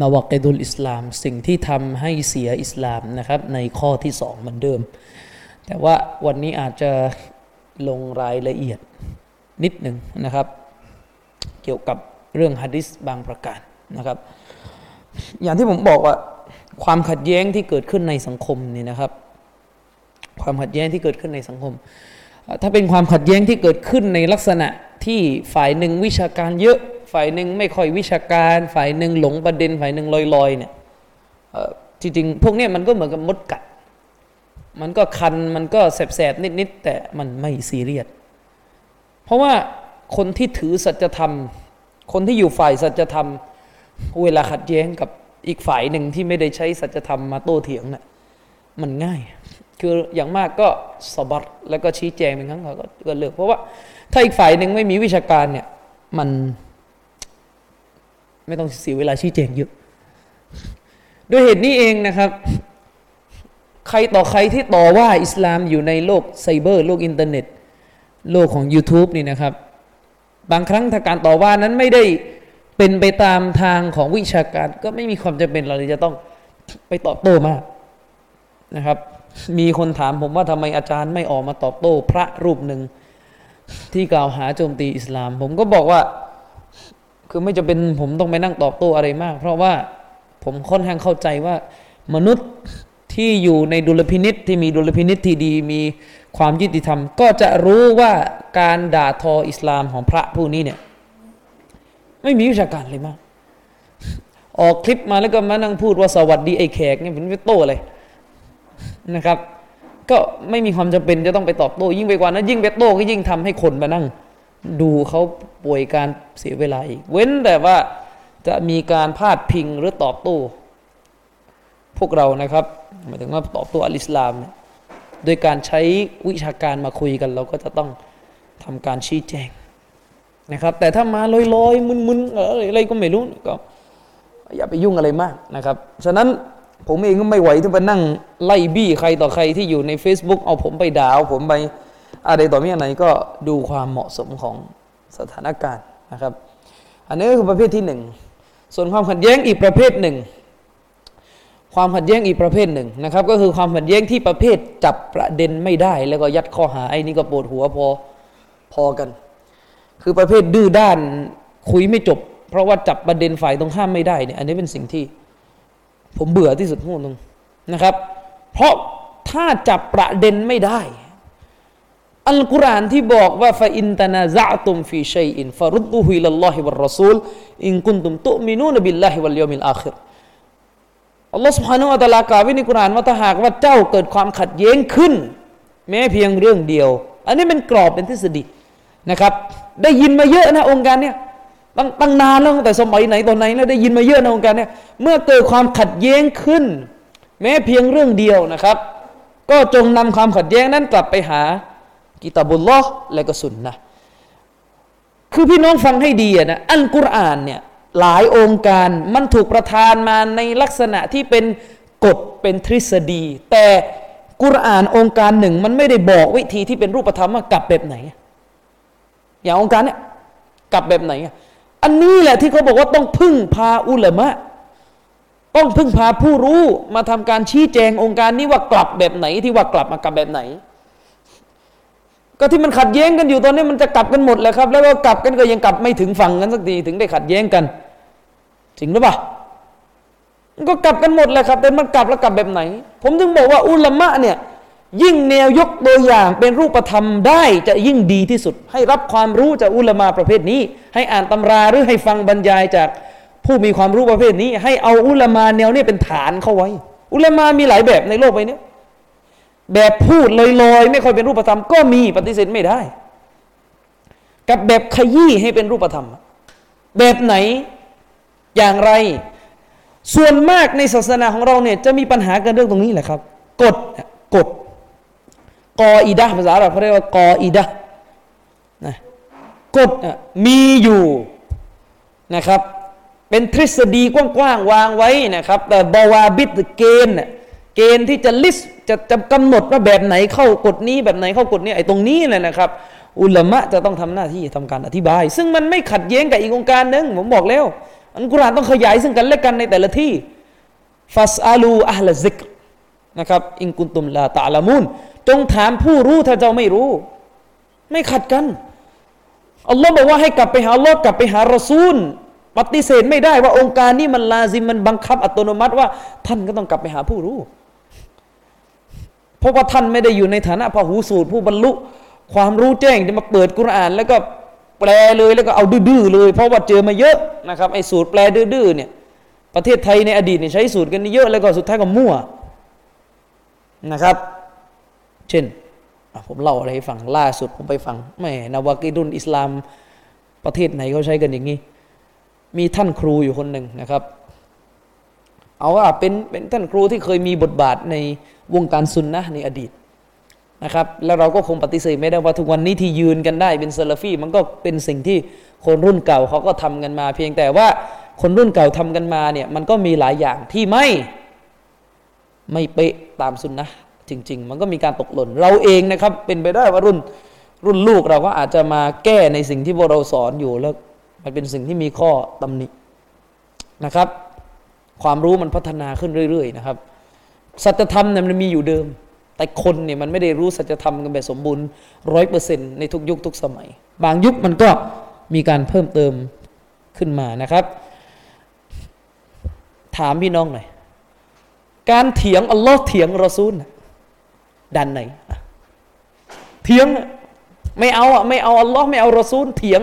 นวากดุลอิสลาม สิ่งที่ทำให้เสียอิสลามนะครับ ในข้อที่สองเหมือนเดิม แต่ว่าวันนี้อาจจะลงรายละเอียดนิดหนึ่งนะครับ เกี่ยวกับเรื่องฮะดิษบางประการนะครับ อย่างที่ผมบอกว่าความขัดแย้งที่เกิดขึ้นในสังคมนี่นะครับ ความขัดแย้งที่เกิดขึ้นในสังคม ถ้าเป็นความขัดแย้งที่เกิดขึ้นในลักษณะที่ฝ่ายหนึ่งวิชาการเยอะ ฝ่ายหนึ่งไม่ค่อยวิชาการ ฝ่ายหนึ่งหลงประเด็น ฝ่ายหนึ่งลอยๆเนี่ยจริงๆพวกนี้มันก็เหมือนกับมดกัด มันก็คันมันก็แสบๆนิดๆแต่มันไม่ซีเรียสเพราะว่าคนที่ถือสัจธรรม คนที่อยู่ฝ่ายสัจธรรม เวลาขัดแย้งกับอีกฝ่ายหนึ่งที่ไม่ได้ใช้สัจธรรมมาโต้เถียงน่ะมันง่าย คืออย่างมากก็สบัดแล้วก็ชี้แจงเป็นครั้งก็ก็เลิกเพราะว่าถ้าอีกฝ่ายหนึ่งไม่มีวิชาการเนี่ยมัน ไม่ต้องเสียเวลาชี้แจงเยอะด้วยเหตุนี้เองนะครับ ใครต่อใครที่ต่อว่าอิสลามอยู่ในโลกไซเบอร์ โลกอินเทอร์เน็ต โลกของ YouTube นี่นะครับ บางครั้งถ้าการต่อว่านั้นไม่ได้เป็นไปตามทางของวิชาการ ก็ไม่มีความจำเป็นเราจะต้องไปตอบโต้มากนะครับ มีคนถามผมว่าทำไมอาจารย์ไม่ออกมาตอบโต้ พระรูปหนึ่งที่กล่าวหาโจมตีอิสลาม ผมก็บอกว่า คือไม่จะเป็นผมต้องไปนั่งตอบโต้อะไรมาก เพราะว่าผมค่อนข้างเข้าใจว่ามนุษย์ที่อยู่ในดุลพินิษที่มีดุลพินิษที่ดีมีความยุติธรรม ก็จะรู้ว่าการด่าทออิสลามของพระผู้นี้เนี่ยไม่มีวิชาการเลยมาก ออกคลิปมาแล้วก็มานั่งพูดว่าสวัสดีไอ้แขกเนี่ยเป็นไปโต้อะไรนะครับ ก็ไม่มีความจำเป็นจะต้องไปตอบโต้ยิ่งไปกว่านั้นยิ่งไปโต้ก็ยิ่งทำให้คนมานั่ง ดูเขาป่วยการเสียเวลาอีก เว้นแต่ว่าจะมีการพาดพิงหรือตอบโต้พวกเรานะครับหมายถึงว่าตอบโต้อัลอิสลามเนี่ยโดยการใช้วิชาการมาคุยกัน เราก็จะต้องทำการชี้แจงนะครับ แต่ถ้ามาลอยๆมึนๆอะไรก็ไม่รู้ก็อย่าไปยุ่งอะไรมากนะครับ ฉะนั้นผมเองก็ไม่ไหวที่ไปนั่งไล่บี้ใครต่อใครที่อยู่ใน Facebook เอาผมไปด่าเอาผมไป อะไรต่อมีอะไรก็ดูความเหมาะสมของสถานการณ์นะครับ อันนี้ก็คือประเภทที่หนึ่งส่วนความขัดแย้งอีกประเภทหนึ่ง ความขัดแย้งอีกประเภทหนึ่งนะครับ ก็คือความขัดแย้งที่ประเภทจับประเด็นไม่ได้ แล้วก็ยัดข้อหาไอ้นี่ก็ปวดหัวพอพอกัน คือประเภทดื้อด้านคุยไม่จบ เพราะว่าจับประเด็นฝ่ายตรงข้ามไม่ได้เนี่ยอันนี้เป็นสิ่งที่ ผมเบื่อที่สุดพูดตรงนะครับ เพราะถ้าจับประเด็นไม่ได้ อัลกุรอานที่บอกว่าฟาอินตนาซะตุมฟีชัยอินฟารุดดุฮิลลอฮิวะรอซูลอินกุนตุมตุมินูนบิลลาฮิวัลยอมิลอาคิรอัลลอฮ์ سبحانه และ تعالى กล่าวไว้ในกุรอานว่าถ้าหากว่าเจ้าเกิดความขัดแย้งขึ้น แม้เพียงเรื่องเดียว อันนี้เป็นกรอบเป็นทฤษฎีนะครับ ได้ยินมาเยอะนะองค์การเนี่ยตั้งตั้งนานแล้วตั้งแต่สมัยไหนตอนไหนแล้วได้ยินมาเยอะนะองค์การเนี่ยเมื่อเกิดความขัดแย้งขึ้น แม้เพียงเรื่องเดียวนะครับ ก็จงนำความขัดแย้งนั้นกลับไปหา กิตาบุลลอฮ์และก็สุนนะคือพี่น้องฟังให้ดีนะอัลกุรอานเนี่ยหลายองค์การมันถูกประทานมาในลักษณะที่เป็นกฎเป็นทฤษฎี แต่กุรอานองค์การหนึ่ง มันไม่ได้บอกวิธีที่เป็นรูปธรรมว่ากลับแบบไหน อย่างองค์การเนี่ยกลับแบบไหน อันนี้แหละที่เขาบอกว่าต้องพึ่งพาอุลามะต้องพึ่งพาผู้รู้มาทำการชี้แจงองค์การนี้ว่ากลับแบบไหนที่ว่ากลับมากลับแบบไหน ก็ที่มันขัดแย้งกันอยู่ตอนนี้มันจะกลับกันหมดเลยครับ แล้วก็กลับกันก็ยังกลับไม่ถึงฝั่งกันสักทีถึงได้ขัดแย้งกันจริงหรือเปล่าก็กลับกันหมดเลยครับแต่มันกลับแล้วกลับแบบไหน ผมถึงบอกว่าอุลามะเนี่ยยิ่งแนวยกตัวอย่างเป็นรูปธรรมได้จะยิ่งดีที่สุด ให้รับความรู้จากอุลามะประเภทนี้ ให้อ่านตำราหรือให้ฟังบรรยายจากผู้มีความรู้ประเภทนี้ ให้เอาอุลามะแนวนี้เป็นฐานเข้าไว้ อุลามะมีหลายแบบในโลกใบนี้ แบบพูดลอยๆ ไม่ค่อยเป็นรูปธรรม ก็มีปฏิเสธไม่ได้ กับแบบขยี้ให้เป็นรูปธรรม แบบไหนอย่างไร ส่วนมากในศาสนาของเราเนี่ยจะมีปัญหากันเรื่องตรงนี้แหละครับ กฎกฎกออิดะภาษาเราเขาเรียกว่ากออิดะนะกฎมีอยู่นะครับ เป็นทฤษฎีกว้างๆวางไว้นะครับ แต่บาวาบิดเกณฑ์ เกณฑ์ที่จะลิสจะจะกำหนดว่าแบบไหนเข้ากฎนี้แบบไหนเข้ากฎนี้ไอ้ตรงนี้เลยนะครับ อุลามะจะต้องทำหน้าที่ทำการอธิบาย ซึ่งมันไม่ขัดแย้งกับอีกองค์การหนึ่งผมบอกแล้ว อันกุรานต้องขยายซึ่งกันและกันในแต่ละที่ฟัสอาลูอัลซิกนะครับอิงกุนตุมลาตะละมุนจงถามผู้รู้ถ้าเจ้าไม่รู้ ไม่ขัดกันอัลลอฮ์บอกว่าให้กลับไปหาอัลลอฮ์กลับไปหารอซูล ปฏิเสธไม่ได้ว่าองค์การนี้มันลาซิมมันบังคับอัตโนมัติว่า ท่านก็ต้องกลับไปหาผู้รู้ เพราะว่าท่านไม่ได้อยู่ในฐานะพหูสูตรผู้บรรลุ ความรู้แจ้งจะมาเปิดกุรอาน แล้วก็แปลเลยแล้วก็เอาดื้อเลย เพราะว่าเจอมาเยอะนะครับไอ้สูตรแปลดื้อเนี่ยประเทศไทยในอดีตเนี่ยใช้สูตรกันเยอะแล้วก็สุดท้ายก็มั่วนะครับ เช่นผมเล่าอะไรให้ฟังล่าสุดผมไปฟังแม่นาวากิดุนอิสลามประเทศไหนเขาใช้กันอย่างนี้ มีท่านครูอยู่คนหนึ่งนะครับ เอาว่าเป็นเป็นท่านครูที่เคยมีบทบาทในวงการซุนนะในอดีตนะครับแล้วเราก็คงปฏิเสธไม่ได้ว่าทุกวันนี้ที่ยืนกันได้เป็นซาลฟี่ มันก็เป็นสิ่งที่คนรุ่นเก่าเขาก็ทำกันมา เพียงแต่ว่าคนรุ่นเก่าทำกันมาเนี่ยมันก็มีหลายอย่างที่ไม่ไม่เป๊ะตามสุนนะจริง ๆ มันก็มีการตกหล่น เราเองนะครับเป็นไปได้ว่ารุ่นรุ่นลูกเราก็อาจจะมาแก้ในสิ่งที่พวกเราสอนอยู่แล้ว มันเป็นสิ่งที่มีข้อตำหนินะครับ ความรู้มันพัฒนาขึ้นเรื่อยๆนะครับสัจธรรมเนี่ยมันมีอยู่เดิม แต่คนเนี่ยมันไม่ได้รู้สัจธรรมกันแบบสมบูรณ์ร้อยเปอร์เซ็นต์ในทุกยุคทุกสมัย บางยุคมันก็มีการเพิ่มเติมขึ้นมานะครับ ถามพี่น้องหน่อยการเถียงอัลลอฮ์เถียงรอซูลดันไหนเถียงไม่เอาอะไม่เอาอัลลอฮ์ไม่เอารอซูลเถียง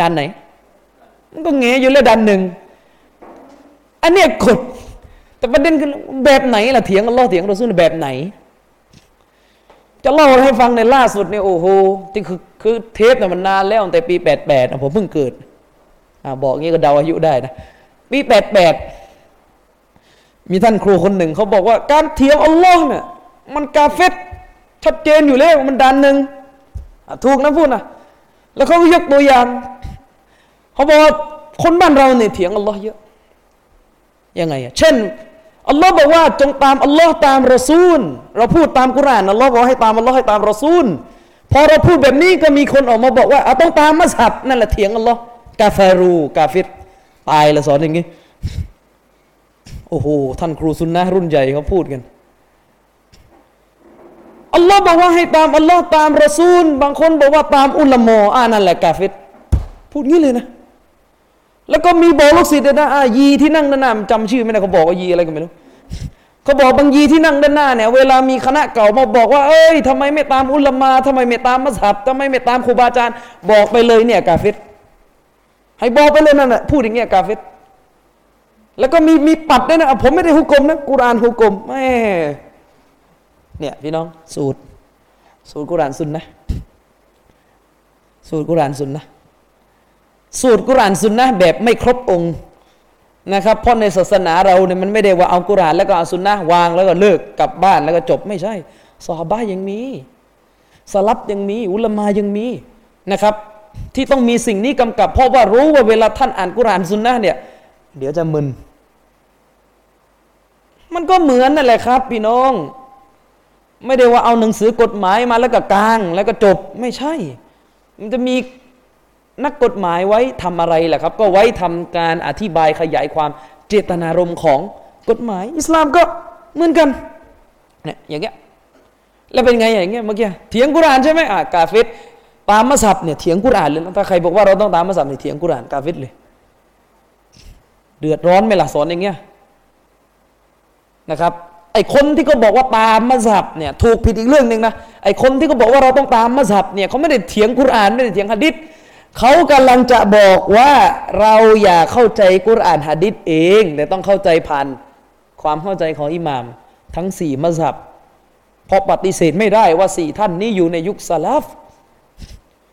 ดันไหน มันก็เงยอยู่แล้วดันหนึ่ง อันเนี้ยกดแต่ประเด็นคือแบบไหนล่ะเถียงอัลลอฮ์เถียงเรอซูลแบบไหน จะเล่าให้ฟังในล่าสุดเนี่ยโอ้โหที่คือคือเทปเนี่ยมันนานแล้วตั้งแต่ปีแปดแปดผมเพิ่งเกิดอ่าบอกงี้ก็เดาอายุได้นะปีแปดแปดมีท่านครูคนหนึ่งเขาบอกว่าการเถียงอัลลอฮ์เนี่ยมันกาเฟตชัดเจนอยู่แล้วมันดันหนึ่งถูกนะพูดนะแล้วเขาก็ยกตัวอย่างเขาบอกคนบ้านเราเนี่ยเถียงอัลลอฮ์เยอะ ยังไงอะเช่นอัลลอฮ์บอกว่าจงตามอัลลอฮ์ตามรอซูล เราพูดตามกุรานอัลลอฮ์บอกให้ตามอัลลอฮ์ให้ตามรอซูล พอเราพูดแบบนี้ก็มีคนออกมาบอกว่าต้องตามมัสฮับนั่นแหละเถียงอัลลอฮ์กาฟารูกาฟิรตายละสอนอย่างงี้โอ้โหท่านครูซุนนะรุ่นใหญ่เขาพูดกันอัลลอฮ์บอกว่าให้ตามอัลลอฮ์ตามรอซูล บางคนบอกว่าตามอุลามออ่านั่นแหละกาเฟตพูดงี้เลยนะ แล้วก็มีบอกลูกศิษย์นะอายีที่นั่งด้านหน้าจำชื่อไม่ได้เขาบอกว่ายีอะไรก็ไม่รู้เขาบอกบางยีที่นั่งด้านหน้าเนี่ยเวลามีคณะเก่ามาบอกว่าเอ้ยทำไมไม่ตามอุลมาทำไมไม่ตามมัสฮับทำไมไม่ตามครูบาอาจารย์ บอกไปเลยเนี่ยกาเฟตให้บอกไปเลยนั่นแหละพูดอย่างเงี้ยกาเฟตแล้วก็มีมีปัดด้วยนะผมไม่ได้ฮุกกลมนะกุรานฮุกกลมแม่เนี่ยพี่น้องสูตร สูตรกุรานซุนนะสูตรกุรานซุนนะ สูตรกุรานซุนนะแบบไม่ครบองค์นะครับเพราะในศาสนาเราเนี่ยมันไม่ได้ว่าเอากุรานแล้วก็เอาซุนนะวางแล้วก็เลิกกลับบ้านแล้วก็จบไม่ใช่ซอฮาบะยังมีสลับยังมี อุลามายังมีนะครับ ที่ต้องมีสิ่งนี้กำกับ เพราะว่ารู้ว่าเวลาท่านอ่านกุรานซุนนะเนี่ย เดี๋ยวจะมึน มันก็เหมือนนั่นแหละครับ พี่น้อง ไม่ได้ว่าเอาหนังสือกฎหมายมาแล้วก็กลาง แล้วก็จบไม่ใช่ มันจะมี นักกฎหมายไว้ทำอะไรแหละครับ ก็ไว้ทำการอธิบายขยายความเจตนารมณ์ของกฎหมาย อิสลามก็เหมือนกันเนี่ยอย่างเงี้ยแล้วเป็นไงอย่างเงี้ยเมื่อกี้เถียงกุรานใช่ไหมอะกาเฟตตามมัสับเนี่ยเถียงกุรานเลยถ้าใครบอกว่าเราต้องตามมัสับเนี่ยเถียงกุรานกาเฟตเลย เดือดร้อนไหมล่ะสอนอย่างเงี้ยนะครับไอคนที่เขาบอกว่าตามมัสฮับเนี่ยถูกผิดอีกเรื่องหนึ่งนะไอคนที่เขาบอกว่าเราต้องตามมัสฮับเนี่ยเขาไม่ได้เถียงกุรานไม่ได้เถียงฮะดิษ เขากำลังจะบอกว่าเราอย่าเข้าใจกุรอานฮะดิษเอง แต่ต้องเข้าใจผ่านความเข้าใจของอิหมาม ทั้งสี่มัสฮับเพราะปฏิเสธไม่ได้ว่าสี่ท่านนี้อยู่ในยุคสลับ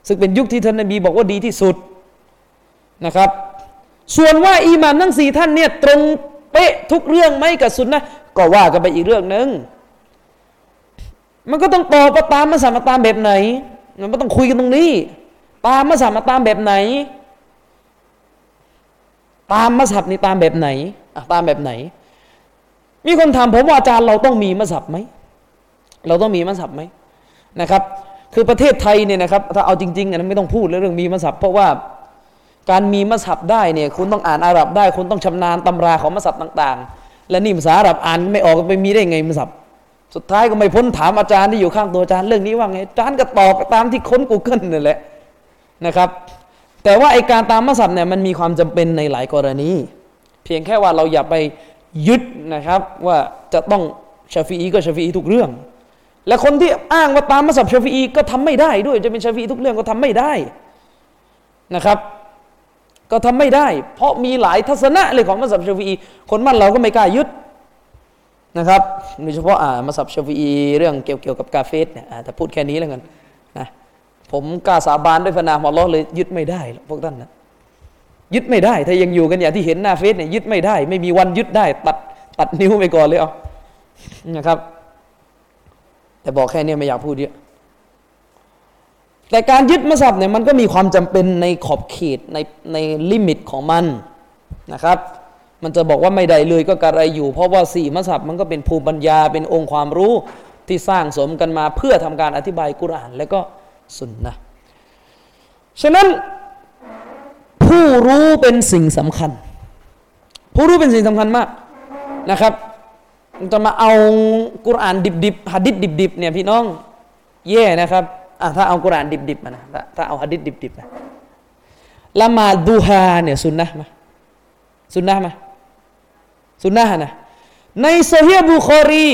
ซึ่งเป็นยุคที่ท่านนบีบอกว่าดีที่สุดนะครับ ส่วนว่าอีมามทั้งสี่ท่านเนี่ยตรงเป๊ะทุกเรื่องไหมกับสุนนะก็ว่ากันไปอีกเรื่องหนึ่งมันก็ต้องตอบตามมาสามาตามแบบไหน มันไม่ต้องคุยกันตรงนี้ ตามมาสามาตามแบบไหน ตามมาสับนี่ตามแบบไหนอะตามแบบไหน มีคนถามผมว่าอาจารย์เราต้องมีมาสับไหมเราต้องมีมาสับไหมนะครับ คือประเทศไทยเนี่ยนะครับถ้าเอาจริงๆนะไม่ต้องพูดเรื่องมีมาสับเพราะว่าการมีมัสฮับได้เนี่ยคุณต้องอ่านอาหรับได้ คุณต้องชำนาญตำราของมัสฮับต่าง ๆ และนี่ภาษาอาหรับอ่านไม่ออกไปมีได้ไงมัสฮับสุดท้ายก็ไม่พ้นถามอาจารย์ที่อยู่ข้างตัวอาจารย์เรื่องนี้ว่าไงอาจารย์ก็ตอบตามที่ค้น Google นั่นแหละ นะครับ แต่ว่าไอการตามมัสับเนี่ยมันมีความจำเป็นในหลายกรณี เพียงแค่ว่าเราอย่าไปยึดนะครับว่าจะต้องชาฟีอีก็ชาฟีอีทุกเรื่อง และคนที่อ้างว่าตามมัสับชาฟีอีก็ทำไม่ได้ด้วยจะเป็นชาฟีอีทุกเรื่องก็ทำไม่ได้นะครับ ก็ทำไม่ได้ เพราะมีหลายทัศนะเลยของมัสยิดชาฟีอีคนมั่นเราก็ไม่กล้ายึดนะครับโดยเฉพาะอ่ามัสยิดชาฟีอีเรื่องเกี่ยวเกี่ยวกับกาเฟสเนี่ยแต่พูดแค่นี้แล้วกัน ผมกล้าสาบานด้วยพระนามอัลลอฮ์เลยยึดไม่ได้พวกท่านนะยึดไม่ได้ ถ้ายังอยู่กันอย่างที่เห็นหน้าเฟซเนี่ยยึดไม่ได้ ไม่มีวันยึดได้ ตัดตัดนิ้วไปก่อนเลยเอานะครับ แต่บอกแค่นี้ไม่อยากพูดเยอะแต่การยึดมัสยิดเนี่ยมันก็มีความจำเป็นในขอบเขตในในลิมิตของมันนะครับ มันจะบอกว่าไม่ได้เลยก็กระไรอยู่ เพราะว่าสี่มัสยิดมันก็เป็นภูมิปัญญาเป็นองค์ความรู้ที่สร้างสมกันมาเพื่อทำการอธิบายกุราน และก็ สุนนะฉะนั้นผู้รู้เป็นสิ่งสำคัญ ผู้รู้เป็นสิ่งสำคัญมากนะครับจะมาเอากุรอานดิบๆหะดิษดิบๆเนี่ยพี่น้องแย่นะครับอะถ้าเอากุรานดิบๆมานะถ้าเอาฮะดิษดิบๆนะละมาดูฮาเนี่ยสุนนะมาสุนนะมาสุนนะนะในโซฮีบุคอรี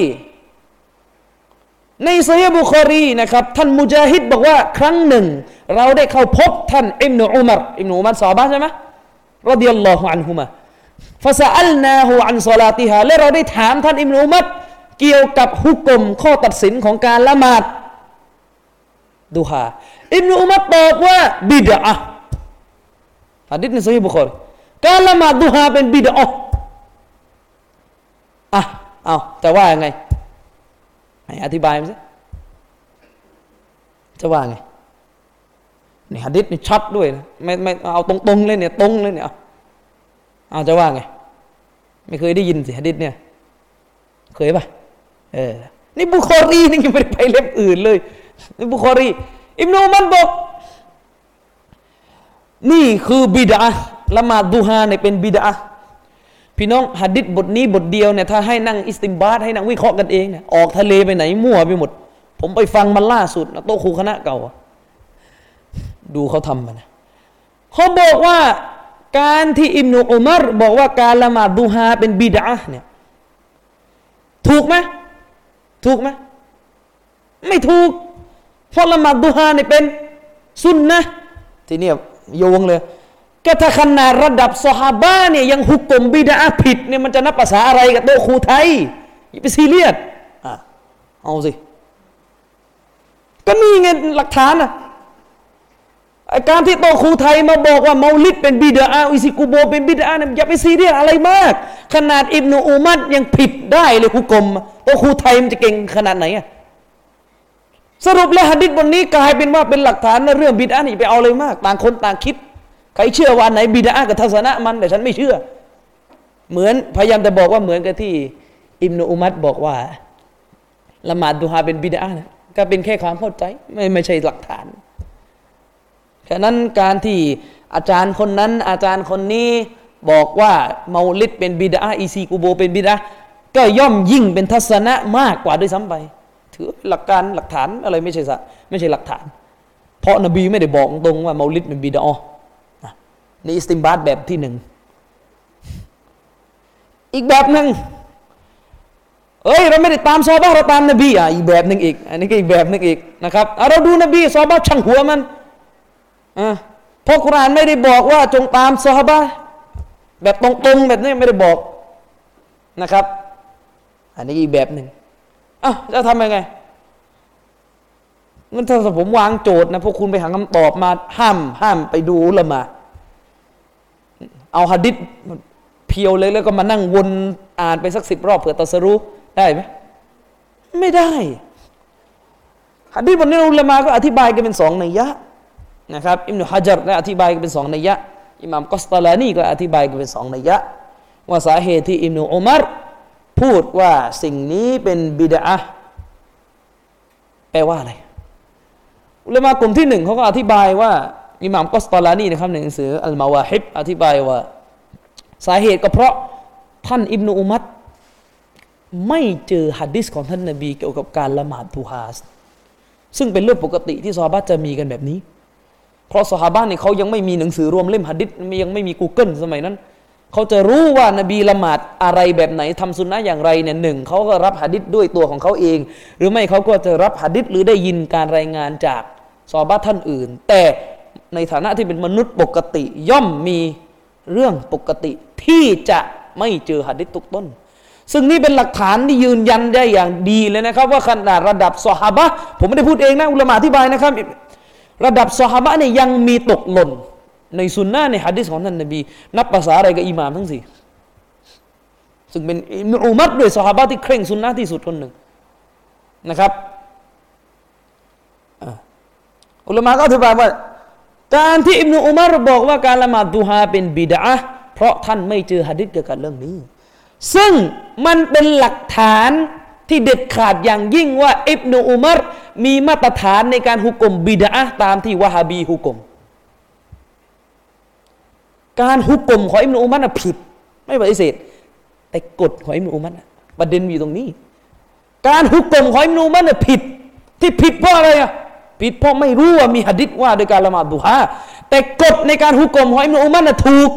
ในโซฮีบุคอรีนะครับท่านมุจาฮิดบอกว่าครั้งหนึ่ง เราได้เข้าพบท่านอิมนุอุมารอิมนุอุมารสอบาใช่ไหมรดิยัลลอฮุอันฮุมาฟาซาอัลนาหูอันซอลาติฮาและเราได้ถามท่านอิมนุอุมารเกี่ยวกับฮุกกลมข้อตัดสินของการละหมาดดูฮาอิบนุอุมัรตอบว่าบิดอะฮะดิษในซอฮีบุคอรการละหมาดดูฮาเป็นบิดอะอะเอาจะว่ายังไง อธิบายมาสิจะว่าไงนี่ฮะดิษนี่ชัดด้วยนะไม่ไม่เอาตรงๆเลยเนี่ยตรงเลยเนี่ยเอาจะว่าไงไม่เคยได้ยินสิฮะดิษเนี่ย เคยปะเออนี่บุคอรีนี่ยังไม่ได้ไปเล่มอื่นเลยในบุคอรีอิบนุมันบอกนี่คือบิดาละหมาดดูฮาเนี่ยเป็นบิดา พี่น้องหัดดิษบทนี้บทเดียวเนี่ยถ้าให้นั่งอิสติมบาตให้นั่งวิเคราะห์กันเองเนี่ยออกทะเลไปไหนมั่วไปหมด ผมไปฟังมันล่าสุดนะโต๊ะครูคณะเก่า ดูเขาทำมันนะเขาบอกว่าการที่อิมนุอุมารบอกว่าการละหมาดดูฮาเป็นบิดาเนี่ยถูกไหมถูกไหมไม่ถูก เพราะละหมาดดูฮาเนี่ยเป็นสุนนะทีนี้โยงเลย ก็ถ้าขนาดระดับสฮาบะเนี่ยยังหุกกลมบิดาผิดเนี่ยมันจะนับภาษาอะไรกับโตครูไทยอย่าไปซีเรียสอะเอาสิ ก็นี่ไงหลักฐานอะการที่โตครูไทยมาบอกว่าเมาลิดเป็นบิดาอิซิกุโบเป็นบิดาเนี่ยอย่าไปซีเรียสอะไรมาก ขนาดอิบนุอุมัดยังผิดได้เลยหุกกลมโตครูไทยมันจะเก่งขนาดไหนอะสรุปแล้วหะดิษบทนี้กลายเป็นว่าเป็นหลักฐานในเรื่องบิดานี่ไปเอาเลยมาก ต่างคนต่างคิด ใครเชื่อว่าไหนบิดากับทัศนะมันแต่ฉันไม่เชื่อ เหมือนพยายามจะบอกว่าเหมือนกับที่ อิมนุอุมัดบอกว่าละหมาดดูฮาเป็นบิดานะก็เป็นแค่ความเข้าใจไม่ไม่ใช่หลักฐานฉะนั้นการที่อาจารย์คนนั้น อาจารย์คนนี้บอกว่าเมาลิดเป็นบิดาอีซีกูโบเป็นบิดาก็ย่อมยิ่งเป็นทัศนะมากกว่าด้วยซ้ำไป ถือหลักการหลักฐานอะไรไม่ใช่สะไม่ใช่หลักฐาน เพราะนบีไม่ได้บอกตรงว่าเมาลิดเป็นบิดา นี่อิสติมบาตแบบที่หนึ่ง อีกแบบหนึ่งเอ้ยเราไม่ได้ตามซอบ้าเราตามนบีอะอีกแบบหนึ่งอีก อันนี้ก็อีกแบบหนึ่งอีกนะครับเราดูนบีซอบ้าช่างหัวมันอ่าเพราะกุรานไม่ได้บอกว่าจงตามซอบ้าแบบตรงๆแบบนี้ไม่ได้บอกนะครับ อันนี้อีกแบบหนึ่งอะจะทำยังไงงั้นถ้าผมวางโจทย์นะพวกคุณไปหาคำตอบมาห้ามห้ามไปดูละมา เอาหะดิษเพียวเลยแล้วก็มานั่งวนอ่านไปสักสิบรอบเผื่อตัสรู้ได้ไหมไม่ได้หะดิษบนนี้อุลามาก็อธิบายกันเป็นสองนัยยะนะครับอิมนุฮะจัรก็อธิบายกันเป็นสองนัยยะอิหม่ามกอสตาลานีก็อธิบายกันเป็นสองนัยยะว่าสาเหตุที่อิมนุอุมารพูดว่าสิ่งนี้เป็นบิดาแปลว่าอะไรอุลามากลุ่มที่หนึ่งเขาก็อธิบายว่า อิหม่ามกอสตาลานีนะครับในหนังสืออัลมาวาฮิบอธิบายว่า สาเหตุก็เพราะท่านอิบนุอุมัตไม่เจอฮัดดิสของท่านนบีเกี่ยวกับการละหมาดทูฮาสซึ่งเป็นเรื่องปกติที่ซอฮาบะจะมีกันแบบนี้ เพราะซอฮาบะเนี่ยเขายังไม่มีหนังสือรวมเล่มฮัดดิสยังไม่มี Google สมัยนั้น เขาจะรู้ว่านบีละหมาดอะไรแบบไหนทำสุนนะอย่างไรเนี่ยหนึ่งเขาก็รับฮัดดิสด้วยตัวของเขาเอง หรือไม่เขาก็จะรับฮัดดิสหรือได้ยินการรายงานจากซอฮาบะท่านอื่น แต่ ในฐานะที่เป็นมนุษย์ปกติ ย่อมมีเรื่องปกติ ที่จะไม่เจอหัดดิษทุกต้น ซึ่งนี่เป็นหลักฐานที่ยืนยันได้อย่างดีเลยนะครับ ว่าขนาดระดับสหบะผมไม่ได้พูดเองนะอุลามะอธิบายนะครับ ระดับสหบะเนี่ยยังมีตกหล่น ในสุนนะในฮัดดิษของท่านนบี นับภาษาอะไรกับอิหม่ามทั้งสี่ซึ่งเป็นอุมัดด้วยสหบะที่เคร่งสุนนะที่สุดคนหนึ่งนะครับอุลามะก็อธิบายว่า การที่อิบนุอุมารบอกว่าการละหมาดดูฮาเป็นบิดาเพราะท่านไม่เจอหะดิษเกี่ยวกับเรื่องนี้ ซึ่งมันเป็นหลักฐานที่เด็ดขาดอย่างยิ่งว่าอิบนุอุมารมีมาตรฐานในการหุกกลมบิดาตามที่วะฮาบีหุกกลมการหุกกลมของอิบนุอุมารผิด ไม่ปฏิเสธแต่กฎของอิบนุอุมารประเด็นอยู่ตรงนี้ การหุกกลมของอิบนุอุมารผิด ที่ผิดเพราะอะไรอะ ผิดเพราะไม่รู้ว่ามีหะดิษว่าโดยการละหมาดดุฮาแต่กฎในการฮุกกลมของอิบนุอุมัรน่ะถูก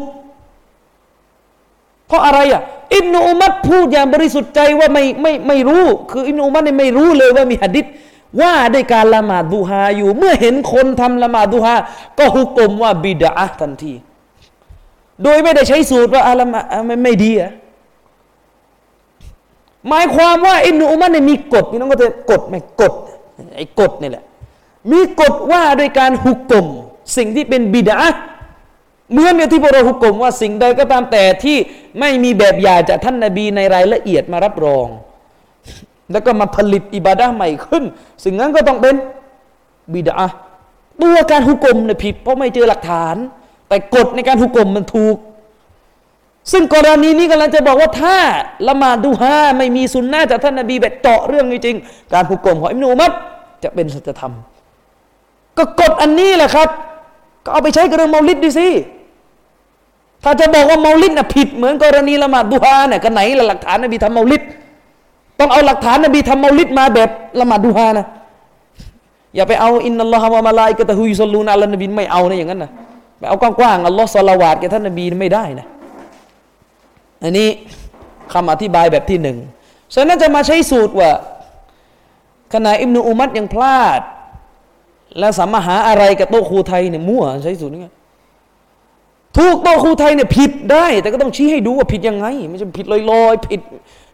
เพราะอะไรอะอิบนุอุมัรพูดอย่างบริสุทธิ์ใจว่าไม่ไม่ไม่รู้ คืออิบนุอุมัรเนี่ยไม่รู้เลยว่ามีหะดิษว่าด้วยการละหมาดดุฮาอยู่ เมื่อเห็นคนทำละหมาดดุฮาก็ฮุกกลมว่าบิดาทันที โดยไม่ได้ใช้สูตรว่าอะละมาไม่ไม่ดีอะหมายความว่าอิบนุอุมัรเนี่ยมีกฎพี่น้องก็จะกฎไหมกฎไอ้กฎนี่แหละ มีกฎว่าโดยการหุกกลมสิ่งที่เป็นบิดาเหมือนกับที่พวกเราหุกกลมว่าสิ่งใดก็ตามแต่ที่ไม่มีแบบอย่างจากท่านนาบีในรายละเอียดมารับรอง แล้วก็มาผลิตอิบาดะใหม่ขึ้น สิ่งนั้นก็ต้องเป็นบิดาตัวการหุกกลมเนี่ยผิดเพราะไม่เจอหลักฐาน แต่กฎในการหุกกลมมันถูก ซึ่งกรณีนี้กำลังจะบอกว่าถ้าละมาดดูฮาไม่มีสุนนะจากท่านนาบีแบบเจาะเรื่องจริงการหุกกลมของอิมนุมัดจะเป็นสัจธรรม ก็กฎอันนี้แหละครับ ก็เอาไปใช้กับเรื่องเมาลิดดิสิถ้าจะบอกว่าเมาลิดน่ะผิดเหมือนกรณีละหมาดดูฮาเนี่ยกันไหนละหลักฐานนบีทำเมาลิดต้องเอาหลักฐานนบีทำเมาลิดมาแบบละหมาดดูฮานะอย่าไปเอาอินนัลลอฮฺวะมาลายกะตะฮุยซอลูนอัลนบีไม่เอานะอย่างนั้นนะไปเอากว้างๆอัลลอฮฺสลาวาดแกท่านนบีไม่ได้นะอันนี้คำอธิบายแบบที่หนึ่งฉะนั้นจะมาใช้สูตรว่าขณะอิบนุอุมัดยังพลาด แล้วสามารถหาอะไรกับโต๊ะครูไทยเนี่ยมั่วใช้สูตรนี้ถูกโต๊ะครูไทยเนี่ยผิดได้ แต่ก็ต้องชี้ให้ดูว่าผิดยังไง ไม่ใช่ผิดลอยๆผิด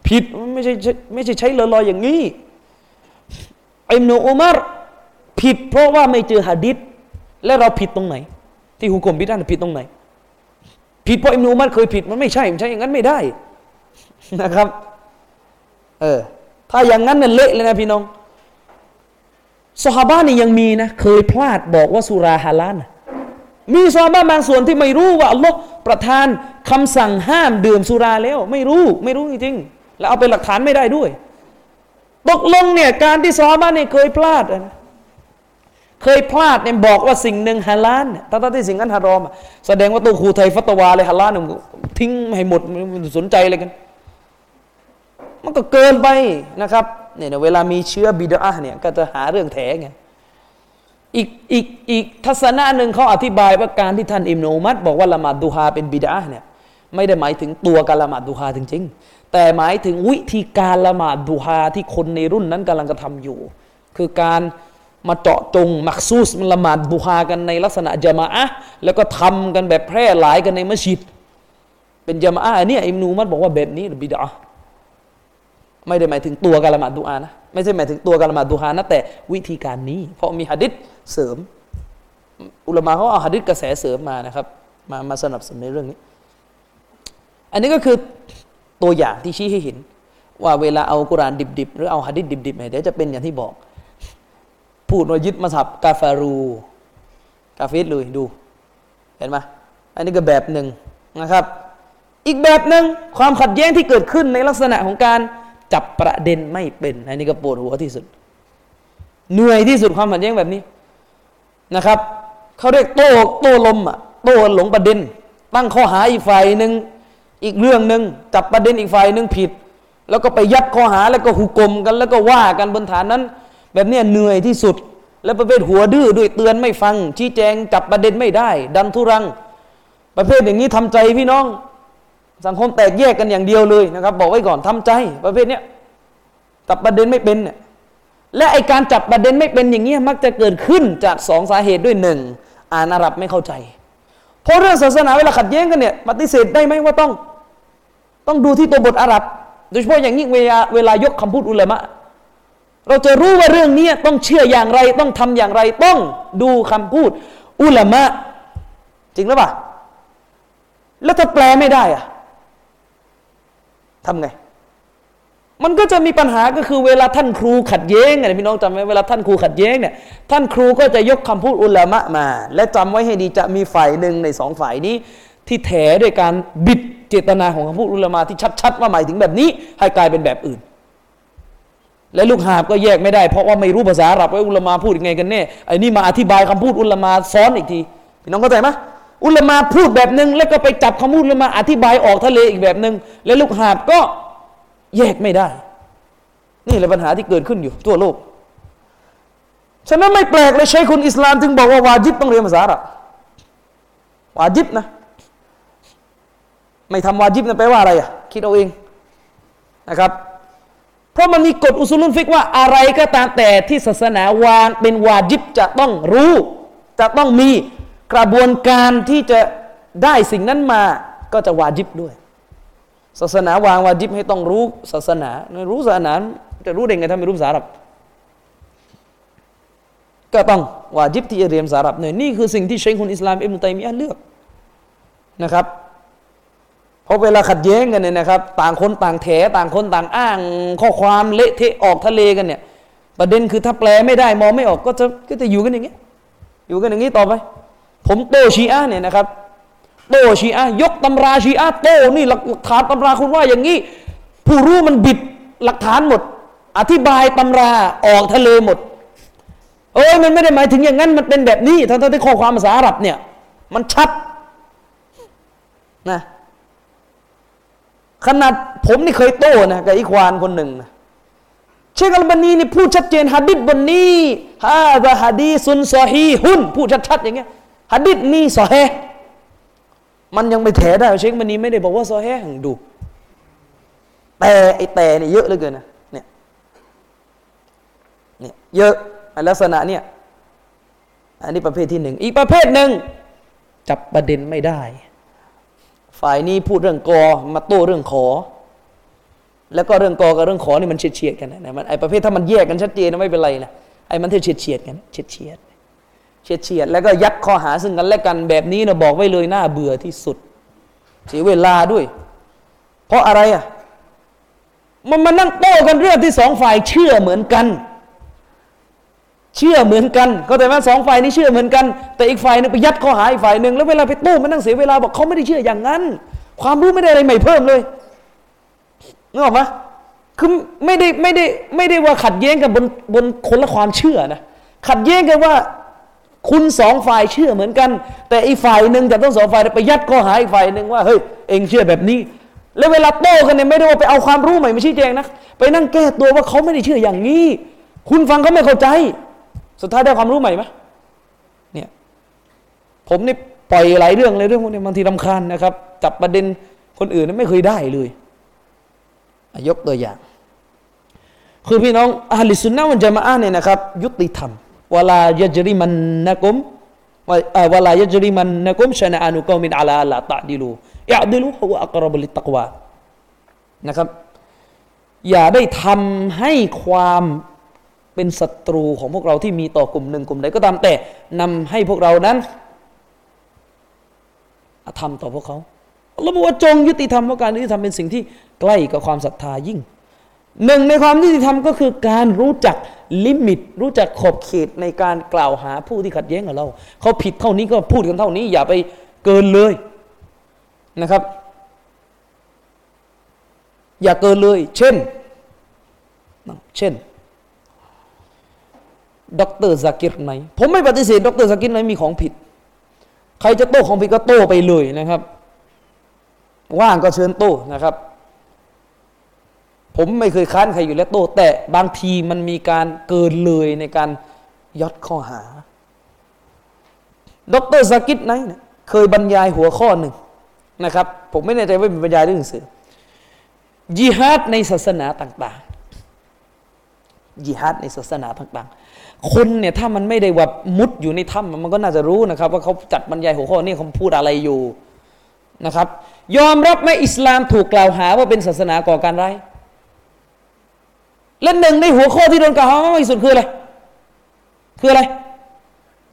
ผิดไม่ใช่ไม่ใช่ใช้ลอยๆอย่างนี้อิมนุอุมารผิดเพราะว่าไม่เจอหะดิษและเราผิดตรงไหน ที่หุกกลมพิดานผิดตรงไหน ผิดเพราะอิมนุอุมารเคยผิดมันไม่ใช่มันใช่อย่างนั้นไม่ได้นะครับ เออถ้าอย่างนั้นเนี่ยเละเลยนะพี่น้อง สฮาบะนี่ยังมีนะ เคยพลาดบอกว่าสุราฮาลานมีซอบ้าบางส่วนที่ไม่รู้ว่าอัลลอฮ์ประทานคำสั่งห้ามดื่มสุราแล้ว ไม่รู้ไม่รู้จริงๆแล้วเอาเป็นหลักฐานไม่ได้ด้วย ตกลงเนี่ยการที่ซอบ้าเนี่ยเคยพลาดนะเคยพลาดเนี่ยบอกว่าสิ่งหนึ่งฮาลาลแต่ถ้าที่สิ่งนั้นฮารอมแสดงว่าตัวครูไทยฟัตวาเลยฮาลาลเนี่ยทิ้งให้หมดมสนใจเลยกัน มันก็เกินไปนะครับ เนี่ยเวลามีเชื้อบิดาเนี่ยก็จะหาเรื่องแถไงอีกอีกอีกทัศนะหนึ่งเขาอธิบายว่าการที่ท่านอิมโนมัดบอกว่าละหมาดดูฮาเป็นบิดาเนี่ยไม่ได้หมายถึงตัวการละหมาดดูฮาจริง ๆ แต่หมายถึงวิธีการละหมาดดูฮาที่คนในรุ่นนั้นกำลังกระทาอยู่ คือการมาเจาะจงมักซูสมันละหมาดดูฮากันในลักษณะจามะอะแล้วก็ทำกันแบบแพร่หลายกันในมัสยิด เป็นจามะอะเนี่ยอิมนูมัดบอกว่าแบบนี้บิดา ไม่ได้หมายถึงตัวการละหมาดดูอานะไม่ใช่หมายถึงตัวการละหมาดดูอานะแต่วิธีการนี้ เพราะมีหะดิษเสริม อุลามะเขาเอาหะดิษกระแสเสริมมานะครับ มามาสนับสนุนในเรื่องนี้ อันนี้ก็คือตัวอย่างที่ชี้ให้เห็น ว่าเวลาเอากุรานดิบๆ หรือเอาฮะดิษดิบๆเนี่ยเดี๋ยวจะเป็นอย่างที่บอก พูดว่ายึดมาสับกาฟารู กาเฟสเลยดู เห็นไหมอันนี้ก็แบบหนึ่งนะครับ อีกแบบหนึ่งความขัดแย้งที่เกิดขึ้นในลักษณะของการ จับประเด็นไม่เป็นอันนี้ก็ปวดหัวที่สุด เหนื่อยที่สุดความขัดแย้งแบบนี้นะครับเขาเรียกโต้โต้ลมอะโต้หลงประเด็น ตั้งข้อหาอีกฝ่ายหนึ่งอีกเรื่องหนึ่งจับประเด็นอีกฝ่ายหนึ่งผิด แล้วก็ไปยัดข้อหาแล้วก็หุกกลมกัน แล้วก็ว่ากันบนฐานนั้น แบบนี้เหนื่อยที่สุด แล้วประเภทหัวดื้อด้วยเตือนไม่ฟัง ชี้แจงจับประเด็นไม่ได้ ดันทุรัง ประเภทอย่างนี้ทำใจพี่น้อง สังคมแตกแยกกันอย่างเดียวเลยนะครับ บอกไว้ก่อนทำใจประเภทเนี้ยจับประเด็นไม่เป็นเนี่ยและไอการจับประเด็นไม่เป็นอย่างเงี้ยมักจะเกิดขึ้นจากสองสาเหตุด้วยหนึ่งอ่านอาหรับไม่เข้าใจ เพราะเรื่องศาสนาเวลาขัดแย้งกันเนี่ยปฏิเสธได้ไหมว่าต้อง ต้องดูที่ตัวบทอาหรับ โดยเฉพาะอย่างยิ่งเวลาเวลายกคำพูดอุลามะเราจะรู้ว่าเรื่องนี้ต้องเชื่ออย่างไรต้องทำอย่างไรต้องดูคำพูดอุลามะจริงหรือเปล่าแล้วถ้าแปลไม่ได้อะ ทำไง มันก็จะมีปัญหาก็คือเวลาท่านครูขัดแย้งไงพี่น้องจำไว้เวลาท่านครูขัดแย้งเนี่ยท่านครูก็จะยกคำพูดอุลามะมา และจำไว้ให้ดีจะมีฝ่ายหนึ่งในสองฝ่ายนี้ ที่แถด้วยการบิดเจตนาของคำพูดอุลามะที่ชัดๆว่าหมายถึงแบบนี้ ให้กลายเป็นแบบอื่นและลูกหาบก็แยกไม่ได้เพราะว่าไม่รู้ภาษาอาหรับว่าอุลามะพูดยังไงกันแน่ไอ้นี่มาอธิบายคำพูดอุลามะซ้อนอีกทีพี่น้องเข้าใจไหม อุลมะพูดแบบหนึ่งแล้วก็ไปจับคำพูดอุลมะอธิบายออกทะเลอีกแบบหนึ่งและลูกหาบก็แยกไม่ได้ นี่แหละปัญหาที่เกิดขึ้นอยู่ทั่วโลก ฉะนั้นไม่แปลกเลยใช้คุณอิสลามจึงบอกว่าวาจิบต้องเรียนภาษาอาหรับวาจิบนะ ไม่ทำวาจิบนะแปลว่าอะไรอะคิดเอาเองนะครับ เพราะมันมีกฎอุซูลุนฟิกว่าอะไรก็ตามแต่ที่ศาสนาวางเป็นวาจิบจะต้องรู้ จะต้องมี กระบวนการที่จะได้สิ่งนั้นมาก็จะวาจิบด้วย ศาสนาวางวาจิบให้ต้องรู้ศาสนารู้ศาสนาจะรู้ได้ไงถ้าไม่รู้ภาษาอับ ก็ต้องวาจิบที่จะเรียนภาษาอับเนี่ยนี่คือสิ่งที่เชคคนอิสลามอิบนุตัยมียะเลือกนะครับเพราะเวลาขัดแย้งกันเนี่ยนะครับ ต่างคนต่างแถต่างคนต่างอ้าง ข้อความเละเทะออกทะเลกันเนี่ย ประเด็นคือถ้าแปลไม่ได้มองไม่ออกก็จะก็จะอยู่กันอย่างเงี้ยอยู่กันอย่างนี้ต่อไป ผมโตชีอะเนี่ยนะครับ โตชีอะยกตำราชีอะโตนี่หลักฐานตำราคุณว่าอย่างนี้ ผู้รู้มันบิดหลักฐานหมด อธิบายตำราออกทะเลหมด เอ้ยมันไม่ได้หมายถึงอย่างนั้นมันเป็นแบบนี้ทั้งที่ข้อความภาษาอาหรับเนี่ย มันชัดนะขนาดผมนี่เคยโต้นะกับอีควานคนหนึ่งนะเชคอัลบานีนี่พูดชัดเจนฮัดดิษบนนี้ฮาดะฮัดีซุนซอฮีฮุนพูดชัดๆอย่างเงี้ย ฮัดดิษนี่ซอเฮมันยังไม่แถได้เชคบันนี้ไม่ได้บอกว่าซอเฮดูแต่ไอแต่เนี่ยเยอะเหลือเกินนะเนี่ยเนี่ยเยอะลักษณะเนี่ยอันนี้ประเภทที่หนึ่งอีกประเภทหนึ่งจับประเด็นไม่ได้ ฝ่ายนี้พูดเรื่องกอมาโต้เรื่องขอ แล้วก็เรื่องกอกับเรื่องขอนี่มันเฉียดเฉียดกันนะมันไอประเภทถ้ามันแยกกันชัดเจนไม่เป็นไรนะไอมันเฉียดเฉียดกันเฉียดเฉียด เฉียดเฉียดแล้วก็ยัดข้อหาซึ่งกันและกันแบบนี้นะบอกไว้เลยน่าเบื่อที่สุด เสียเวลาด้วย เพราะอะไรอะมันมานั่งโต้กันเรื่องที่สองฝ่ายเชื่อเหมือนกัน เชื่อเหมือนกัน ก็แต่ว่าสองฝ่ายนี้เชื่อเหมือนกัน แต่อีกฝ่ายนึงไปยัดข้อหาอีกฝ่ายหนึ่งแล้วเวลาไปโต้มันนั่งเสียเวลาบอกเขาไม่ได้เชื่ออย่างนั้น ความรู้ไม่ได้อะไรใหม่เพิ่มเลยนึกออกไหมคือไม่ได้ไม่ได้ไม่ได้ว่าขัดแย้งกันบนบนคนละความเชื่อนะขัดแย้งกันว่า คุณสองฝ่ายเชื่อเหมือนกัน แต่อีฝ่ายหนึ่งแต่ต้องสองฝ่ายไปยัดข้อหาอีกฝ่ายหนึ่งว่าเฮ้ยเองเชื่อแบบนี้ แล้วเวลาโต้กันเนี่ยไม่ได้ว่าไปเอาความรู้ใหม่มาชี้แจงนะไปนั่งแก้ตัวว่าเขาไม่ได้เชื่ออย่างนี้ คุณฟังเขาไม่เข้าใจ สุดท้ายได้ความรู้ใหม่ไหมเนี่ยผมนี่ปล่อยหลายเรื่องเลยเรื่องพวกนี้บางทีรำคาญนะครับจับประเด็นคนอื่นไม่เคยได้เลย ยกตัวอย่าง คือพี่น้องอาลิสุนนะวันจะมาอ่านเนี่ยนะครับ ยุติธรรม วลายจริมันนะกุมวลายจริมันนะกุมชนะอนุกอมินอาลาละตะดิลูยะดิลูฮุอักรบลิตักวานะครับ อย่าได้ทำให้ความเป็นศัตรูของพวกเราที่มีต่อกลุ่มหนึ่งกลุ่มใดก็ตามแต่นำให้พวกเรานั้นทำต่อพวกเขาอัลลอฮ์บอกว่าจงยุติธรรมเพราะการยุติธรรมเป็นสิ่งที่ใกล้กับความศรัทธายิ่ง หนึ่งในความยุติธรรมก็คือการรู้จักลิมิต รู้จักขอบเขตในการกล่าวหาผู้ที่ขัดแย้งกับเรา เขาผิดเท่านี้ก็พูดกันเท่านี้ อย่าไปเกินเลยนะครับ อย่าเกินเลย เช่น เช่นดรซากิรไหนผมไม่ปฏิเสธดรซากิรไหนมีของผิด ใครจะโต้ของผิดก็โต้ไปเลยนะครับ ว่างก็เชิญโต้นะครับ ผมไม่เคยค้านใครอยู่แล้วโต้แต่บางทีมันมีการเกินเลยในการยัดข้อหา ดรสกิตไนเนี่ยเคยบรรยายหัวข้อหนึ่งนะครับ ผมไม่แน่ใจว่าเป็นบรรยายเรื่องหนังสือยิฮาดในศาสนาต่าง ๆยิฮาดในศาสนาต่าง ๆ คนเนี่ยถ้ามันไม่ได้ว่ามุดอยู่ในถ้ำมันก็น่าจะรู้นะครับ ว่าเขาจัดบรรยายหัวข้อนี้เขาพูดอะไรอยู่นะครับ ยอมรับไหมอิสลามถูกกล่าวหาว่าเป็นศาสนาก่อการร้าย และหนึ่งในหัวข้อที่โดนกล่าวหามากที่สุดคืออะไร คืออะไร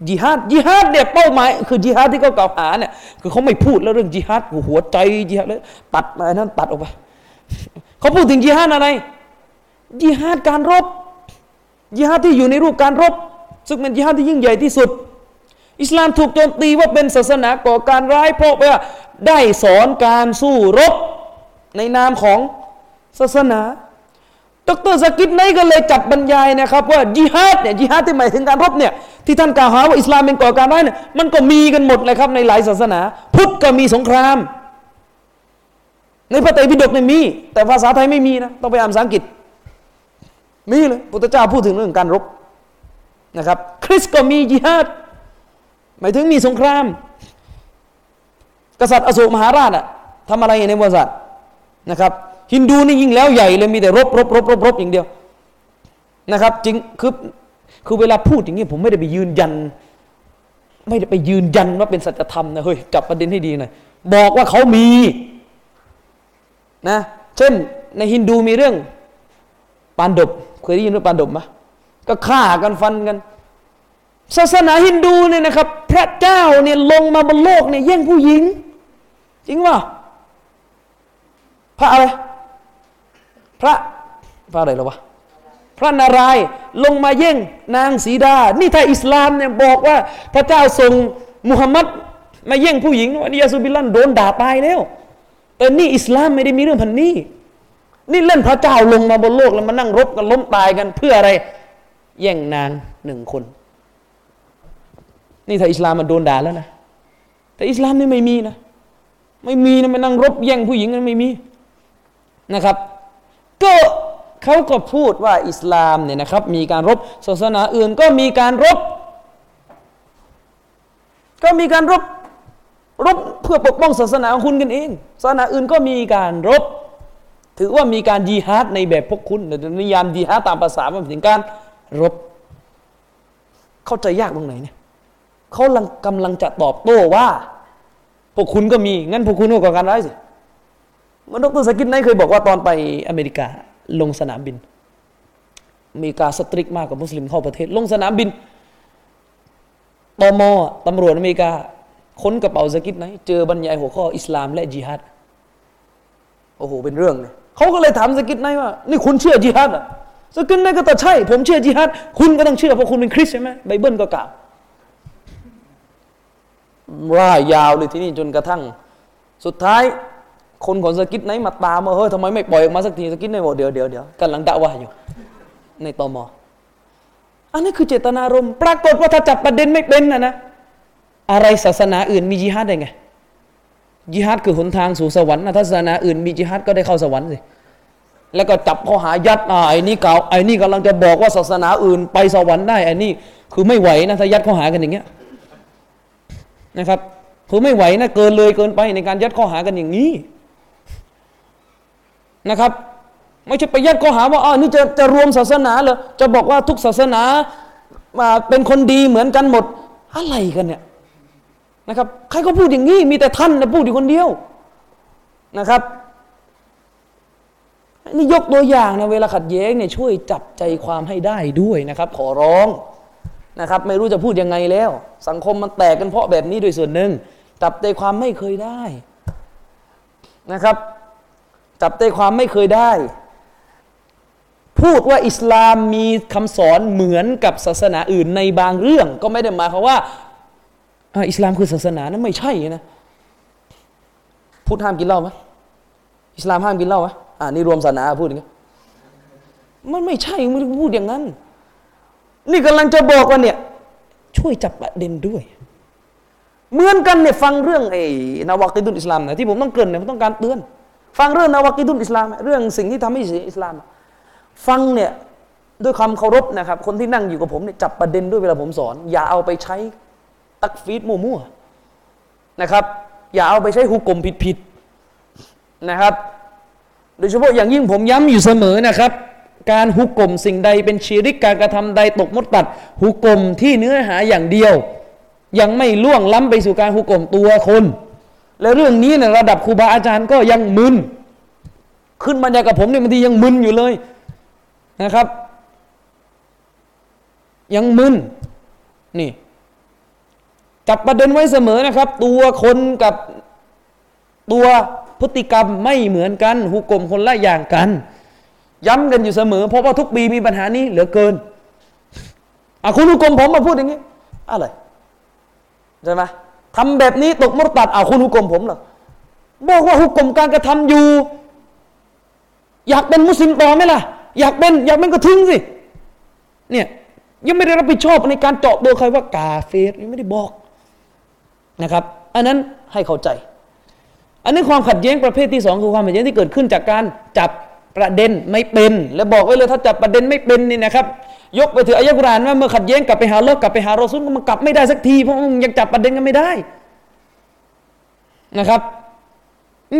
จิฮาดจิฮาดเนี่ยเป้าหมายคือจิฮาดที่เขากล่าวหาเนี่ยคือเขาไม่พูดแล้วเรื่องจิฮาดหัวใจจิฮาดเลยตัดมานั้นตัดออกไปเขาพูดถึงจิฮาดอะไรจิฮาดการรบจิฮาดที่อยู่ในรูปการรบ ซึ่งเป็นจิฮาดที่ยิ่งใหญ่ที่สุด อิสลามถูกโจมตีว่าเป็นศาสนาก่อการร้ายเพราะว่าได้สอนการสู้รบในนามของศาสนา ดรสกิดไนก็เลยจัดบรรยายนะครับ ว่าจิฮาดเนี่ยจิฮาดที่หมายถึงการรบเนี่ยที่ท่านกล่าวหาว่าอิสลามเป็นก่อการร้ายเนี่ยมันก็มีกันหมดเลยครับในหลายศาสนา พุทธก็มีสงคราม ในพระไตรปิฎกเนี่ยมี แต่ภาษาไทยไม่มีนะต้องไปอ่านภาษาอังกฤษ มีเลยพุทธเจ้าพูดถึงเรื่องการรบนะครับ คริสก็มีจิฮาดหมายถึงมีสงคราม กษัตริย์อโศกมหาราชอะทำอะไรในประวัติศาสตร์นะครับ ฮินดูนี่ยิ่งแล้วใหญ่เลยมีแต่รบรบรบรบรบอย่างเดียวนะครับจริงคือคือเวลาพูดอย่างนี้ผมไม่ได้ไปยืนยัน ไม่ได้ไปยืนยันว่าเป็นสัจธรรมนะเฮ้ยจับประเด็นให้ดีหน่อยบอกว่าเขามีนะเช่นในฮินดูมีเรื่องปานดบเคยได้ยินเรื่องปานดบไหมก็ฆ่ากันฟันกัน ศาสนาฮินดูเนี่ยนะครับ พระเจ้าเนี่ยลงมาบนโลกเนี่ยแย่งผู้หญิง จริงว่าพระอะไร พระพระอะไรหรอวะพระนารายณ์ลงมาเย่งนางสีดา นี่ถ้าอิสลามเนี่ยบอกว่า พระเจ้าทรงมุฮัมมัดมาเย่งผู้หญิงอันนี้ยาสุบิลันโดนด่าตายแล้วแต่นี่อิสลามไม่ได้มีเรื่องพันนี้ นี่เล่นพระเจ้าลงมาบนโลกแล้วมานั่งรบกันล้มตายกันเพื่ออะไร แย่งนางหนึ่งคน นี่ถ้าอิสลามมันโดนด่าแล้วนะ แต่อิสลามนี่ไม่มีนะ ไม่มีนะมานั่งรบแย่งผู้หญิงนั้นไม่มีนะครับ ก็เขาก็พูดว่าอิสลามเนี่ยนะครับ มีการรบศาสนาอื่นก็มีการรบ ก็มีการรบรบเพื่อปกป้องศาสนาของคุณกันเอง ศาสนาอื่นก็มีการรบ ถือว่ามีการยีฮาดในแบบพวกคุณแต่นิยามยีฮาดตามภาษามันถึงการรบ เข้าใจยากตรงไหนเนี่ยเขากำลังจะตอบโต้ว่า พวกคุณก็มี งั้นพวกคุณก็ก่อการร้ายสิ มันดร.ซากิร ไนค์เคยบอกว่าตอนไปอเมริกาลงสนามบินอเมริกา strict มากกับมุสลิมเข้าประเทศ ลงสนามบินตม. ตำรวจอเมริกา ค้นกระเป๋าซากิร ไนค์ เจอบรรยายหัวข้ออิสลามและจิฮัดโอ้โห เป็นเรื่องเลยเขาก็เลยถามซากิร ไนค์ ว่า นี่คุณเชื่อจิฮัดอะซากิร ไนค์ ก็ตอบใช่ ผมเชื่อจิฮัดคุณก็ต้องเชื่อเพราะคุณเป็นคริสต์ใช่ไหมไบเบิลก็กล่าวร่ายยาวเลยทีนี้จนกระทั่ง สุดท้าย คนของซากิร ไนค์ มาตามมาเฮ้ยทำไมไม่ปล่อยออกมาสักทีซากิร ไนค์ บอกเดี๋ยวเดี๋ยวเดี๋ยวกำลังด่าว่าอยู่ ในตอมออันนี้คือเจตนารมณ์ปรากฏว่าถ้าจับประเด็นไม่เป็นนะนะอะไรศาสนาอื่นมีจิฮัดได้ไงจิฮัดคือหนทางสู่สวรรค์นะถ้าศาสนาอื่นมีจิฮัดก็ได้เข้าสวรรค์สิแล้วก็จับข้อหายัดอ่าไอ้นี่เก่าไอ้นี่กำลังจะบอกว่าศาสนาอื่นไปสวรรค์ได้ไอ้นี่คือไม่ไหวนะถ้ายัดข้อหากันอย่างเงี้ยนะครับคือไม่ไหวนะเกินเลยเกินไปในการยัดข้อหากันอย่างนี้ นะครับ ไม่ใช่ไปยัดข้อหาว่าอ๋อนี่จะจะรวมศาสนาเหรอจะบอกว่าทุกศาสนามาเป็นคนดีเหมือนกันหมดอะไรกันเนี่ยนะครับ ใครก็พูดอย่างนี้มีแต่ท่านนะพูดอยู่คนเดียวนะครับนี่ยกตัวอย่างนะเวลาขัดแย้งเนี่ยช่วยจับใจความให้ได้ด้วยนะครับ ขอร้องนะครับ ไม่รู้จะพูดยังไงแล้ว สังคมมันแตกกันเพราะแบบนี้โดยส่วนหนึ่งจับใจความไม่เคยได้นะครับ จับใจความไม่เคยได้ พูดว่าอิสลามมีคำสอนเหมือนกับศาสนาอื่นในบางเรื่อง ก็ไม่ได้หมายความว่าอ่าอิสลามคือศาสนานะไม่ใช่นะพูดห้ามกินเหล้าไหมอิสลามห้ามกินเหล้าไหมอ่านี่รวมศาสนาพูดอย่างนี้มันไม่ใช่ไม่ได้พูดอย่างนั้น นี่กำลังจะบอกว่าเนี่ย ช่วยจับประเด็นด้วย เหมือนกันเนี่ยฟังเรื่องไอ้นาวากิดุลอิสลามนะที่ผมต้องเกรินเนี่ยผมต้องการเตือน ฟังเรื่องนาวากิดุลอิสลามเรื่องสิ่งที่ทำให้เสียอิสลาม ฟังเนี่ยด้วยความเคารพนะครับ คนที่นั่งอยู่กับผมเนี่ยจับประเด็นด้วยเวลาผมสอน อย่าเอาไปใช้ตักฟีดมั่วๆนะครับ อย่าเอาไปใช้หุกกลมผิดๆนะครับ โดยเฉพาะอย่างยิ่งผมย้ำอยู่เสมอนะครับ การหุกกลมสิ่งใดเป็นชีริกการกระทำใดตกมดตัดหุกกลมที่เนื้อหาอย่างเดียว ยังไม่ล่วงล้ำไปสู่การหุกกลมตัวคน และเรื่องนี้ในระดับครูบาอาจารย์ก็ยังมึน ขึ้นมาจากกับผมเนี่ยบางทียังมึนอยู่เลยนะครับ ยังมึนนี่จับประเด็นไว้เสมอนะครับ ตัวคนกับตัวพฤติกรรมไม่เหมือนกันหุกกลมคนละอย่างกัน ย้ำกันอยู่เสมอ เพราะว่าทุกปีมีปัญหานี้เหลือเกินอะคุณหุกกลมผมมาพูดอย่างนี้อะไรใช่ไหม ทำแบบนี้ตกมรตัดเอาคุณหุกกลมผมหรอบอกว่าหุกกลมการกระทำอยู่ อยากเป็นมุสลิมต่อไหมล่ะ อยากเป็นอยากเป็นก็ทิ้งสิเนี่ยยังไม่ได้รับผิดชอบในการเจาะตัวใครว่ากาเฟรยังไม่ได้บอกนะครับ อันนั้นให้เข้าใจ อันนี้ความขัดแย้งประเภทที่สองคือความขัดแย้งที่เกิดขึ้นจากการจับ ประเด็นไม่เป็น และบอกไว้เลยถ้าจับประเด็นไม่เป็นนี่นะครับ ยกไปถืออายะกุรานว่าเมื่อขัดแย้งกลับไปหาโลกกลับไปหารอซุลก็มันกลับไม่ได้สักทีเพราะมันยังจับประเด็นกันไม่ได้นะครับ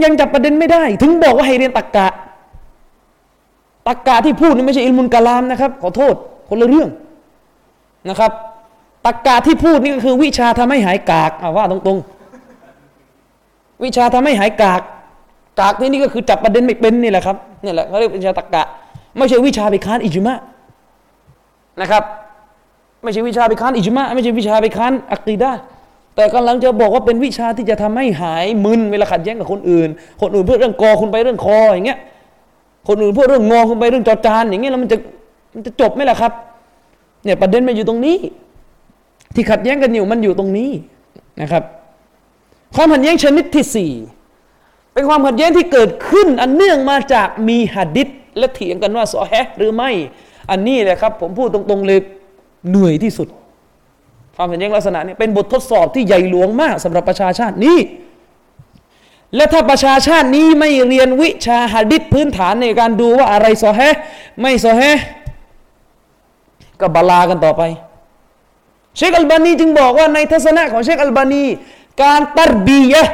ยังจับประเด็นไม่ได้ ถึงบอกว่าให้เรียนตักกะตักกะที่พูดนี่ไม่ใช่อิลมุลกะลามนะครับ ขอโทษคนละเรื่องนะครับตักกะที่พูดนี่ก็คือวิชาทำให้หายกากอาว่าตรงๆ วิชาทำให้หายกาก กากที่นี่ก็คือจับประเด็นไม่เป็นนี่แหละครับนี่แหละเขาเรียกวิชาตักกะ ไม่ใช่วิชาไปค้านอิจมะนะครับ ไม่ใช่วิชาไปค้านอิจมะไม่ใช่วิชาไปค้านอักีดะแต่กำลังจะบอกว่าเป็นวิชาที่จะทำให้หายมึนเวลาขัดแย้งกับคนอื่น คนอื่นเพื่อเรื่องกอคุณไปเรื่องคออย่างเงี้ยคนอื่นพูดเรื่องงอคุณไปเรื่องจอจานอย่างเงี้ยแล้วมันจะมันจะจบไหมล่ะครับเนี่ยประเด็นมันอยู่ตรงนี้ ที่ขัดแย้งกันอยู่มันอยู่ตรงนี้นะครับ ความขัดแย้งชนิดที่สี่ เป็นความขัดแย้งที่เกิดขึ้น อันเนื่องมาจากมีหัดดิษและเถียงกันว่าซอแฮหรือไม่ อันนี้แหละครับ ผมพูดตรงๆเลยเหนื่อยที่สุด ความขัดแย้งลักษณะนี้เป็นบททดสอบที่ใหญ่หลวงมากสำหรับประชาชาตินี้ และถ้าประชาชาตินี้ไม่เรียนวิชาหัดดิษพื้นฐานในการดูว่าอะไรซอแฮไม่ซอแฮก็บาลากันต่อไป เชคอัลบานีจึงบอกว่าในทัศนะของเชคอัลบานี การตัรบียะ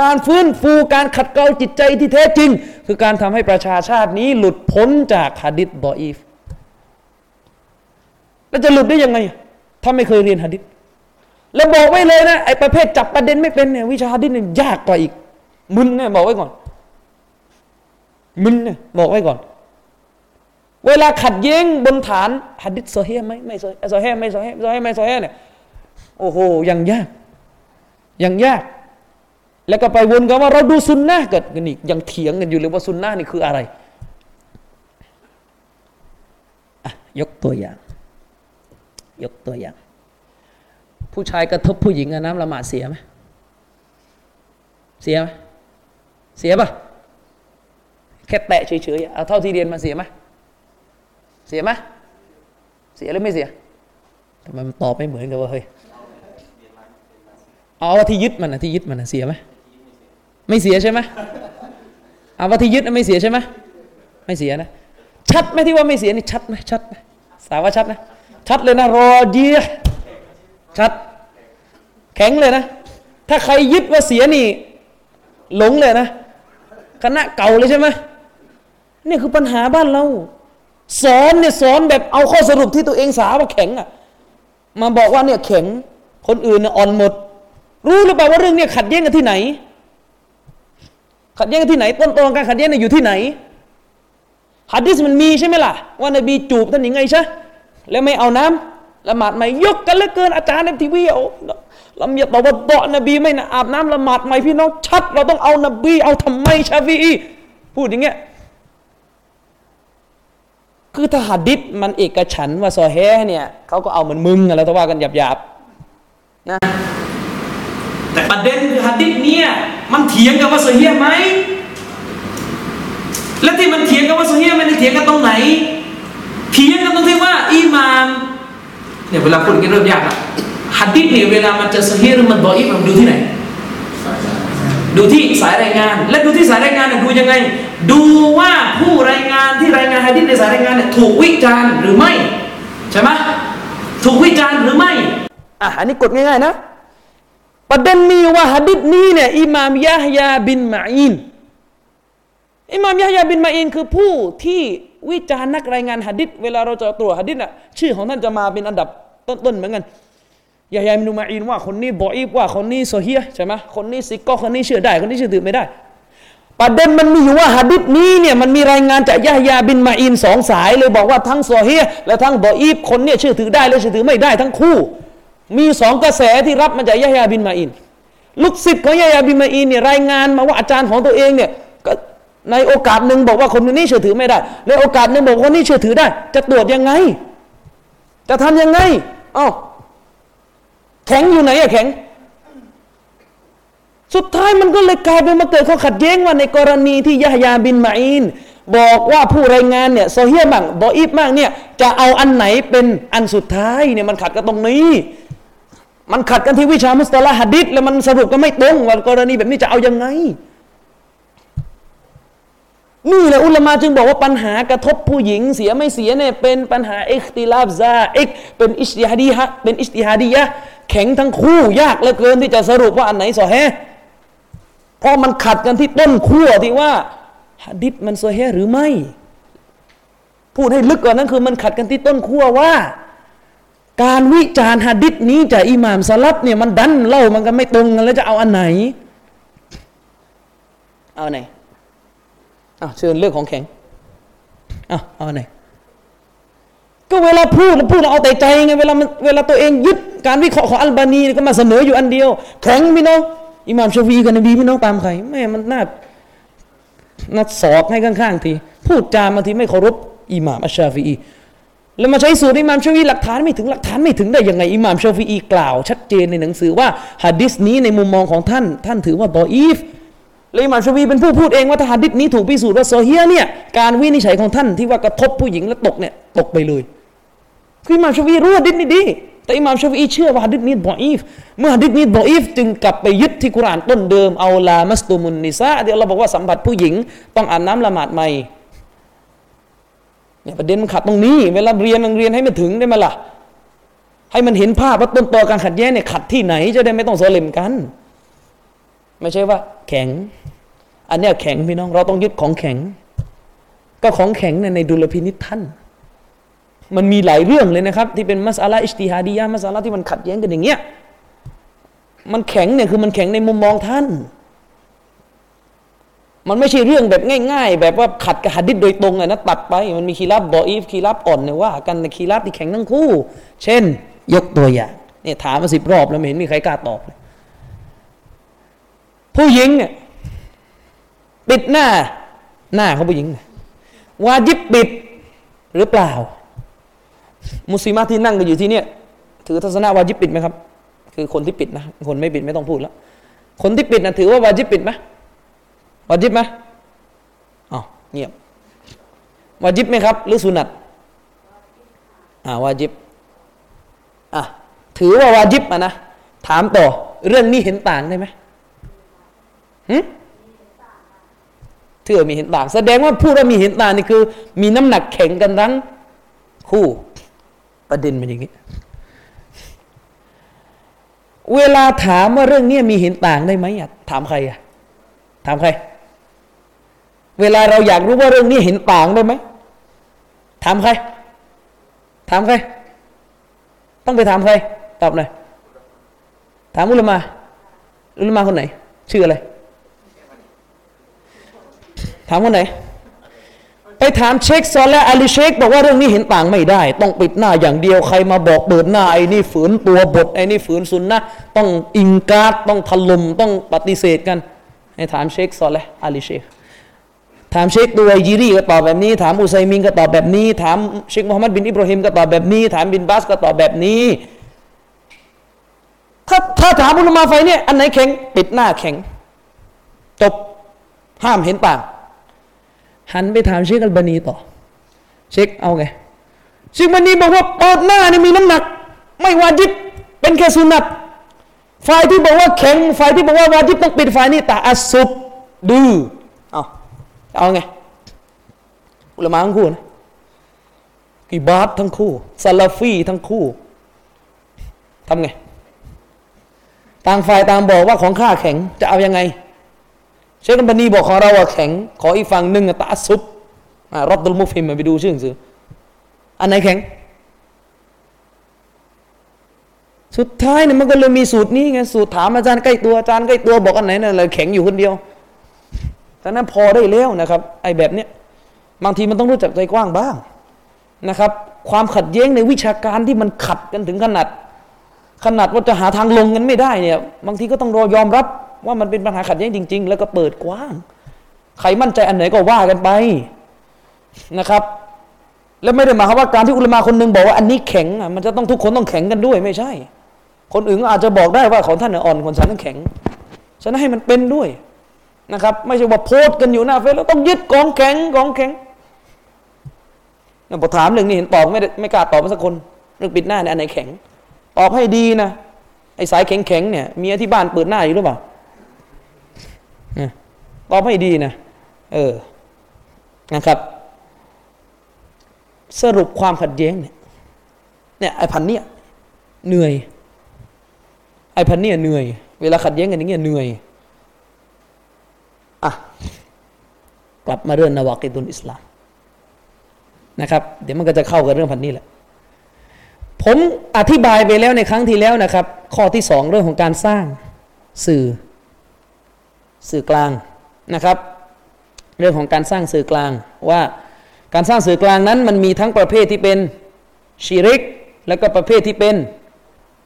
การฟื้นฟูการขัดเกลาจิตใจที่แท้จริง คือการทำให้ประชาชาตินี้หลุดพ้นจากหะดิษบออีฟแล้วจะหลุดได้ยังไง ถ้าไม่เคยเรียนหะดิษแล้วบอกไว้เลยนะไอ้ประเภทจับประเด็นไม่เป็นเนี่ยวิชาหะดิษเนี่ยยากกว่าอีกมึนเนี่ยบอกไว้ก่อนมึนเนี่ยบอกไว้ก่อน เวลาขัดแย้งบนฐานหัดดิษโซเฮไหมไม่โซโซเฮไม่โซเฮโซเฮไม่โซเฮเนี่ยโอ้โหยังยากยังยาก แล้วก็ไปวนกันว่าเราดูซุนนะเกิดกันอีกยังเถียงกันอยู่เลยว่าซุนนะนี่คืออะไรอะยกตัวอย่าง ยกตัวอย่าง ผู้ชายกระทบผู้หญิงน้ำละหมาดเสียไหมเสียไหมเสียปะแค่แตะเฉยๆเอาเท่าที่เรียนมาเสียไหมเสียไหมเสียหรือไม่เสียทำไมมันตอบไม่เหมือนกันวะเฮ้ยเอาว่าที่ยึดมันนะที่ยึดมันนะเสียไหม ไม่เสียใช่ไหมเอาว่าที่ยึดไม่เสียใช่ไหมไม่เสียนะ ชัดไหมที่ว่าไม่เสียนี่ชัดไหมชัดไหมสาวว่าชัดนะ ชัดเลยนะรอเจียชัด แข็งเลยนะ ถ้าใครยึดว่าเสียนี่ หลงเลยนะคณะเก่าเลยใช่ไหมนี่คือปัญหาบ้านเราสอนเนี่ยสอนแบบเอาข้อสรุปที่ตัวเองสาว่าแข็งอะมาบอกว่าเนี่ยแข็งคนอื่นเนี่ยอ่อนหมด รู้หรือเปล่าว่าเรื่องเนี่ยขัดแย้งกันที่ไหน ขัดแย้งกันที่ไหน ต้นตอการขัดแย้งเนี่ยอยู่ที่ไหนฮัดดิสมันมีใช่ไหมล่ะ ว่านบีจูบท่านยังไงใช่แล้วไม่เอาน้ละหมาดใหม่ยกกันเหลือเกินอาจารย์ในทีวีเอาลำยาตะวัดดอนบีไม่นะอาบน้ำละหมาดใหม่พี่น้องชัด เราต้องเอานบี เอาทำไมชาฟีอีพูดอย่างเงี้ยคือถ้าหัดดิษมันเอกฉันว่าซอแฮเนี่ยเขาก็เอาเหมือนมึงอะไรทว่ากันหยาบๆนะ แต่ประเด็นคือหัดดิษเนี่ยมันเถียงกันว่าซอฮีไหมและที่มันเถียงกันว่าซอฮีมันเถียงกันตรงไหน เถียงกันตรงที่ว่าอิหมามเนี่ยเวลาพูดกันเริ่มยากอะหัดดิษเนี่ยเวลามันจะซอฮีหรือมันดออีมันดูที่ไหนดูที่สายรายงาน และดูที่สายรายงานเนี่ยดูยังไง ดูว่าผู้รายงานที่รายงานฮะดิษในสายรายงานเนี่ยถูกวิจารณ์หรือไม่ ใช่ไหมถูกวิจารณ์หรือไม่อะอันนี้กฎง่ายๆนะ ประเด็นมีว่าฮะดิษนี้เนี่ยอิหม่ามยะฮยาบินมาอินอิหม่ามยะฮยาบินมาอินคือผู้ที่วิจารณ์นักรายงานฮะดิษเวลาเราจะตรวจฮะดิษน่ะชื่อของท่านจะมาเป็นอันดับต้นๆเหมือนกันยาฮยาบินมาอินว่าคนนี้ضعيف ว่าคนนี้ صحيح ใช่ไหมคนนี้ ثقة คนนี้เชื่อได้คนนี้เชื่อถือไม่ได้ ประเด็นมันมีอยู่ว่าหะดิษนี้เนี่ยมันมีรายงานจากยะฮยาบินมาอินสองสายเลยบอกว่าทั้งโซเฮียและทั้งบออีฟคนเนี่ยเชื่อถือได้และเชื่อถือไม่ได้ทั้งคู่ มีสองกระแสที่รับมาจากยะฮยาบินมาอิน ลูกศิษย์ของยะฮยาบินมาอินเนี่ยรายงานมาว่าอาจารย์ของตัวเองเนี่ยก็ในโอกาสหนึ่งบอกว่าคนนี้เชื่อถือไม่ได้ ในโอกาสหนึ่งบอกว่าคนนี้เชื่อถือได้ จะตรวจยังไง จะทำยังไงอ้าวแข็งอยู่ไหนอะแข็ง สุดท้ายมันก็เลยกลายเป็นมาเกิดข้อขัดแย้งว่าในกรณีที่ยะฮยาบินมาอินบอกว่าผู้รายงานเนี่ยصحيح มั่ง ضعيف มั่งเนี่ยจะเอาอันไหนเป็นอันสุดท้ายเนี่ยมันขัดกันตรงนี้ มันขัดกันที่วิชาمصطلح الحديثแล้วมันสรุปก็ไม่ตรงว่ากรณีแบบนี้จะเอายังไง นี่แหละอุลามาจึงบอกว่าปัญหากระทบผู้หญิงเสียไม่เสียเนี่ยเป็นปัญหาاختلاف سائغ เป็น اجتهادية เป็น اجتهاديةแข็งทั้งคู่ยากเหลือเกินที่จะสรุปว่าอันไหนสอแฮเพราะมันขัดกันที่ต้นขั้วที่ว่าฮะดิษมันสอแฮหรือไม่ พูดให้ลึกกว่านั้นคือมันขัดกันที่ต้นขั้วว่า การวิจารณ์ฮะดิษนี้จากอิหม่ามสลับเนี่ยมันดันเล่ามันก็ไม่ตรงกันแล้วจะเอาอันไหน เอาไหนอะเชิญเรื่องของแข็งอะเอาไหนก็เวลาพูดพูดเราเอาแต่ใจไงเวลาเวลาตัวเองยึดการวิเคราะห์ของอัลบานีก็มาเสนออยู่อันเดียว แข็งพี่น้องอิหม่ามชาฟีกับนบีพี่น้องตามใครแม่มันน่าน่าสอกให้ข้างๆทีพูดจาบาทีไม่เคารพอิหม่ามอัชชาฟีอี แล้วมาใช้สูตรอิหม่ามชาฟีหลักฐานไม่ถึงหลักฐานไม่ถึงได้ยังไงอิหม่ามชาฟีอีกล่าว ชัดเจนในหนังสือว่าหะดิษนี้ในมุมมองของท่าน ท่านถือว่า ضعيف เลยอิหม่ามชาฟีเป็นผู้พูดเองว่าถ้าหะดิษนี้ถูกพิสูจน์ว่า صحيح เนี่ยการวินิจฉัยของท่านที่ว่ากระทบผู้หญิงและตกเนี่ยตกไปเลยคืออิหม่ามชาฟีรู้หะดิษนี้ดีแต่อิหม่ามชาฟีเชื่อว่าหะดิษนี้ดออีฟเมื่อหะดิษนี้ดออีฟจึงกลับไปยึดที่กุรานต้นเดิมเอาลามัสตุมุนนิซาที่อัลลอฮ์บอกว่าสัมผัสผู้หญิง ต้องอาบน้ำละหมาดใหม่ เนี่ยประเด็นมันขัดตรงนี้ เวลาเรียนมันเรียนให้มันถึงได้ไหมล่ะ ให้มันเห็นภาพว่าต้นตอการขัดแย้งเนี่ยขัดที่ไหนจะได้ไม่ต้องโซเลมกัน ไม่ใช่ว่า แข็ง อันเนี้ยแข็งพี่น้อง เราต้องยึดของแข็ง ก็ของแข็งในในดุลพินิจท่านมันมีหลายเรื่องเลยนะครับ ที่เป็นมัสอาลาอิสติฮาดียะมัสอาลาที่มันขัดแย้งกันอย่างเงี้ยมันแข็งเนี่ยคือมันแข็งในมุมมองท่าน มันไม่ใช่เรื่องแบบง่าย ๆ แบบว่าขัดกับหัดดิษโดยตรงเลยนะตัดไป มันมีคีรับดออีฟคีรับอ่อนเนี่ยว่ากันในคีรับที่แข็งทั้งคู่ เช่น ยกตัวอย่างเนี่ยถามมาสิบรอบแล้วไม่เห็นมีใครกล้าตอบเลยผู้หญิงเนี่ยปิดหน้า หน้าของผู้หญิงวาจิบปิดหรือเปล่า มุสลิมาที่นั่งกันอยู่ที่เนี่ยถือทัศนะวาจิบปิดไหมครับ คือคนที่ปิดนะคนไม่ปิดไม่ต้องพูดแล้ว คนที่ปิดนะถือว่าวาจิบปิดไหม วาจิบไหมอ๋อเงียบวาจิบไหมครับ หรือสุนัตอ่าวาจิบอะถือว่าวาจิบอะนะถามต่อ เรื่องนี้เห็นต่างได้ไหมหืถือมีเห็นต่าง แสดงว่าพูดว่ามีเห็นต่างนี่คือ มีน้ำหนักแข็งกันทั้งคู่ประเด็นเป็นอย่างนี้ เวลาถามว่าเรื่องนี้มีเห็นต่างได้ไหมอะถามใครอะถามใคร เวลาเราอยากรู้ว่าเรื่องนี้เห็นต่างได้ไหมถามใครถามใคร ต้องไปถามใคร ตอบหน่อยถามอุลมา อุลมาคนไหน ชื่ออะไร ถามคนไหน ไปถามเชคซอลและอาลีเชคบอกว่าเรื่องนี้เห็นต่างไม่ได้ ต้องปิดหน้าอย่างเดียวใครมาบอกเปิดหน้าไอ้นี่ฝืนตัวบทไอ้นี่ฝืนสุนนะต้องอิงการ์ดต้องถล่มต้องปฏิเสธกัน ให้ถามเชคซอลและอาลีเชค ถามเชคดูไอจีรีก็ตอบแบบนี้ ถามอุไซมินก็ตอบแบบนี้ ถามเชคมูฮัมหมัดบินอิบราฮิมก็ตอบแบบนี้ ถามบินบาสก็ตอบแบบนี้ ถ้าถ้าถามอุลามาไฟเนี่ยอันไหนแข็ง ปิดหน้าแข็งจบห้ามเห็นต่างหันไปถามเชคอัลบานีต่อ เชคเอาไงเชคบันีบอกว่าเปิดหน้านี่มีน้ำหนัก ไม่วาจิบเป็นแค่สุนัตฝ่ายที่บอกว่าแข็งฝ่ายที่บอกว่าวาจิบต้องปิดฝ่ายนี้ตาอัสุบดื้อ เอาไง อุลามะทั้งคู่นะกีบาตทั้งคู่ซาลาฟีทั้งคู่ทำไง ต่างฝ่ายต่างบอกว่าของข้าแข็งจะเอายังไง เชคบันีบอกของเราว่าแข็ง ขออีกฝั่งหนึ่งตาอัสุบรอบดุลมุฟิมมาไปดูชื่อหนังสือ อันไหนแข็ง สุดท้ายเนี่ยมันก็เลยมีสูตรนี้ไงสูตรถามอาจารย์ใกล้ตัวอาจารย์ใกล้ตัวบอกอันไหนน่ะเลยแข็งอยู่คนเดียว แต่นั้นพอได้แล้วนะครับไอ้แบบเนี้ยบางทีมันต้องรู้จักใจกว้างบ้างนะครับ ความขัดแย้งในวิชาการที่มันขัดกันถึงขนาด ขนาดว่าจะหาทางลงกันไม่ได้เนี่ย บางทีก็ต้องรอยอมรับว่ามันเป็นปัญหาขัดแย้งจริง ๆ แล้วก็เปิดกว้าง ใครมั่นใจอันไหนก็ว่ากันไปนะครับ แล้วไม่ได้หมายความว่าการที่อุลมาคนหนึ่งบอกว่าอันนี้แข็งอะมันจะต้องทุกคนต้องแข็งกันด้วยไม่ใช่ คนอื่นอาจจะบอกได้ว่าของท่านอ่อนคนฉันต้องแข็งฉันให้มันเป็นด้วย นะครับ ไม่ใช่ว่าโพสกันอยู่หน้าเฟซแล้วต้องยึดกองแข็งกองแข็งพอถามหนึ่งนี่เห็นตอบไม่ไม่กล้าตอบมาสักคนเรื่องปิดหน้าเนี่ยอันไหนแข็ง ตอบให้ดีนะไอ้สายแข็งแข็งเนี่ยเมียที่บ้านเปิดหน้าอยู่หรือเปล่าตอบให้ดีนะเออนะครับ สรุปความขัดแย้งเนี่ยเนี่ยไอ้พันเนี่ยเหนื่อยไอ้พันเนี่ยเหนื่อย เวลาขัดแย้งกันอย่างเงี้ยเหนื่อย อะกลับมาเรื่องนวากิดุลอิสลามนะครับ เดี๋ยวมันก็จะเข้ากับเรื่องพันนี้แหละ ผมอธิบายไปแล้วในครั้งที่แล้วนะครับ ข้อที่สองเรื่องของการสร้างสื่อ สื่อกลางนะครับ เรื่องของการสร้างสื่อกลางว่าการสร้างสื่อกลางนั้น มันมีทั้งประเภทที่เป็นชีริก และก็ประเภทที่เป็น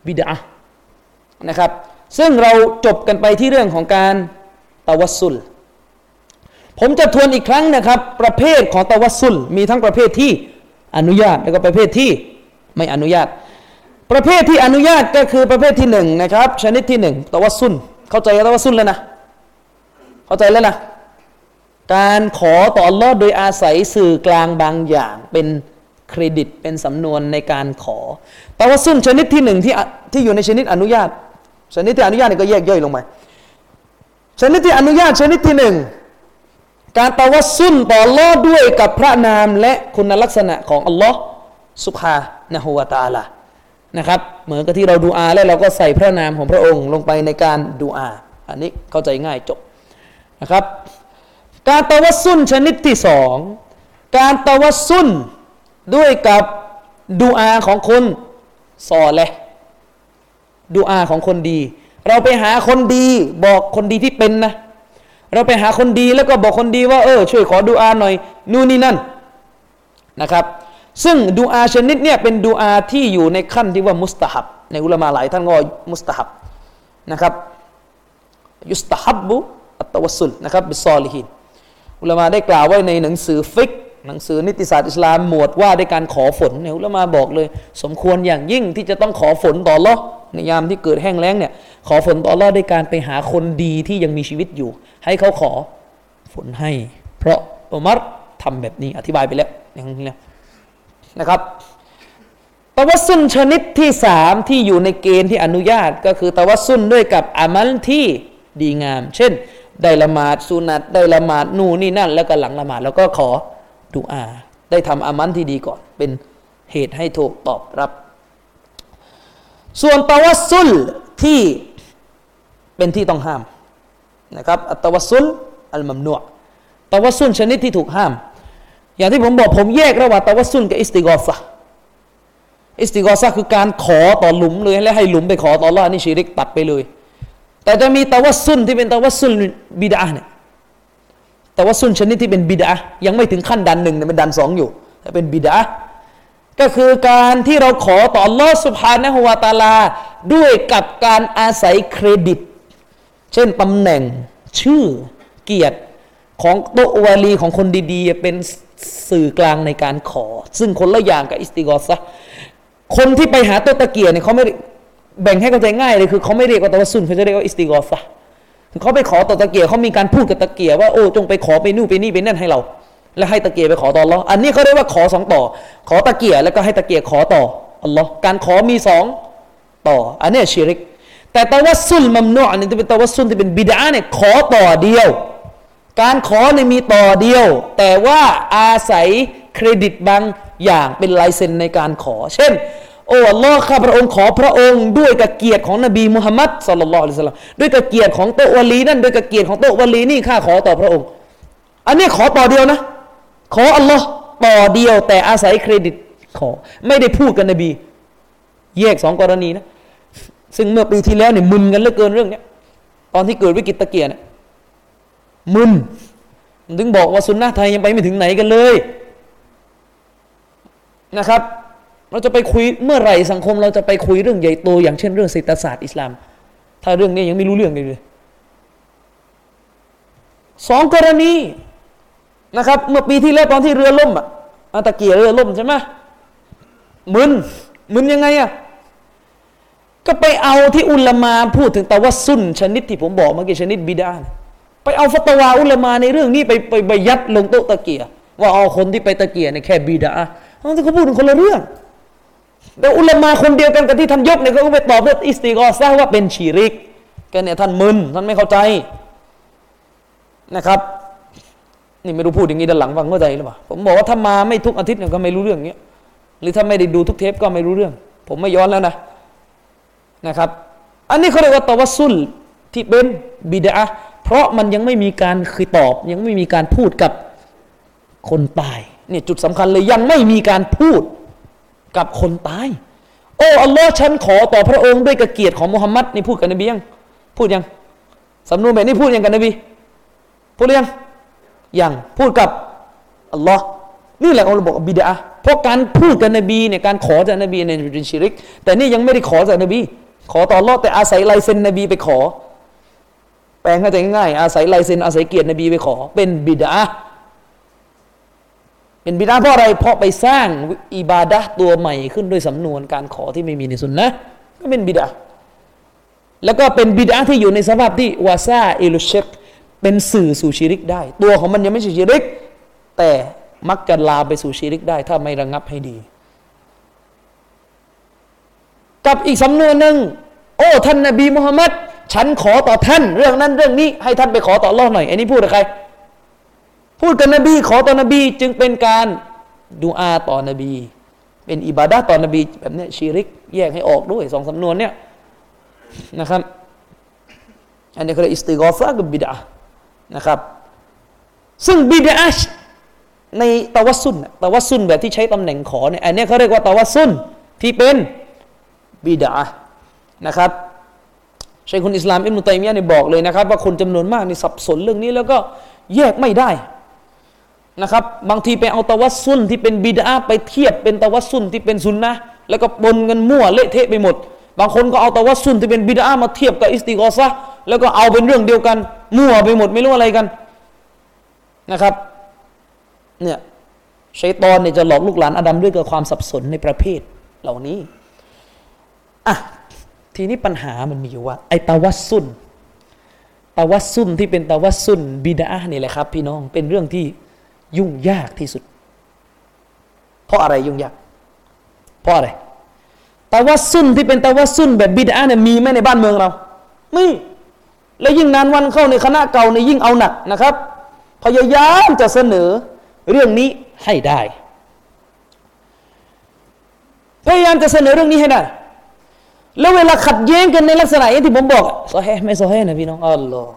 บิดานะครับ ซึ่งเราจบกันไปที่เรื่องของการตะวัสุล ผมจะทวนอีกครั้งนะครับ ประเภทของตะวัสุล มีทั้งประเภทที่อนุญาตและก็ประเภทที่ไม่อนุญาต ประเภทที่อนุญาตก็คือประเภทที่หนึ่งนะครับ ชนิดที่หนึ่งตะวัสุลเข้าใจตะวัสุลแล้วนะ เข้าใจแล้วนะ การขอต่ออัลลอฮ์โดยอาศัยสื่อกลางบางอย่างเป็นเครดิตเป็นสำนวนในการขอแต่ว่าซึ่งชนิดที่หนึ่งที่ที่อยู่ในชนิดอนุญาต ชนิดที่อนุญาตนี่ก็แยกย่อยลงไปชนิดที่อนุญาตชนิดที่หนึ่ง การตะวัสุนต่อลอด้วยกับพระนามและคุณลักษณะของอัลลอฮ์สุภานะฮุวาตาลานะครับ เหมือนกับที่เราดูอาแล้วเราก็ใส่พระนามของพระองค์ลงไปในการดูอา อันนี้เข้าใจง่ายจบนะครับ การตะวัสุนชนิดที่สองการตะวัสุนด้วยกับดูอาของคนซอแลดูอาของคนดี เราไปหาคนดีบอกคนดีที่เป็นนะ เราไปหาคนดีแล้วก็บอกคนดีว่าเออช่วยขอดูอาหน่อย นู่นนี่นั่นนะครับ ซึ่งดูอาชนิดเนี่ยเป็นดูอาที่อยู่ในขั้นที่ว่ามุสตาฮับ ในอุลามาหลายท่านก็มุสตาฮับนะครับยุสตาฮับบุอัตวัสุลนะครับบิซอลิฮินอุลามาได้กล่าวไว้ในหนังสือฟิก หนังสือนิติศาสตร์อิสลามหมวดว่าด้วยการขอฝนเนี่ยอุลามาบอกเลย สมควรอย่างยิ่งที่จะต้องขอฝนต่อลอในยามที่เกิดแห้งแล้งเนี่ย ขอฝนต่อลอด้วยการไปหาคนดีที่ยังมีชีวิตอยู่ ให้เขาขอฝนให้ เพราะอุมัรทำแบบนี้อธิบายไปแล้วอย่างนี้นะครับตะวัสุนชนิดที่สามที่อยู่ในเกณฑ์ที่อนุญาต ก็คือตะวัสุนด้วยกับอามัลที่ดีงาม เช่น ได้ละหมาดสุนัตได้ละหมาดนู่นนี่นั่น แล้วก็หลังละหมาดแล้วก็ขอ ดุอา ได้ทำอามัลที่ดีก่อน เป็นเหตุให้ถูกตอบรับ ส่วน توسل ที่เป็นที่ต้องห้ามนะครับالتوسل الممنوع توسل ชนิดที่ถูกห้าม อย่างที่ผมบอกผมแยกระหว่าง توسل กับ استغاثة استغاثة คือการขอต่อหลุมเลยแล้วให้หลุมไปขอต่อละนี่ شرك ตัดไปเลย แต่จะมี توسل ที่เป็น توسلบิดาเนี่ย แต่ว่าสุนชนิดที่เป็นบิดายังไม่ถึงขั้นดันหนึ่งเนี่ยเป็นดันสองอยู่แต่เป็นบิดาก็คือการที่เราขอต่อลอสุภานะฮวาตาลา ด้วยกับการอาศัยเครดิต เช่นตำแหน่งชื่อเกียรติของโตวาลีของคนดีๆ เป็นสื่อกลางในการขอ ซึ่งคนละอย่างกับอิสติกอสะคนที่ไปหาตัวตะเกียรเนี่ยเขาไม่แบ่งให้เข้าใจง่ายเลยคือเขาไม่เรียกว่าตะวัสุนเขาจะเรียกว่าอิสติกอสะ เขาไปขอต่อตะเกียรเขามีการพูดกับตะเกียรว่าโอ้จงไปขอไปนู่นไปนี่ไปนั่นให้เรา แล้วให้ตะเกียรไปขอต่ออัลลอฮ์อันนี้เขาเรียกว่าขอสองต่อ ขอตะเกียรแล้วก็ให้ตะเกียรขอต่ออัลลอฮ์การขอมีสองต่อ อันนี้ชิริก แต่ตะวัสุลมัมนุอันนี้เป็นตะวัสุลที่เป็นบิดาเนี่ยขอต่อเดียว การขอเนี่ยมีต่อเดียว แต่ว่าอาศัยเครดิตบางอย่างเป็นลายเซ็นในการขอ เช่น โอ้ลอ์ข้าพระองค์ขอพระองค์ด้วยกับเกียรติของนบีมุฮัมมัดสุลลัลลอฮุอะลัยฮิสลามด้วยกับเกียรติของโตวลีนั่นด้วยกับเกียรติของโตวลีนี่ข้าขอต่อพระองค์ อันนี้ขอต่อเดียวนะ ขออัลลอฮ์ต่อเดียว แต่อาศัยเครดิตขอ ไม่ได้พูดกันนบี แยกสองกรณีนะ ซึ่งเมื่อปีที่แล้วเนี่ยมึนกันเหลือเกินเรื่องนี้ตอนที่เกิดวิกฤตตะเกียร์เนี่ยมึนถึงบอกว่าสุนนะไทยยังไปไม่ถึงไหนกันเลยนะครับ เราจะไปคุยเมื่อไหร่สังคม เราจะไปคุยเรื่องใหญ่โตอย่างเช่นเรื่องเศรษฐศาสตร์อิสลาม ถ้าเรื่องนี้ยังไม่รู้เรื่องเลยสองกรณีนะครับ เมื่อปีที่แล้วตอนที่เรือล่มอะตะเกียเรือล่มใช่ไหมมึนมึนยังไงอะก็ไปเอาที่อุลามาพูดถึงแต่ว่าสุนชนิดที่ผมบอกเมื่อกี้ชนิดบิดาไปเอาฟัตวาอุลามาในเรื่องนี้ไปไปยัดลงโต๊ะตะเกียว่าเอาคนที่ไปตะเกียเนี่ยแค่บิดาเขาจะเขาพูดถึงคนละเรื่อง แต่อุลามาคนเดียวกันกับที่ท่านยกเนี่ยเขาก็ไปตอบเรื่องอิสติกอซะว่าเป็นชีริกแกเนี่ยท่านมึนท่านไม่เข้าใจนะครับ นี่ไม่รู้พูดอย่างนี้ด้านหลังฟังเข้าใจหรือเปล่าผมบอกว่าถ้ามาไม่ทุกอาทิตย์เนี่ยก็ไม่รู้เรื่องเนี้ยหรือถ้าไม่ได้ดูทุกเทปก็ไม่รู้เรื่อง ผมไม่ย้อนแล้วนะนะครับ อันนี้เขาเรียกว่าตวัสุลที่เป็นบิดาเพราะมันยังไม่มีการคือตอบ ยังไม่มีการพูดกับคนตายเนี่ยจุดสำคัญเลยยังไม่มีการพูด กับคนตาย โอ้อัลลอฮ์ฉันขอต่อพระองค์ด้วยกระเกียรติของมุฮัมมัดนี่พูดกับนบียังพูดยังสำนวนแบบนี้พูดยังกับนบีพูดยังยังพูดกับอัลลอฮ์นี่แหละเราบอกบิดาเพราะการพูดกับนบีเนี่ยการขอจากนบีเนี่ยเป็นชิริก แต่นี่ยังไม่ได้ขอจากนบี ขอต่ออัลลอฮ์แต่อาศัยลายเซ็นนบีไปขอ แปลงเข้าใจง่ายอาศัยลายเซ็นอาศัยเกียรตินบีไปขอ เป็นบิดา เป็นบิดาเพราะอะไรเพราะไปสร้างอิบาดะตัวใหม่ขึ้นด้วยสำนวนการขอที่ไม่มีในสุนนะก็เป็นบิดาแล้วก็เป็นบิดาที่อยู่ในสภาพที่วาซาเอลุเชกเป็นสื่อสู่ชีริกได้ ตัวของมันยังไม่ใช่ชีริก แต่มักจะลาไปสู่ชีริกได้ ถ้าไม่ระงงับให้ดี กับอีกสำนวนหนึ่งโอ้ท่านนบีมุฮัมมัดฉันขอต่อท่าน เรื่องนั้นเรื่องนี้ให้ท่านไปขอต่อรอดหน่อยอันนี้พูดกับใคร พูดกับนบีขอต่อนบีจึงเป็นการดูอาต่อนบี เป็นอิบาดะต่อนบีแบบนี้ชีริก แยกให้ออกด้วยสองสำนวนเนี่ยนะครับ อันนี้คืออิสติกอฟะกับบิดานะครับ ซึ่งบิดาในตะวัสุนตะวัสุนแบบที่ใช้ตำแหน่งขอเนี่ยอันนี้เขาเรียกว่าตะวัสุนที่เป็นบิดานะครับชัยคุณอิสลามอิมนุตัยมียะนี่บอกเลยนะครับ ว่าคนจำนวนมากนี่สับสนเรื่องนี้แล้วก็แยกไม่ได้ นะครับ บางทีไปเอาตะวัสซุนที่เป็นบิดาไปเทียบเป็นตะวัสซุนที่เป็นซุนนะแล้วก็ปนกันมั่วเละเทะไปหมด บางคนก็เอาตะวัสซุนที่เป็นบิดามาเทียบกับอิสติกอซะแล้วก็เอาเป็นเรื่องเดียวกัน มั่วไปหมดไม่รู้อะไรกันนะครับเนี่ยชัยตอนเนี่ยจะหลอกลูกหลานอาดัมด้วยกับความสับสนในประเภทเหล่านี้อะทีนี้ปัญหามันมีอยู่ว่า ไอ้ตะวัสซุนตะวัสซุนที่เป็นตะวัสซุนบิดานี่แหละครับ พี่น้องเป็นเรื่องที่ ยุ่งยากที่สุด เพราะอะไรยุ่งยาก เพราะอะไรตะวัสุนที่เป็นตะวัสุนแบบบิดาเนี่ยมีไหมในบ้านเมืองเราไม่แล้วยิ่งนานวันเข้าในคณะเก่าในยิ่งเอาหนักนะครับ พยายามจะเสนอเรื่องนี้ให้ได้ พยายามจะเสนอเรื่องนี้ให้ได้ แล้วเวลาขัดแย้งกันในลักษณะอย่างที่ผมบอกซอแฮไม่ซอแฮนะพี่น้องอัลลอฮ์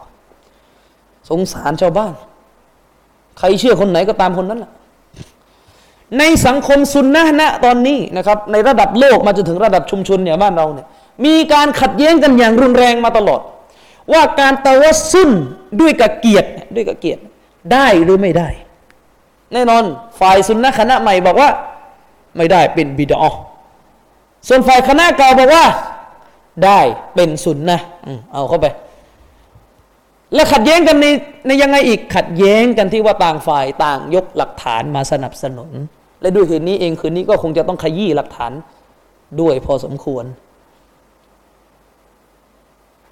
สงสารชาวบ้าน ใครเชื่อคนไหนก็ตามคนนั้นแหละในสังคมซุนนะนะตอนนี้นะครับ ในระดับโลกมาจนถึงระดับชุมชนเนี่ยบ้านเราเนี่ยมีการขัดแย้งกันอย่างรุนแรงมาตลอด ว่าการตะวัสุนด้วยกับเกียรติด้วยกับเกียรติได้หรือไม่ได้ แน่นอนฝ่ายสุนนะคณะใหม่บอกว่า ไม่ได้เป็นบิดอส่วนฝ่ายคณะเก่าบอกว่า ได้เป็นสุนนะเอาเข้าไป แล้วขัดแย้งกันในในยังไงอีกขัดแย้งกันที่ว่าต่างฝ่ายต่างยกหลักฐานมาสนับสนุน และด้วยเหตุนี้เองคืนนี้ก็คงจะต้องขยี้หลักฐานด้วยพอสมควร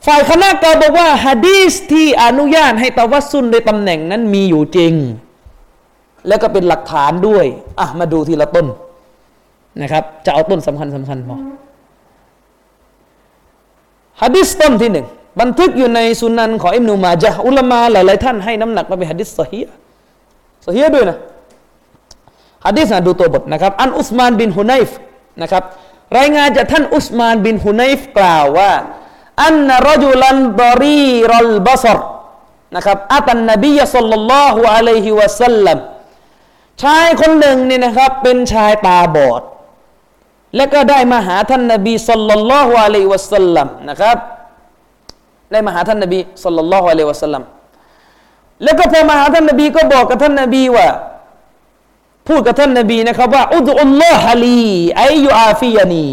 ฝ่ายคณะกาบอกว่าฮะดีสที่อนุญาตให้ตะวัสุนในตำแหน่งนั้นมีอยู่จริง แล้วก็เป็นหลักฐานด้วยอะมาดูทีละต้นนะครับ จะเอาต้นสำคัญสำคัญพอฮะดิษต้นที่หนึ่ง บันทึกอยู่ในสุนันของอิมนุมาจาอุลามาหลายๆท่านให้น้ำหนักมาเป็นฮะดิษสฮีสฮีด้วยนะฮะดิษนะดูตัวบทนะครับ อันอุสมานบินฮุนัยฟนะครับ รายงานจากท่านอุสมานบินฮุนัยฟกล่าวว่าอันนรจุลันบรีรัลบาซรนะครับอัตันนบีสัลลัลลอฮุอะลัยฮิวะสัลลัมชายคนหนึ่งเนี่ยนะครับ เป็นชายตาบอด และก็ได้มาหาท่านนบีสัลลัลลอฮุอะลัยฮิวะสัลลัมนะครับ ได้มาหาท่านนบีสัลลัลลอฮุอะลัยวะสัลลัมแล้วก็พอมาหาท่านนบีก็บอกกับท่านนบีว่า พูดกับท่านนบีนะครับว่าอุดุลลอฮะลีไอยูอาฟียานี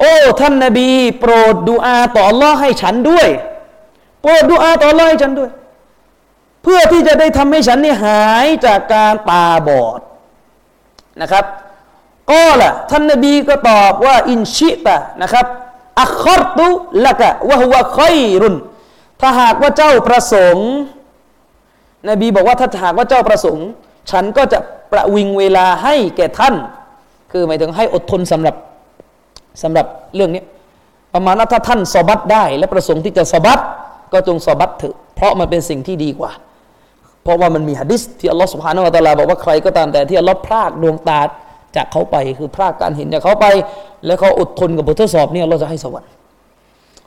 โอ้ท่านนบี โปรดดูอาต่อ Allah ให้ฉันด้วย โปรดดูอาต่อ Allah ให้ฉันด้วย เพื่อที่จะได้ทำให้ฉันนี่หายจากการตาบอดนะครับก็ล่ะท่านนบีก็ตอบว่าอินชิตะนะครับ อัคอรตุละกะวะฮุวะคอยรุนถ้าหากว่าเจ้าประสงค์ นบีบอกว่าถ้าหากว่าเจ้าประสงค์ ฉันก็จะประวิงเวลาให้แก่ท่าน คือหมายถึงให้อดทนสำหรับสำหรับเรื่องนี้ประมาณว่าถ้าท่านสอบัตได้ และประสงค์ที่จะสอบัตก็จงสอบัตเถอะเพราะมันเป็นสิ่งที่ดีกว่า เพราะว่ามันมีฮะดิษที่อัลลอฮฺสุบฮานาวะตะลาบอกว่าใครก็ตามแต่ที่อัลลอฮฺพรากดวงตา จากเขาไป คือพรากการเห็นจากเขาไป แล้วเขาอดทนกับบททดสอบเนี่ยเราจะให้สวรรค์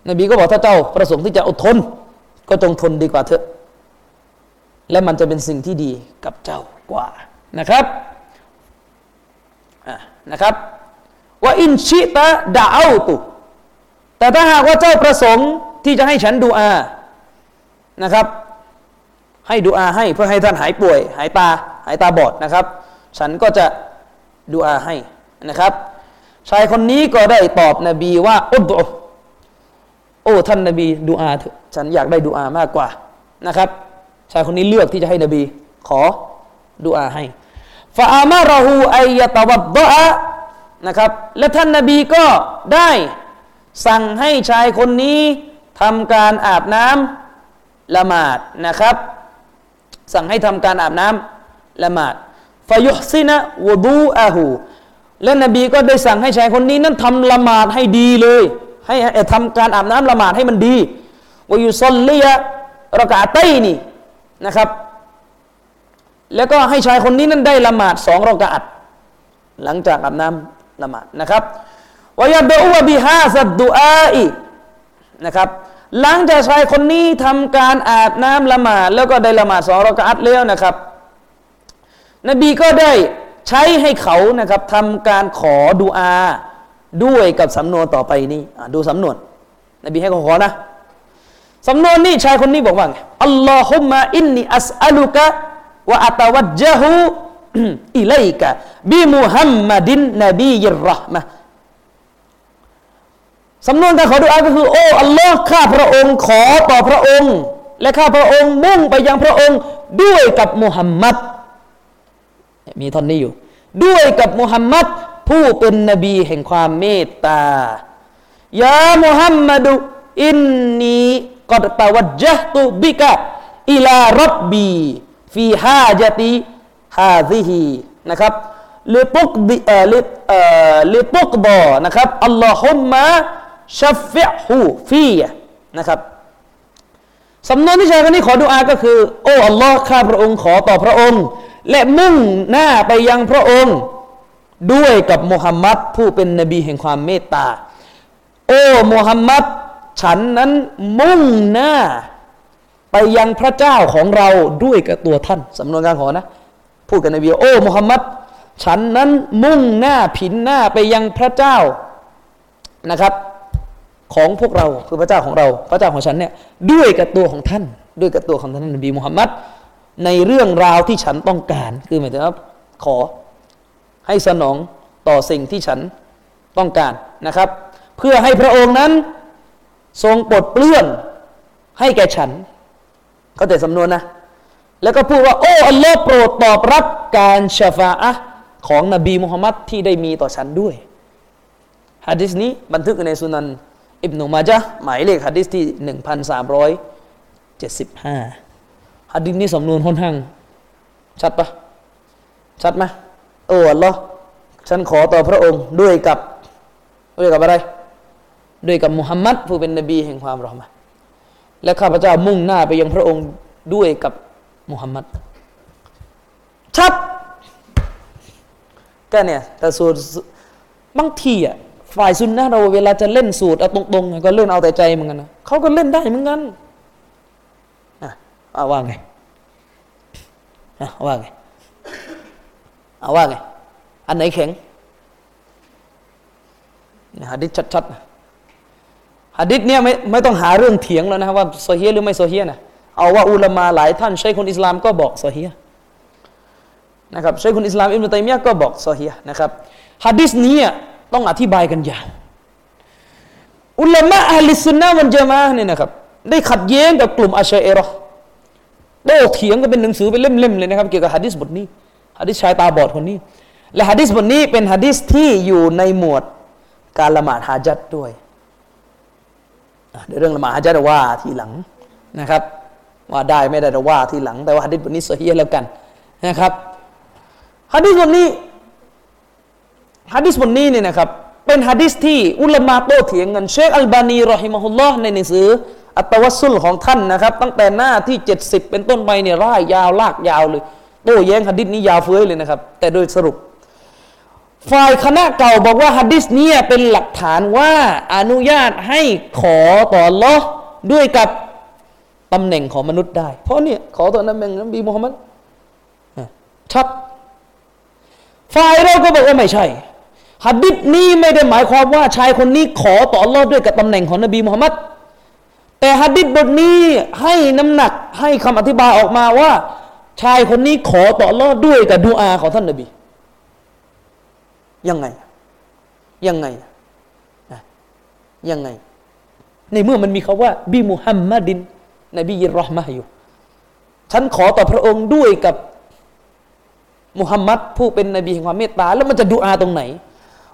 นบีก็บอกถ้าเจ้าประสงค์ที่จะอดทน ก็จงทนดีกว่าเถอะ และมันจะเป็นสิ่งที่ดีกับเจ้ากว่านะครับนะครับว่าอินชิตะดาอูตุแต่ถ้าหากว่าเจ้าประสงค์ที่จะให้ฉันดูอานะครับ ให้ดูอาให้เพื่อให้ท่านหายป่วย หายตา หายตาบอดนะครับ ฉันก็จะ ดูอาให้นะครับ ชายคนนี้ก็ได้ตอบนบีว่าอุดโอ้ท่านนบีดูอาเถอะฉันอยากได้ดูอามากกว่านะครับ ชายคนนี้เลือกที่จะให้นบี ขอดูอาให้ฟาอามาราหูไอยะตวัดดะนะครับและท่านนบีก็ได้สั่งให้ชายคนนี้ทำการอาบน้ำละหมาดนะครับ สั่งให้ทำการอาบน้ำละหมาด ฟายุซินะวดูอาหูและนบีก็ได้สั่งให้ชายคนนี้นั้นทำละหมาดให้ดีเลย ให้ทำการอาบน้ำละหมาดให้มันดีวายุซลลียะรากาเตนี่นะครับ แล้วก็ให้ชายคนนี้นั้นได้ละหมาดสองรากาตหลังจากอาบน้ำละหมาดนะครับวายดอูบิฮาสัดดูอาอีนะครับ หลังจากชายคนนี้ทำการอาบน้ำละหมาดแล้วก็ได้ละหมาดสองรอกอัตแล้วนะครับ นบีก็ได้ใช้ให้เขานะครับทำการขอดูอาด้วยกับสำนวนต่อไปนี้ดูสำนวน นบีให้เขาขอนะสำนวนนี้ชายคนนี้บอกว่าไงอัลลอฮุมะอินนีอัสอัลุกะวะอัตวัจจฮูอิเลกะบิมุฮัมมัดินนบียิรห์มะสำนวนการขอดุอาก็คือ โอ้อัลลอฮ์ข้าพระองค์ขอต่อพระองค์ และข้าพระองค์มุ่งไปยังพระองค์ด้วยกับมุฮัมมัด มีท่อนนี้อยู่ ด้วยกับมุฮัมมัดผู้เป็นนบีแห่งความเมตตาيا محمد إني قد توجهت بك إلى ربي في حاجتي هذه นะครับ لتقضى เอ่อ لـ เอ่อ لتقضى นะครับ اللهم شفعه في นะครับสำนวนที่ชายคนนี้ขอดุอาก็คือ โอ้อัลลอฮ์ข้าพระองค์ขอต่อพระองค์ และมุ่งหน้าไปยังพระองค์ ด้วยกับมุฮัมมัดผู้เป็นนบีแห่งความเมตตา โอ้มุฮัมมัดฉันนั้นมุ่งหน้า ไปยังพระเจ้าของเราด้วยกับตัวท่านสำนวนการขอนะ พูดกับนบีโอ้มุฮัมมัดฉันนั้นมุ่งหน้าผินหน้าไปยังพระเจ้านะครับ ของพวกเราคือพระเจ้าของเรา พระเจ้าของฉันเนี่ยด้วยกับตัวของท่าน ด้วยกับตัวของท่านนบีมุฮัมมัด ในเรื่องราวที่ฉันต้องการ คือหมายถึงว่าขอให้สนองต่อสิ่งที่ฉันต้องการนะครับ เพื่อให้พระองค์นั้นทรงปลดเปลื้องให้แก่ฉัน เขาแต่สำนวนนะ แล้วก็พูดว่า โอ้อัลลอฮ์โปรดตอบรับการชฟาอะของนบีมุฮัมมัดที่ได้มีต่อฉันด้วยฮะดิษนี้บันทึกในสุนันอิบนุมาจาหมายเลขฮะดิษที่ 1375 ฮะดิษนี้สำนวนค่อนข้างชัดปะชัดไหมโอ้อัลลอฮ์ฉันขอต่อพระองค์ด้วยกับด้วยกับอะไร ด้วยกับมุฮัมมัดผู้เป็นนบีแห่งความรอมะและข้าพเจ้ามุ่งหน้าไปยังพระองค์ด้วยกับมุฮัมมัดชัดก็เนี่ยแต่สูตรบางทีอะฝ่ายซุนนะเราเวลาจะเล่นสูตรเอาตรงๆก็เล่นเอาแต่ใจเหมือนกันนะเขาก็เล่นได้เหมือนกัน เอาว่าไงอะว่าไงเอาว่าไง อันไหนแข็งฮะดิษชัดๆนะฮะดิษเนี่ยไม่ไม่ต้องหาเรื่องเถียงแล้วนะว่าโซเฮียหรือไม่โซเฮียนะเอาว่าอุลามาหลายท่านใช้คนอิสลามก็บอกโซเฮียนะครับใช้คนอิสลามอิบนุตัยมียก็บอกโซเฮียนะครับฮะดิษนี้ต้องอธิบายกันยาวอุลามะอัลลิสุนนะมันจะมาเนี่ยนะครับ ได้ขัดแย้งกับกลุ่มอัชเอรอ ได้เถียงกันเป็นหนังสือเป็นเล่มๆเลยนะครับ เกี่ยวกับฮะดิษบทนี้ฮะดิษชายตาบอดคนนี้ และฮะดิษบทนี้เป็นฮะดิษที่อยู่ในหมวดการละหมาดฮาจัดด้วยเรื่องละหมาดฮาจัดว่าทีหลังนะครับ ว่าได้ไม่ได้เราว่าทีหลัง แต่ว่าฮะดิษบทนี้เสฮีแล้วกันนะครับฮะดิษบทนี้ฮะดิษบทนี้เนี่ยนะครับเป็นฮะดิษที่อุลามะโต้เถียงกันเชคอัลบานีรอฮิมะฮุลลอฮ์ในหนังสือ อัตวัสุลของท่านนะครับ ตั้งแต่หน้าที่ 70 เป็นต้นไปเนี่ยร่ายยาวลากยาวเลย โต้แย้งฮะดิษนี้ยาวเฟ้ยเลยนะครับ แต่โดยสรุป ฝ่ายคณะเก่าบอกว่าฮะดิษนี้เป็นหลักฐานว่าอนุญาตให้ขอต่อลอด้วยกับตำแหน่งของมนุษย์ได้ เพราะเนี่ยขอต่อตำแหน่งนบีมุฮัมมัดชัดฝ่ายเราก็บอกว่าไม่ใช่ฮัดดิษนี้ไม่ได้หมายความว่าชายคนนี้ขอต่อรอดด้วยกับตำแหน่งของนบีมุฮัมมัด แต่ฮัดดิษบทนี้ให้น้ำหนักให้คำอธิบายออกมาว่า ชายคนนี้ขอต่อรอดด้วยกับดูอาของท่านนบียังไง ยังไงยังไง ในเมื่อมันมีคาว่าบิมุฮัมมัดินนบียิรอห์มะอยู่ฉันขอต่อพระองค์ด้วยกับมุฮัมมัดผู้เป็นนบีแห่งความเมตตา แล้วมันจะดูอาตรงไหน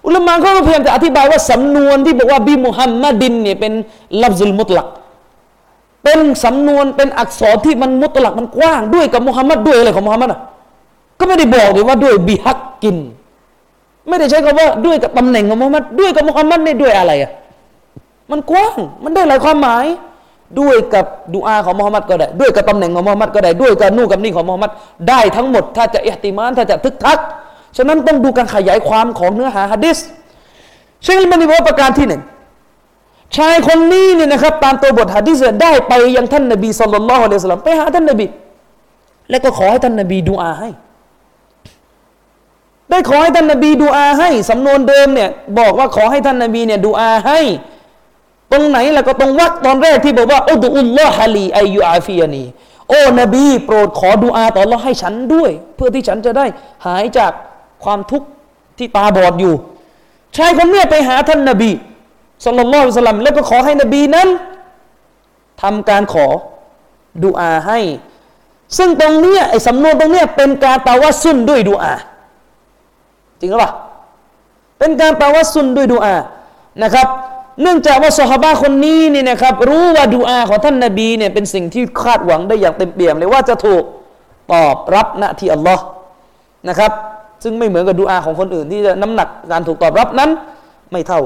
อุลามะเขาก็พยายามจะอธิบายว่าสำนวนที่บอกว่าบิมุฮัมมัดินเนี่ยเป็นลัฟซุลมุตลัก เป็นสำนวนเป็นอักษรที่มันมุตลักมันกว้างด้วยกับมุฮัมมัดด้วยอะไรของมุฮัมมัดอะก็ไม่ได้บอกเลยว่าด้วยบิฮักกิน ไม่ได้ใช้คำว่าด้วยกับตำแหน่งของมุฮัมมัดด้วยกับมุฮัมมัดเนี่ยด้วยอะไรอะมันกว้างมันได้หลายความหมาย ด้วยกับดูอาของมุฮัมมัดก็ได้ ด้วยกับตำแหน่งของมุฮัมมัดก็ได้ด้วยกับนู่กับนี่ของมุฮัมมัดได้ทั้งหมด ถ้าจะอิหติมานถ้าจะทึกทักฉะนั้นต้องดูการขยายความของเนื้อหาฮะดิษเช่นมันบอกประการที่หนึ่ง ชายคนนี้เนี่ยนะครับตามตัวบทฮะดิษได้ไปยังท่านนบีสุลต่านละฮ์อะลัยสลามไปหาท่านนบี แล้วก็ขอให้ท่านนบีดูอาให้ ได้ขอให้ท่านนบีดูอาให้สำนวนเดิมเนี่ยบอกว่าขอให้ท่านนบีเนี่ยดูอาให้ ตรงไหนล่ะก็ตรงวักตอนแรกที่บอกว่าอุดุลลอฮะลีอายุอาฟียนีโอ้นบีโปรดขอดุอาต่อเราให้ฉันด้วย เพื่อที่ฉันจะได้หายจากความทุกข์ที่ตาบอดอยู่ชายคนนี้ไปหาท่านนบี สุลต่านละสลัมแล้วก็ขอให้นบีนั้นทำการขอดุอาให้ ซึ่งตรงเนี้ยไอ้สำนวนตรงเนี้ยเป็นการตาวัสุนด้วยดุอาจริงหรือเปล่าเป็นการตาวัสุนด้วยดุอานะครับ เนื่องจากว่าสหบาคนนี้นี่นะครับ รู้ว่าดูอาของท่านนาบีเนี่ยเป็นสิ่งที่คาดหวังได้อย่างเต็มเปี่ยมเลยว่าจะถูกตอบรับณที่อัลลอฮ์นะครับ ซึ่งไม่เหมือนกับดูอาของคนอื่นที่จะน้ำหนักการถูกตอบรับนั้น ไม่เท่า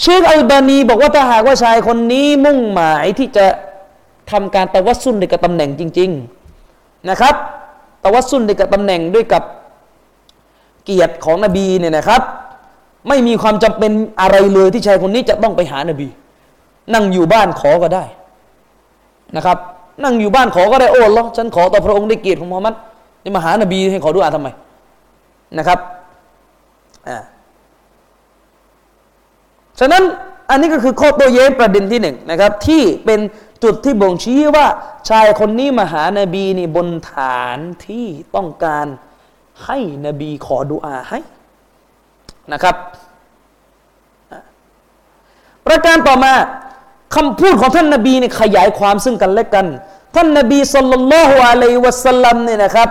เชคอัลบานีบอกว่าถ้าหากว่าชายคนนี้มุ่งหมายที่จะทำการตะวัสุนในกับตำแหน่งจริง ๆนะครับตะวัสุนในกับตำแหน่งด้วยกับเกียรติของนบีเนี่ยนะครับ ไม่มีความจำเป็นอะไรเลยที่ชายคนนี้จะต้องไปหานบี นั่งอยู่บ้านขอก็ได้นะครับ นั่งอยู่บ้านขอก็ได้โอ้ลอฉันขอต่อพระองค์ได้เกียรติของมุฮัมมัดนี่มาหานบีให้ขอดูอาทำไมนะครับอ่า ฉะนั้นอันนี้ก็คือข้อโต้แย้งประเด็นที่หนึ่งนะครับ ที่เป็นจุดที่บ่งชี้ว่าชายคนนี้มาหานาบีนี่บนฐานที่ต้องการให้นบีขอดุอาให้นะครับ ประการต่อมาคำพูดของท่านนาบีเนี่ยขยายความซึ่งกันและกัน ท่านนาบีสุลต่านละฮ์อะลัยวะสัลลัมเนี่ยนะครับ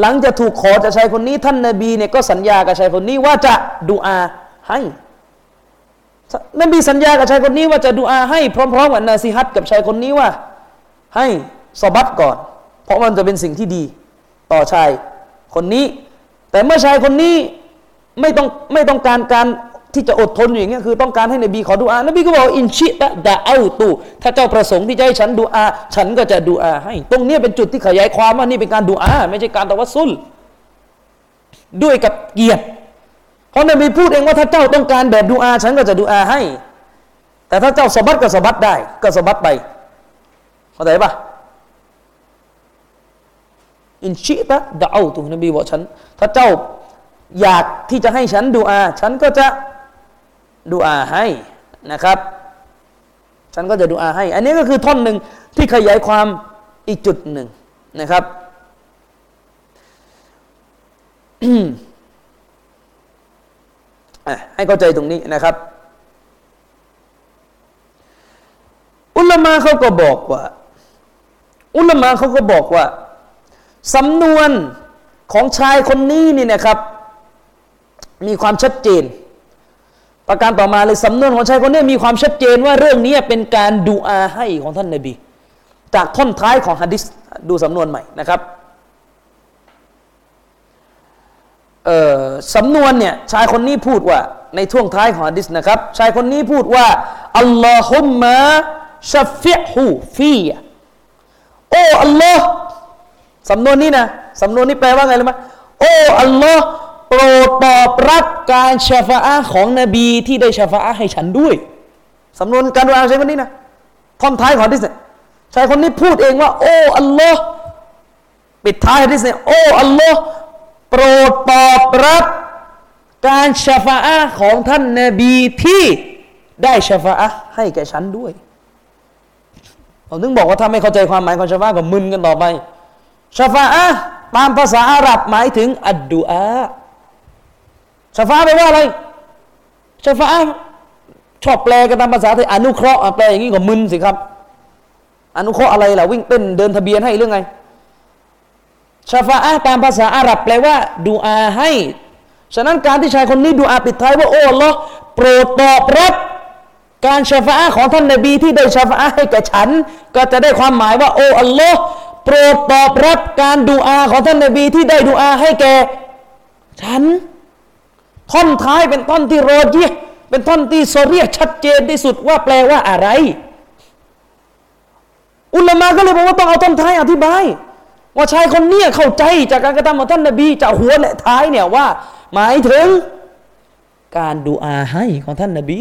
หลังจะถูกขอจากชายคนนี้ ท่านนาบีเนี่ยก็สัญญากับชายคนนี้ว่าจะดุอาให้ นบีสัญญากับชายคนนี้ว่าจะดูอาให้พร้อมๆกับนาซีฮัตกับชายคนนี้ว่า ให้สบัดก่อน เพราะมันจะเป็นสิ่งที่ดี ต่อชายคนนี้ แต่เมื่อชายคนนี้ไม่ต้องไม่ต้องการการที่จะอดทนอย่างเงี้ยคือต้องการให้นบีขอดูอานบีก็บอกอินชิตะดะเอาตูถ้าเจ้าประสงค์ที่จะให้ฉันดูอา ฉันก็จะดูอาให้ ตรงนี้เป็นจุดที่ขยายความว่านี่เป็นการดูอา ไม่ใช่การตะวัสซุล ด้วยกับเกียรติ เพราะนบีพูดเองว่าถ้าเจ้าต้องการแบบดูอาฉันก็จะดูอาให้ แต่ถ้าเจ้าสบัดก็สบัดได้ ก็สบัดไปเข้าใจปะอินชิตะดะเอาตูนบีบอกฉัน ถ้าเจ้าอยากที่จะให้ฉันดูอา ฉันก็จะดูอาให้นะครับ ฉันก็จะดูอาให้ อันนี้ก็คือท่อนหนึ่งที่ขยายความอีกจุดหนึ่งนะครับ ให้เข้าใจตรงนี้นะครับ อุลมาเขาก็บอกว่า อุลมาเขาก็บอกว่าสำนวนของชายคนนี้นี่นะครับ มีความชัดเจน ประการต่อมาเลยสำนวนของชายคนนี้มีความชัดเจนว่าเรื่องนี้เป็นการดูอาให้ของท่านนบี จากท่อนท้ายของฮะดิษดูสำนวนใหม่นะครับ สำนวนเนี่ยชายคนนี้พูดว่า ในช่วงท้ายของฮะดิษนะครับ ชายคนนี้พูดว่าอัลลอฮุมมะชัฟฟิฮูฟีโอ้อัลลอฮ์สำนวนนี้นะสำนวนนี้แปลว่าไงรู้ไหมโอ้อัลลอฮ์โปรดตอบรับการชาฟาอะของนบีที่ได้ชาฟาอะให้ฉันด้วยสำนวนการดูอาใช้คนนี้นะท่อนท้ายของฮะดิษเนี่ยชายคนนี้พูดเองว่า โอ้อัลลอฮ์ปิดท้ายฮะดิษเนี่ยโอ้อัลลอฮ์ โปรดตอบรับการชฟาอะของท่านนบีที่ได้ชฟาอะให้แก่ฉันด้วยผมถึงบอกว่าถ้าไม่เข้าใจความหมายของชาฟาก็มึนกันต่อไปชฟาอะตามภาษาอาหรับหมายถึง อัดดูอาชาฟาแปลว่าอะไรชาฟาชอบแปลกันตามภาษาไทยอนุเคราะห์แปลอย่างนี้ก็มึนสิครับ อนุเคราะห์อะไรล่ะวิ่งเต้นเดินทะเบียนให้เรื่องไง ชาฟาอะตามภาษาอาหรับแปลว่าดูอาให้ ฉะนั้นการที่ชายคนนี้ดูอาปิดท้ายว่าโอ้ลอโปรดตอบรับ การชาฟาอะของท่านนบีที่ได้ชาฟาอะให้แก่ฉัน ก็จะได้ความหมายว่าโอ้อัลลอฮ์โปรดตอบรับการดูอาของท่านนบีที่ได้ดูอาให้แก่ฉัน ท่อนท้ายเป็นท่อนที่โรจีเป็นท่อนที่โซเรียชัดเจนที่สุดว่าแปลว่าอะไร อุลามะก็เลยบอกว่าต้องเอาท่อนท้ายอธิบาย ว่าชายคนนี้เข้าใจจากการกระทำของท่านนบีจากหัวและท้ายเนี่ยว่า หมายถึงการดูอาให้ของท่านนบี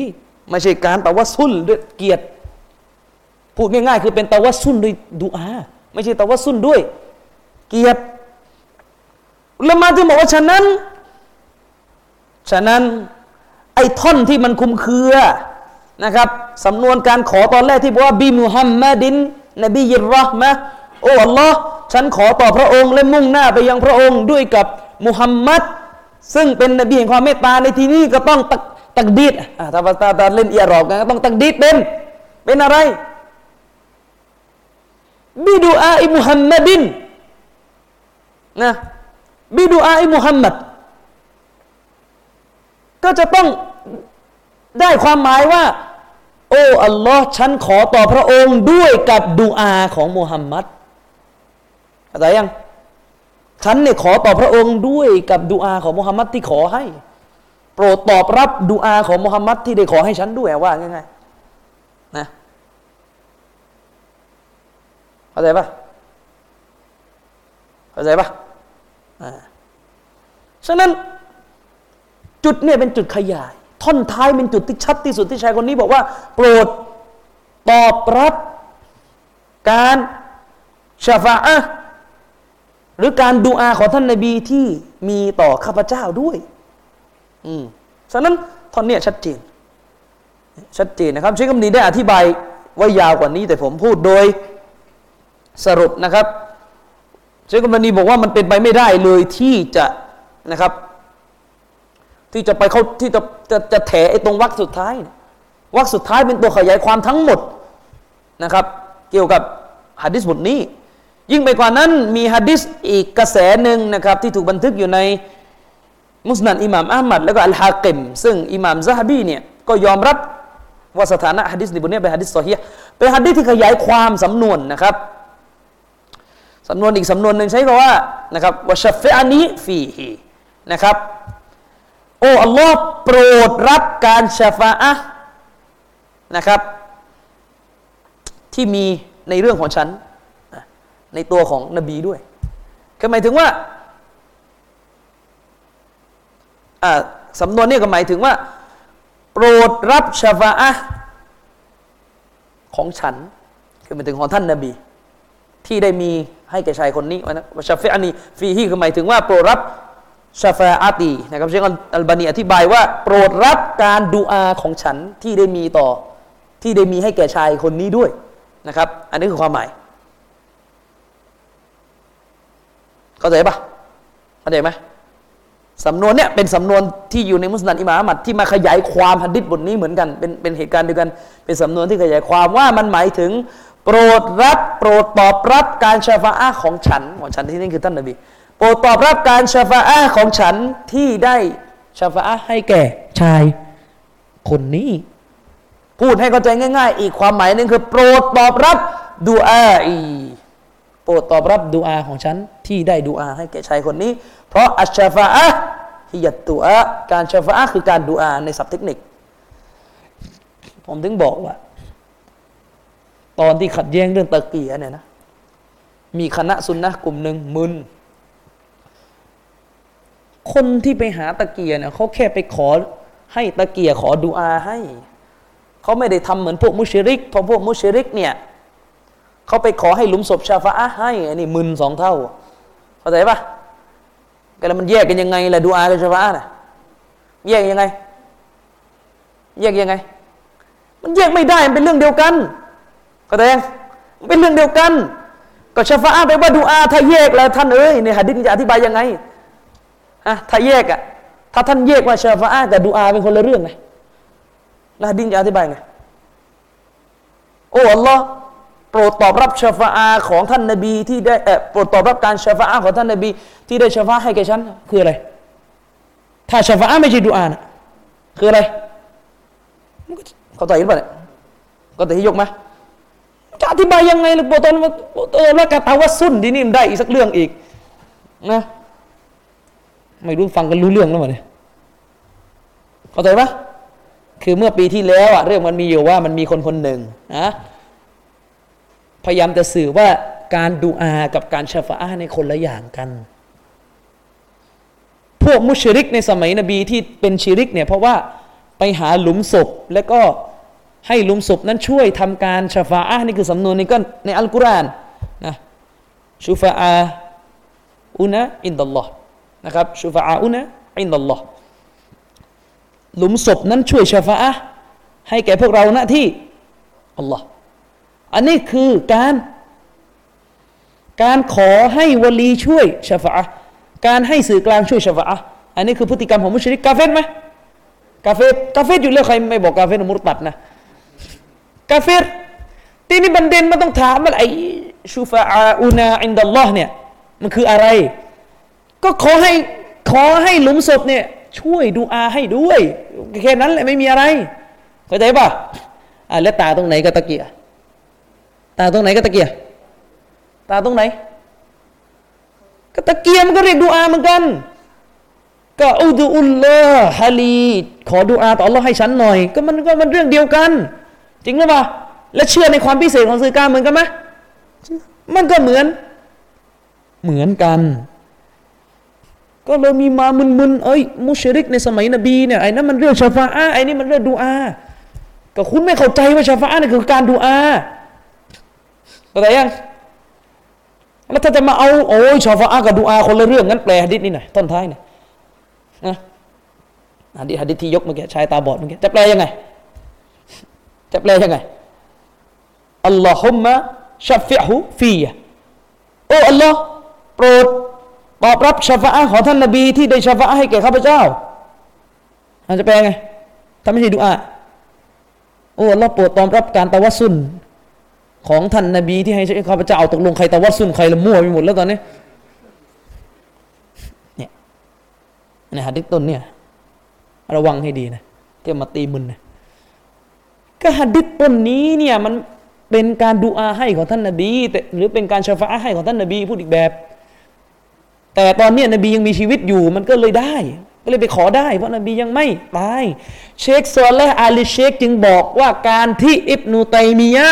ไม่ใช่การตะวัสุลด้วยเกียรติพูดง่ายๆคือเป็นตะวัสุลด้วยดูอา ไม่ใช่ตะวัสุลด้วย เกียรติละมาจึงบอกว่าฉะนั้น ฉะนั้นไอ้ท่อนที่มันคุมเครือนะครับสำนวนการขอตอนแรกที่บอกว่าบีมุฮัมมัดิน นบียิรรอห์มะโอ้อัลลอฮ์ ฉันขอต่อพระองค์และมุ่งหน้าไปยังพระองค์ด้วยกับมุฮัมมัดซึ่งเป็นนบีแห่งความเมตตาในที่นี้ก็ต้องตักตักดีดถ้าภาษาตาเล่นเอียรอกันก็ต้องตักดีดเป็น เป็นอะไร บิดูอาอิมุฮัมมัดินนะบิดูอาอิมุฮัมมัดก็จะต้องได้ความหมายว่า โอ้อัลลอฮ์ฉันขอต่อพระองค์ด้วยกับดูอาของมุฮัมมัด เข้าใจยังฉันเนี่ยขอต่อพระองค์ด้วยกับดูอาของมุฮัมมัดที่ขอให้ โปรดตอบรับดูอาของมุฮัมมัดที่ได้ขอให้ฉันด้วยว่าง่ายๆนะเข้าใจปะเข้าใจปะอ่าฉะนั้นจุดเนี่ยเป็นจุดขยาย ท่อนท้ายเป็นจุดที่ชัดที่สุดที่ชายคนนี้บอกว่า โปรดตอบรับการชาฟาอะ หรือการดูอาของท่านนบีที่มีต่อข้าพเจ้าด้วย อืมฉะนั้นท่อนเนี้ยชัดเจน ชัดเจนนะครับเชคคำนี้ได้อธิบายว่ายาวกว่านี้ แต่ผมพูดโดยสรุปนะครับเชคกบันีบอกว่ามันเป็นไปไม่ได้เลยที่จะนะครับ ที่จะไปเขาที่จะจะจะแถไอ้ตรงวรรคสุดท้ายเนี่ยวรรคสุดท้ายเป็นตัวขยายความทั้งหมดนะครับ เกี่ยวกับฮะดิษบทนี้ ยิ่งไปกว่านั้นมีฮะดิษอีกกระแสหนึ่งนะครับ ที่ถูกบันทึกอยู่ในมุสนัดอิหม่ามอัลมัดแล้วก็อัลฮากิมซึ่งอิหม่ามซะฮบีเนี่ยก็ยอมรับว่าสถานะฮะดิษในบทนี้เป็นฮะดิษซอฮีเป็นฮะดิษที่ขยายความสำนวนนะครับสำนวนอีกสำนวนหนึ่งใช้คำว่านะครับวะชัฟอานีฟีฮีนะครับ โอ้อัลลอฮ์โปรดรับการชฟาอะนะครับ ที่มีในเรื่องของฉัน ในตัวของนบีด้วยก็หมายถึงว่าสำนวนนี้ก็หมายถึงว่า โปรดรับชฟาอะของฉัน คือหมายถึงของท่านนบี ที่ได้มีให้แก่ชายคนนี้นะชฟาอันนี้ฟีฮีคือหมายถึงว่าโปรดรับชาฟาอาตีนะครับเชคอัลบานีอธิบายว่า โปรดรับการดูอาของฉันที่ได้มีต่อที่ได้มีให้แก่ชายคนนี้ด้วยนะครับ อันนี้คือความหมาย เข้าใจปะเข้าใจไหมสำนวนเนี่ยเป็นสำนวนที่อยู่ในมุสลิมอิมามัดที่มาขยายความหัดดิษบทนี้เหมือนกันเป็นเป็นเหตุการณ์เดียวกัน เป็นสำนวนที่ขยายความว่ามันหมายถึง โปรดรับโปรดตอบรับการชาฟาอาของฉันของฉันที่นี่คือท่านนบีโปรดตอบรับการชาฟาอาของฉันที่ได้ชาฟาอาให้แก่ชายคนนี้ พูดให้เข้าใจง่าย ๆ อีกความหมายหนึ่งคือ โปรดตอบรับดูอาอีโปรดตอบรับดูอาของฉัน ที่ได้ดูอาให้แก่ชายคนนี้ เพราะอัชชาฟาอะฮิยัตตุอาการชาฟาอะคือการดูอาในศัพท์เทคนิค ผมถึงบอกว่า ตอนที่ขัดแย้งเรื่องตะเกียเนี่ยนะ มีคณะสุนนะกลุ่มหนึ่งมึน คนที่ไปหาตะเกียเนี่ยเขาแค่ไปขอให้ตะเกียขอดูอาให้ เขาไม่ได้ทำเหมือนพวกมุชริกเพราะพวกมุชริกเนี่ยเขาไปขอให้หลุมศพชาฟะให้อันนี้มึนสองเท่า เข้าใจปะกันแล้วมันแยกกันยังไงล่ะดูอากับชาฟาอะน่ะแยกยังไง แยกยังไง มันแยกไม่ได้มันเป็นเรื่องเดียวกันเข้าใจยังเป็นเรื่องเดียวกัน ก็ชาฟาอะไปว่าดูอาถ้าแยกแล้วท่านเอ้ยในหะดิษจะอธิบายยังไงอะถ้าแยกอะถ้าท่านแยกว่าชาฟาอะกับดูอาเป็นคนละเรื่องไงแล้วหะดิษจะอธิบายไงโอ้อัลลอฮ์ โปรดตอบรับชฟาอาของท่านนบีที่ได้โปรดตอบรับการชฟาอาของท่านนบี ที่ได้ชฟาให้แก่ฉันคืออะไร ถ้าชฟาอาไม่ใช่ดูอานะคืออะไรเขาต่อยหรือเปล่าเนี่ยก็แต่ที่ยกมาจะอธิบายยังไงล่ะโปรตอนเออแล้วกาตาว่าสุนที่นี่มันได้อีกสักเรื่องอีกนะไม่รู้ฟังกันรู้เรื่องแล้วมั้เนี่ยเข้าใจปะคือเมื่อปีที่แล้วอะเรื่องมันมีอยู่ว่ามันมีคนคนหนึ่งนะ พยายามจะสื่อว่าการดูอากับการชาฟาอาในคนละอย่างกัน พวกมุชริกในสมัยนบีที่เป็นชิริกเนี่ยเพราะว่าไปหาหลุมศพแล้วก็ให้หลุมศพนั้นช่วยทำการชาฟาอานี่คือสำนวนนี้ก็ในอัลกุรอานนะชูฟาอาอุนะอินดัลลอฮ์นะครับชูฟาอาอุนะอินดัลลอฮ์หลุมศพนั้นช่วยชาฟาอาให้แก่พวกเราณที่อัลลอฮ์ อันนี้คือการการขอให้วลีช่วยชาฟะการให้สื่อกลางช่วยชาฟะอันนี้คือพฤติกรรมของมุชริกกาเฟตไหมกาเฟตกาเฟตอยู่แล้วใครไม่บอกกาเฟตมุรตัดนะกาเฟตทีนี้บันเดนมันต้องถามว่าไอชูฟาอูนาอินดัลลอฮ์เนี่ยมันคืออะไร ก็ขอให้ขอให้หลุมศพเนี่ยช่วยดูอาให้ด้วยแค่นั้นแหละไม่มีอะไรเข้าใจป่ะอ่าแล้วตาตรงไหนก็ตะเกีย ตาตรงไหนก็ตะเกียตาตรงไหน ก็ตะเกียมันก็เรียกดูอาเหมือนกัน ก็อูดูอุลลอฮาลีขอดูอาต่อ Allah ให้ฉันหน่อย ก็มันก็มันเรื่องเดียวกัน จริงหรือเปล่าและเชื่อในความพิเศษของสื่อการเหมือนกันไหมมันก็เหมือน เหมือนกัน ก็เลยมีมามึนๆเอ้ยมุชริกในสมัยนบีเนี่ยไอ้นั่นมันเรื่องชาฟาอาไอ้นี่มันเรื่องดูอาก็คุณไม่เข้าใจว่าชาฟาอาเนี่ยคือการดูอา เข้าใจยังแล้วถ้าจะมาเอาโอ้ยชอฟาอากับดูอาคนละเรื่องงั้นแปลฮะดิษนี่หน่อยต้นท้ายเนี่ยนะฮะดิษฮะดิษที่ยกเมื่อกี้ชายตาบอดเมื่อกี้จะแปลยังไง จะแปลยังไงอัลลอฮุมะชัฟฟิฮุฟียโอ้อัลลอฮ์โปรดตอบรับชาฟะของท่านนบี ที่ได้ชาฟะให้แก่ข้าพเจ้าอาจจะแปลไงถ้าไม่ใช่ดุอาโอ้อัลลอฮ์โปรดตอบรับการตะวัสุน ของท่านนบีที่ให้ข้าพเจ้าเอาตกลงใครตะวัสุนใครละมั่วไปหมดแล้วตอนนี้เนี่ยในฮะดิษต้นเนี่ยระวังให้ดีนะที่มาตีมึนนะก็ฮะดิษต้นนี้เนี่ยมันเป็นการดูอาให้ของท่านนบีแต่หรือเป็นการชาฟะให้ของท่านนบีพูดอีกแบบ แต่ตอนนี้นบียังมีชีวิตอยู่มันก็เลยได้ก็เลยไปขอได้เพราะนบียังไม่ตาย เชคซอลและอาลีเชคจึงบอกว่าการที่อิบนูตัยมียะ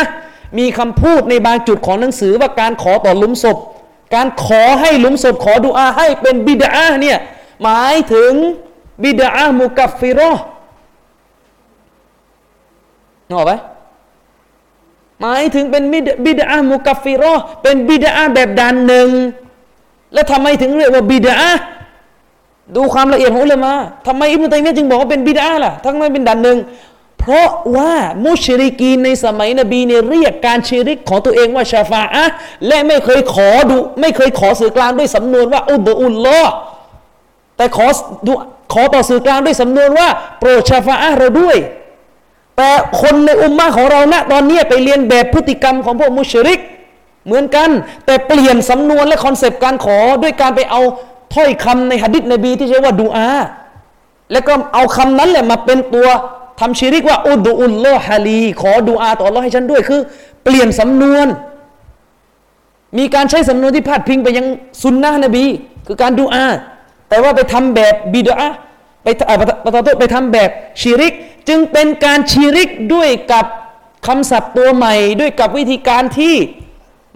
มีคำพูดในบางจุดของหนังสือว่าการขอต่อลุมศพ การขอให้ลุมศพขอดุอาให้เป็นบิดาเนี่ยหมายถึงบิดามุกัฟฟิรอนึกออกไหมหมายถึงเป็นบิดามุกัฟฟิรอเป็นบิดาแบบดันหนึ่ง แล้วทำไมถึงเรียกว่าบิดาดูความละเอียดของอุลามะทำไมอิบนุตัยมียะจึงบอกว่าเป็นบิดาล่ะทั้งนั้นเป็นดันหนึ่ง เพราะว่ามุชริกีนในสมัยนบีเนี่ยเรียกการชิริกของตัวเองว่าชาฟาอะและไม่เคยขอดู ไม่เคยขอสื่อกลางด้วยสำนวนว่าอุบอุลลอแต่ขอดูขอต่อสื่อกลางด้วยสำนวนว่า โปรดชาฟาอะเราด้วย แต่คนในอุมมะของเราณตอนนี้ไปเรียนแบบพฤติกรรมของพวก مشرك เหมือนกัน แต่เปลี่ยนสำนวนและคอนเซปต์การขอด้วยการไปเอาถ้อยคำในหะดิษนบีที่ใช้ว่าดูอา แล้วก็เอาคำนั้นแหละมาเป็นตัว ทำ شرك ว่า ادع الله لي ขอดูอาต่ออัลลอฮ์ให้ฉันด้วยคือ เปลี่ยนสำนวน มีการใช้สำนวนที่พาดพิงไปยังสุนนะนบี คือการดูอา แต่ว่าไปทำแบบ بدعةไปประตไปทำแบบชีริก จึงเป็นการชีริกด้วยกับคำศัพท์ตัวใหม่ ด้วยกับวิธีการที่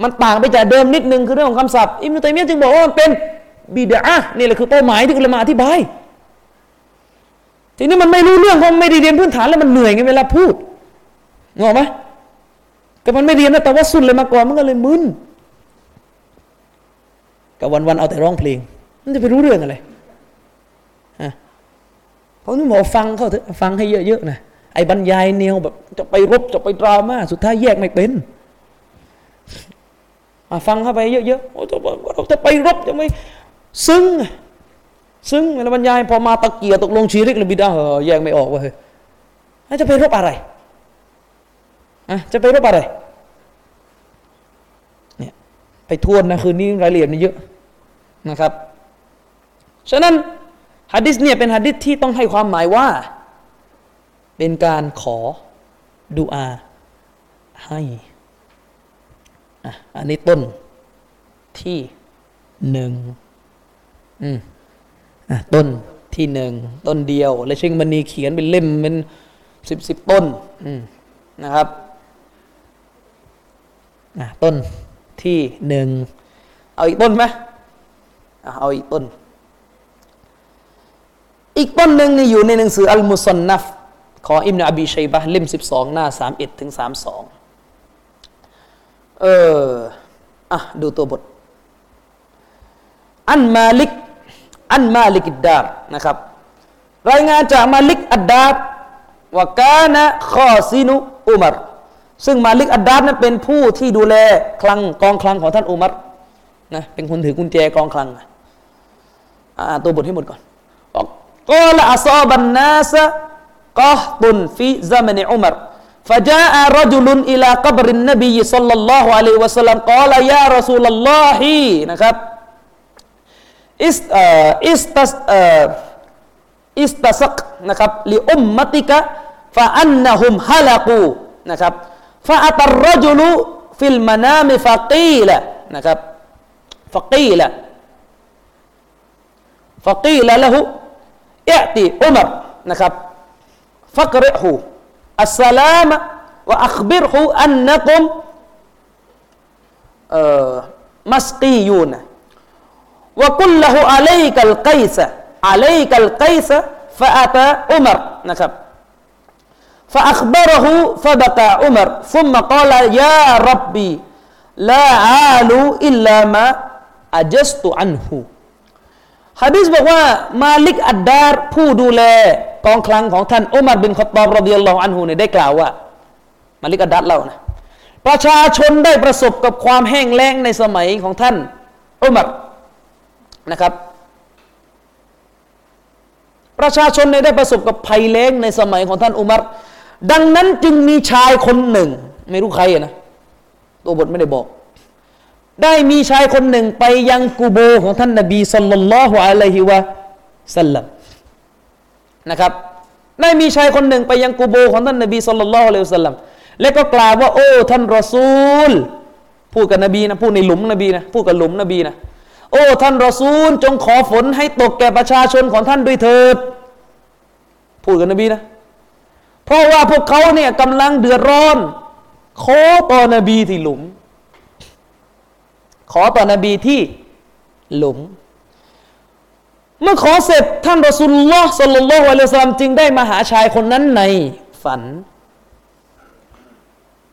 มันต่างไปจากเดิมนิดนึงคือเรื่องของคำศัพท์อิมนุตัยมียจึงบอกว่ามันเป็นบิดานี่แหละคือเป้าหมายที่อุลามะอธิบาย ทีนี้มันไม่รู้เรื่องเพราะไม่ได้เรียนพื้นฐานแล้วมันเหนื่อยไงเวลาพูดงงไหมก็มันไม่เรียนนะแต่ว่าสุดเลยมาก่อนมันก็เลยมึนกับวันๆเอาแต่ร้องเพลง มันจะไปรู้เรื่องอะไรฮะเพราะนี่หมอฟังเขาเถอะฟังให้เยอะๆนะไอ้บรรยายแนวแบบจะไปรบจะไปดราม่าสุดท้ายแยกไม่เป็นฟังเข้าไปเยอะๆโอ้เราจะไปรบจะไม่ซึ้ง ซึ้งในบรรยายพอมาตะเกียตกลงชีริกหรือบิดาเหรอแยกไม่ออกว่าเฮ้ยจะไปรบอะไรอะจะไปรบอะไรเนี่ยไปทวนนะคืนนี้รายละเอียดมันเยอะนะครับฉะนั้นฮะดิษเนี่ยเป็นฮะดิษที่ต้องให้ความหมายว่า เป็นการขอดุอาให้อะอันนี้ต้นที่หนึ่งอืม ต้นที่หนึ่งต้นเดียว และเชงมณีเขียนเป็นเล่มเป็นสิบสิบต้นนะครับต้นที่หนึ่งเอาอีกต้นไหมเอาอีกต้น อีกต้นหนึ่งนี่อยู่ในหนังสืออัลมุสนนัฟของอิมนาอบีชัยบะเล่มสิบสองหน้าสามเอ็ดถึงสามสองเออ อะ ดูตัวบท อันมาลิก อันมาลิกอิดดาบนะครับ รายงานจากมาลิกอัดดาบว่ากานะคอซินุอุมารซึ่งมาลิกอัดดาบนั้นเป็นผู้ที่ดูแลคลังกองคลังของท่านอุมารนะเป็นคนถือกุญแจกองคลังอ่าตัวบทให้หมดก่อนบอกก็ละอัซอบันนาสกอฮตุนฟิซามนอุมาร فجاء رجل إلى قبر النبي صلى الله عليه وسلم قال يا رسول الله นะครับ اس استس استسق นะครับ لأمتك فإنهم قد هلكوا นะครับ فأتى الرجل في المنام فقيل นะครับ فقيل فقيل له ائت عمر นะครับ فأقرئه السلام وأخبره أنكم مسقيون وقل له عليك القيس عليك القيس فأتى عمر نكب فأخبره فبكى عمر ثم قال يا ربي لا عال إلا ما أجزت عنه ฮะดิษบอกว่ามาลิกอัดดาร์ผู้ดูแลกองคลังของท่านอุมารบินขตอบรดิยัลลอฮุอันฮูเนี่ยได้กล่าวว่า มาลิกอัดดาร์เล่านะ ประชาชนได้ประสบกับความแห้งแล้งในสมัยของท่านอุมัร นะครับ ประชาชนได้ประสบกับภัยแล้งในสมัยของท่านอุมัรดังนั้นจึงมีชายคนหนึ่ง ไม่รู้ใครนะตัวบทไม่ได้บอก ได้มีชายคนหนึ่งไปยังกูโบของท่านนบีสัลลัลลอฮุอะลัยฮิวะสัลลัมนะครับได้มีชายคนหนึ่งไปยังกูโบของท่านนบีสัลลัลลอฮุอะลัยฮิวะสัลลัมและก็กล่าวว่า โอ้ ท่านรอซูล พูดกับนบีนะพูดในหลุมนบีนะพูดกับหลุมนบีนะ โอ้ท่านรอซูล จงขอฝนให้ตกแก่ประชาชนของท่านด้วยเถิด พูดกับนบีนะ เพราะว่าพวกเขาเนี่ยกำลังเดือดร้อน ขอต่อนบีที่หลุม ขอต่อนบีที่หลุม เมื่อขอเสร็จท่านรอสุลลอฮ์สัลลัลลอฮุอะลัยฮิสลามจึงได้มาหาชายคนนั้นในฝัน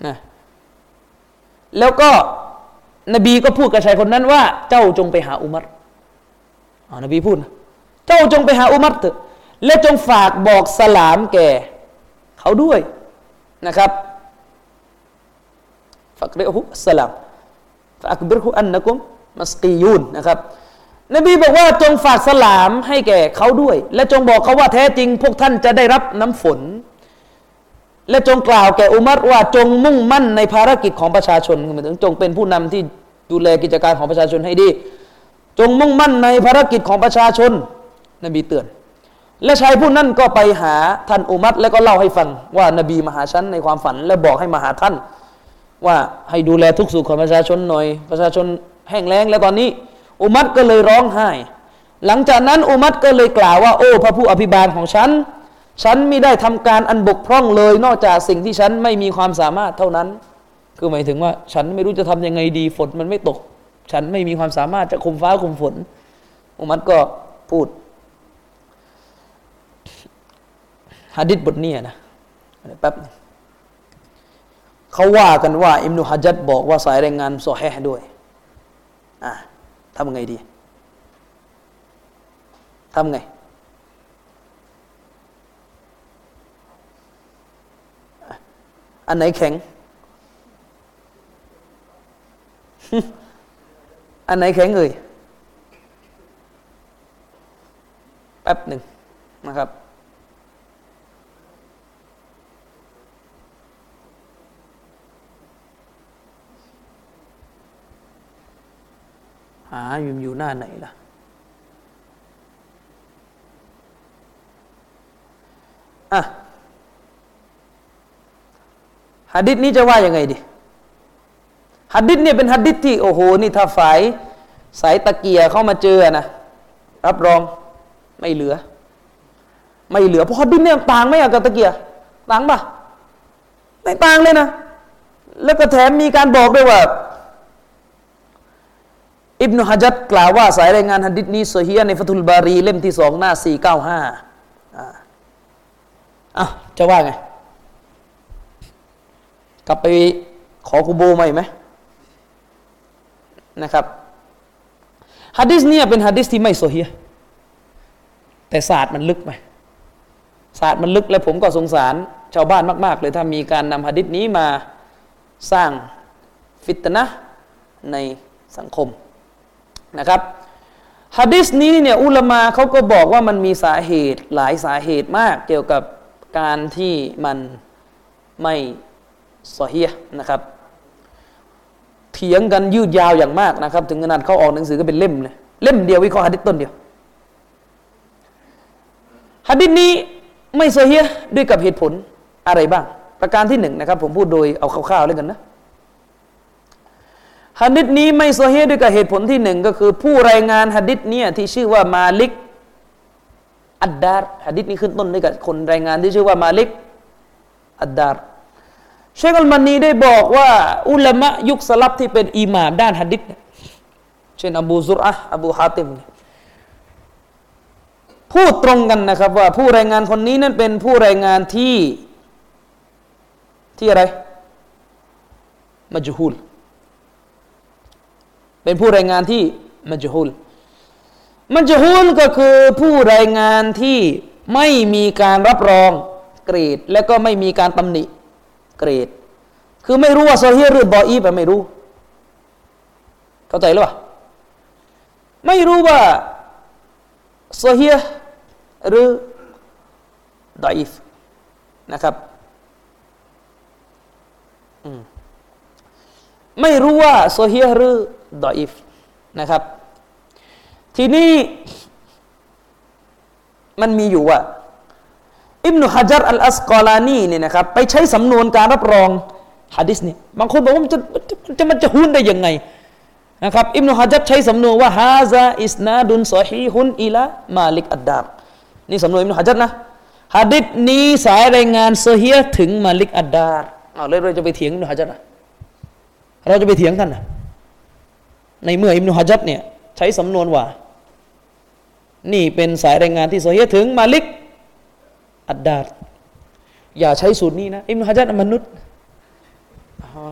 นะแล้วก็ นบีก็พูดกับชายคนนั้นว่า เจ้าจงไปหาอุมัรอ๋อนบีพูดนะเจ้าจงไปหาอุมัรเถอะ และจงฝากบอกสลามแก่ เขาด้วยนะครับฟักเรฮุสลามฟักบิรฮุอันนะกุมมัสกียูนนะครับ นบีบอกว่าจงฝากสลามให้แก่เขาด้วย และจงบอกเขาว่าแท้จริง พวกท่านจะได้รับน้ำฝน และจงกล่าวแก่อุมัรว่าจงมุ่งมั่นในภารกิจของประชาชนหมายถึงจงเป็นผู้นำที่ ดูแลกิจการของประชาชนให้ดี จงมุ่งมั่นในภารกิจของประชาชนนบีเตือน และชายผู้นั้นก็ไปหาท่านอุมัตแล้วก็เล่าให้ฟังว่านบีมาหาฉันในความฝัน และบอกให้มาหาท่าน ว่าให้ดูแลทุกสุขของประชาชนหน่อย ประชาชนแห้งแล้งแล้วตอนนี้ อุมัตก็เลยร้องไห้ หลังจากนั้นอุมัตก็เลยกล่าวว่า โอ้ พระผู้อภิบาลของฉันฉันไม่ได้ทำการอันบกพร่องเลย นอกจากสิ่งที่ฉันไม่มีความสามารถเท่านั้น คือหมายถึงว่า ฉันไม่รู้จะทํำยังไงดีฝนมันไม่ตก ฉันไม่มีความสามารถจะคุมฟ้าคุมฝนอุมัตก็พูดฮะดิษบทนี้นะแป๊บเขาว่ากันว่า อิมนุฮัจัดบอกว่าสายรายงานโซแฮด้วยอะทำไงดีทำไงอันไหนแข็ง อันไหนแข็งเอ่ยแป๊บหนึ่งนะครับ หาอยู่อยู่หน้าไหนล่ะอะฮัดดิษนี้จะว่ายังไงดี ฮัดดิษเนี่ยเป็นฮัดดิษที่โอ้โหนี่ถ้าฝ่ายสายตะเกียเข้ามาเจอนะรับรองไม่เหลือ ไม่เหลือเพราะฮัดดิษเนี่ยต่างไหมกับตะเกียต่างปะไม่ต่างเลยนะ แล้วก็แถมมีการบอกด้วยว่าอิบนุฮะจัดกล่าวว่าสายรายงานฮัดดิษนี้โซฮียในฟัตุลบารีเล่มที่สองหน้าสี่เก้าห้าอะจะว่าไง กลับไปขอกูโบใหม่ไหม นะครับฮัดดิษนี้เป็นฮัดดิษที่ไม่โซเฮียแต่ศาสตร์มันลึกไหมศาสตร์มันลึกและผมก็สงสาร ชาวบ้านมาก ๆ เลยถ้ามีการนำฮัดดิษนี้มาสร้างฟิตนะในสังคมนะครับฮะดิษนี้เนี่ยอุลามาเขาก็บอกว่ามันมีสาเหตุหลายสาเหตุมากเกี่ยวกับการที่มันไม่สเฮียนะครับ เถียงกันยืดยาวอย่างมากนะครับ ถึงขนาดเขาออกหนังสือก็เป็นเล่มเลยเล่มเดียววิเคราะห์ฮะดิษต้นเดียวฮะดิษนี้ไม่เฮียด้วยกับเหตุผลอะไรบ้าง ประการที่หนึ่งนะครับ ผมพูดโดยเอาคร่าวๆเลยกันนะฮะดิษนี้ไม่ صحيح ด้วยกับเหตุผลที่หนึ่งก็คือ ผู้รายงานฮะดิษเนี่ยที่ชื่อว่ามาลิกอัดดาร์ฮะดิษนี้ขึ้นต้นด้วยกับคนรายงานที่ชื่อว่ามาลิกอัดดาร์ เชคอัลบานีได้บอกว่า อุลามะยุคสลับที่เป็นอิหม่ามด้านฮะดิษเช่นอบูซุรอะอบูฮาติมพูดตรงกันนะครับว่าผู้รายงานคนนี้นั้นเป็นผู้รายงานที่ที่อะไรมัจฮูลเป็นผู้รายงานที่มัจฮุลมัจฮุลก็คือผู้รายงานที่ไม่มีการรับรองเกรด และก็ไม่มีการตำหนิ เกรด คือไม่รู้ว่าโซฮีหรือบออีแบบไม่รู้ เข้าใจหรือเปล่าไม่รู้ว่าโซฮีหรือดออีฟนะครับไม่รู้ว่าโซฮีหรือดออีฟนะครับ ทีนี้มันมีอยู่ว่า อิบนุฮะจัรอัลอัสกอลานีเนี่ยนะครับไปใช้สำนวนการรับรองฮะดิษนี่บางคนบอกว่ามันจะจะมันจะหุ้นได้ยังไงนะครับอิบนุฮะจัรใช้สำนวนว่าهذا إسناد صحيح إلى مالك الدار นี่สำนวนอิบนุฮะจัรนะฮะดิษนี้สายรายงาน صحيح ถึงมาลิกอัดดารเอาเลยเราจะไปเถียงอิบนุฮะจัรนะเราจะไปเถียงท่านนะในเมื่ออิบนุฮะจัรเนี่ยใช้สำนวนว่า นี่เป็นสายรายงานที่โซเฮียถึงมาลิก อัดดาดอย่าใช้สูตรนี้นะอิมนุฮะจัดมนุษย์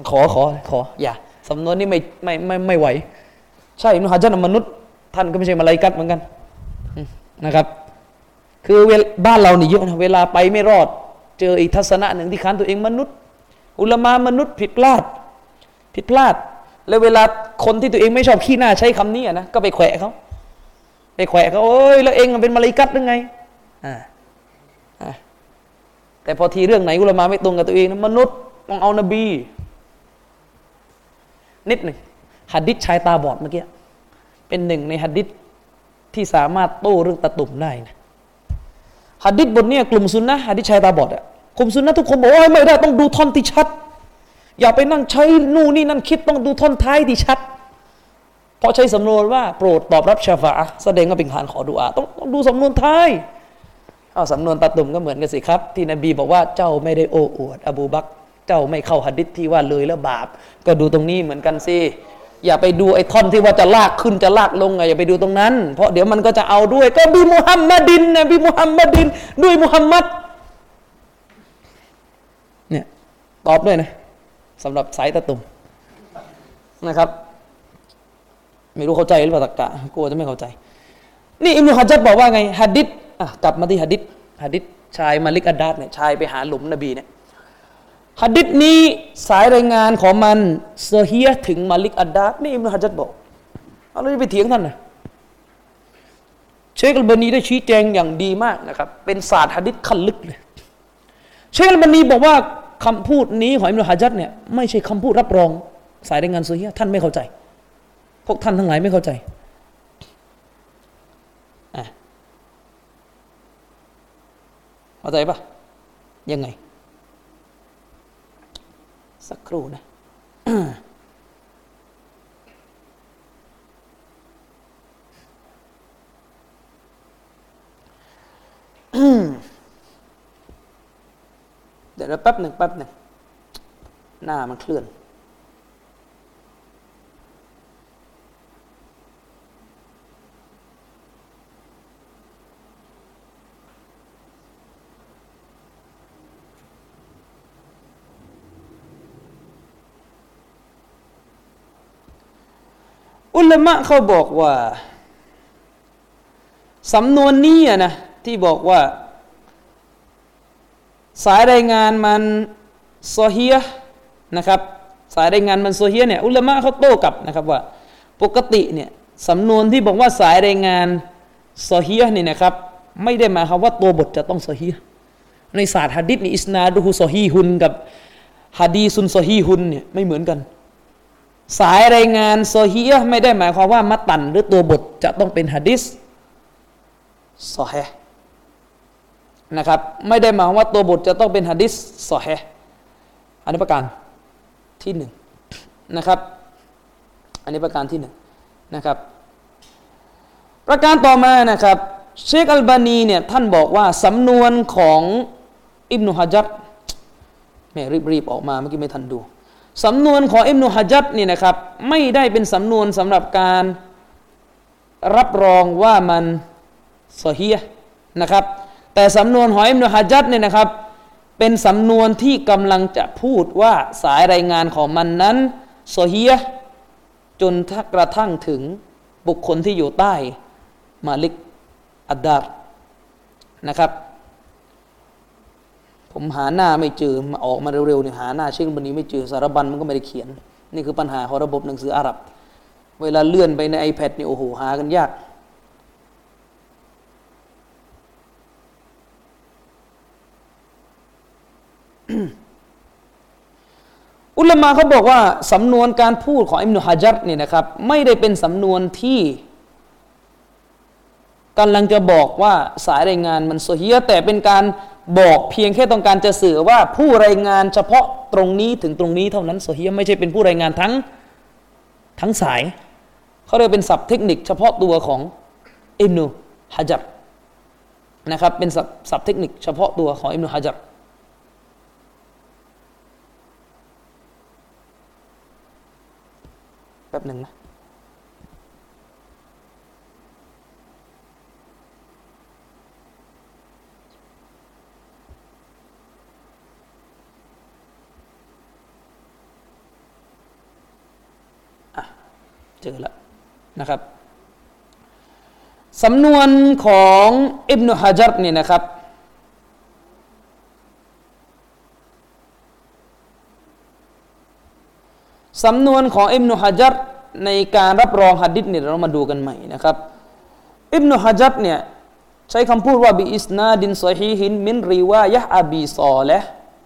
ขอขอขอ อย่าสำนวนนี้ไม่ไม่ไม่ไม่ไหว ใช่อิมนุฮะจัดมนุษย์ ท่านก็ไม่ใช่มาลายกัดเหมือนกันนะครับ คือเวลบ้านเรานี่เยอะนะเวลาไปไม่รอด เจออีกทัศนะหนึ่งที่ค้านตัวเองมนุษย์ อุลมามนุษย์ผิดพลาด ผิดพลาด แล้วเวลาคนที่ตัวเองไม่ชอบขี้หน้าใช้คำนี้นะก็ไปแขวะเขาไปแขวะเขาโอ้ยแล้วเองเป็นมาลายกัดหรือไงอ่า แต่พอทีเรื่องไหนอุลามาไม่ตรงกับตัวเองนะมนุษย์ต้องเอานบี นิดหนึ่งหัดดิษชายตาบอดเมื่อกี้เป็นหนึ่งในหัดดิษที่สามารถโต้เรื่องตะตุ่มได้นะหัดดิษบทนี้กลุ่มซุนนะหัดดิษชายตาบอดอะกลุ่มซุนนะทุกคนบอกว่าไม่ได้ต้องดูท่อนที่ชัด อย่าไปนั่งใช้นู่นนี่นั่นคิดต้องดูท่อนท้ายที่ชัด เพราะใช้สำนวนว่าโปรดตอบรับชาฟะแสดงว่าเป็นการขอดุอาต้องต้องดูสำนวนท้าย เอาสำนวนตาตุ่มก็เหมือนกันสิครับ ที่นบีบอกว่าเจ้าไม่ได้โอ้อวด อบูบักเจ้าไม่เข้าหัดดิษที่ว่าเลยแล้วบาป ก็ดูตรงนี้เหมือนกันสิอย่าไปดูไอ้ท่อนที่ว่าจะลากขึ้นจะลากลงไงอย่าไปดูตรงนั้น เพราะเดี๋ยวมันก็จะเอาด้วยก็บีมุฮัมมัดินนะบีมุฮัมมัดิน ด้วยมุฮัมมัดเนี่ยตอบด้วยนะสำหรับสายตะตุ่มนะครับ ไม่รู้เข้าใจหรือเปล่าตะกะกลัวจะไม่เข้าใจ นี่อิมนุฮัจัดบอกว่าไงฮัดดิษ กลับมาที่ฮัดดิษฮัดดิษชายมาลิกอัดดาดเนี่ยชายไปหาหลุมนบีเนี่ยฮัดดิษนี้สายรายงานของมันเซเฮียถึงมาลิกอัดดาดนี่อิมนุฮัจัดบอกเอาเราจะไปเถียงท่านนะเชคอัลบานีได้ชี้แจงอย่างดีมากนะครับ เป็นศาสตร์ฮัดดิษขั้นลึกเลยเชคอัลบานีบอกว่าคำพูดนี้ของอิมนุฮัจัดเนี่ยไม่ใช่คำพูดรับรอง สายรายงานเซเฮียท่านไม่เข้าใจ พวกท่านทั้งหลายไม่เข้าใจ เข้าใจปะยังไง สักครู่นะเดี๋ยวแป๊บหนึ่งแป๊บหนึ่งหน้ามันเคลื่อน อุลามะเขาบอกว่า สำนวนนี้นะที่บอกว่า สายรายงานมัน صحيح นะครับ สายรายงานมัน صحيح เนี่ยอุลามะเขาโต้กลับนะครับว่า ปกติเนี่ยสำนวนที่บอกว่าสายรายงาน صحيح นี่นะครับ ไม่ได้หมายความว่าตัวบทจะต้อง صحيح ในศาสตร์ฮะดิษนี่إسناده صحيح กับ حديث صحيح เนี่ยไม่เหมือนกัน สายรายงาน صحيح ไม่ได้หมายความว่า متن หรือตัวบทจะต้องเป็นฮะดิษซอฮนะครับไม่ได้หมายความว่าตัวบทจะต้องเป็นฮะดิษซอฮอันนี้ประการที่หนึ่งนะครับอันนี้ประการที่หนึ่งนะครับประการต่อมานะครับเชคอัลบานีเนี่ยท่านบอกว่าสำนวนของอิบนุฮะจัดแม่รีบๆออกมาเมื่อกี้ไม่ทันดู สำนวนของอิมนุฮะจัดนี่นะครับ ไม่ได้เป็นสำนวนสำหรับการรับรองว่ามันโซเฮียนะครับ แต่สำนวนของอิมนุฮะจัดเนี่ยนะครับ เป็นสำนวนที่กำลังจะพูดว่าสายรายงานของมันนั้นโซเฮียจนกระทั่งถึงบุคคลที่อยู่ใต้มาลิกอัดดารนะครับ ผมหาหน้าไม่เจอมาออกมาเร็วๆเนี่ยหาหน้าเชคบันนี้ไม่เจอสารบัญมันก็ไม่ได้เขียน นี่คือปัญหาของระบบหนังสืออาหรับ เวลาเลื่อนไปใน iPad นี่โอ้โหหากันยากอุลมะเขาบอกว่าสำนวนการพูดของอิมนุฮะจัดเนี่ยนะครับ ไม่ได้เป็นสำนวนที่กำลังจะบอกว่าสายรายงานมันโซเฮียแต่เป็นการ บอกเพียงแค่ต้องการจะสื่อว่าผู้รายงานเฉพาะตรงนี้ถึงตรงนี้เท่านั้นโซฮียไม่ใช่เป็นผู้รายงานทั้งทั้งสายเขาเรียกเป็นศัพท์เทคนิคเฉพาะตัวของอิมนุฮะจัดนะครับเป็นศัพท์เทคนิคเฉพาะตัวของอิมนุฮะจัดแป๊บหนึ่งนะ จอแล้วนะครับสำนวนของอิบนุฮะจัรเนี่ยนะครับสำนวนของอิบนุฮะจัรในการรับรองหัดดิษเนี่ยเรามาดูกันใหม่นะครับอิบนุฮะจัรเนี่ยใช้คำพูดว่าบิอิสนาดินซอฮีฮินมินริวายะอบีซอและ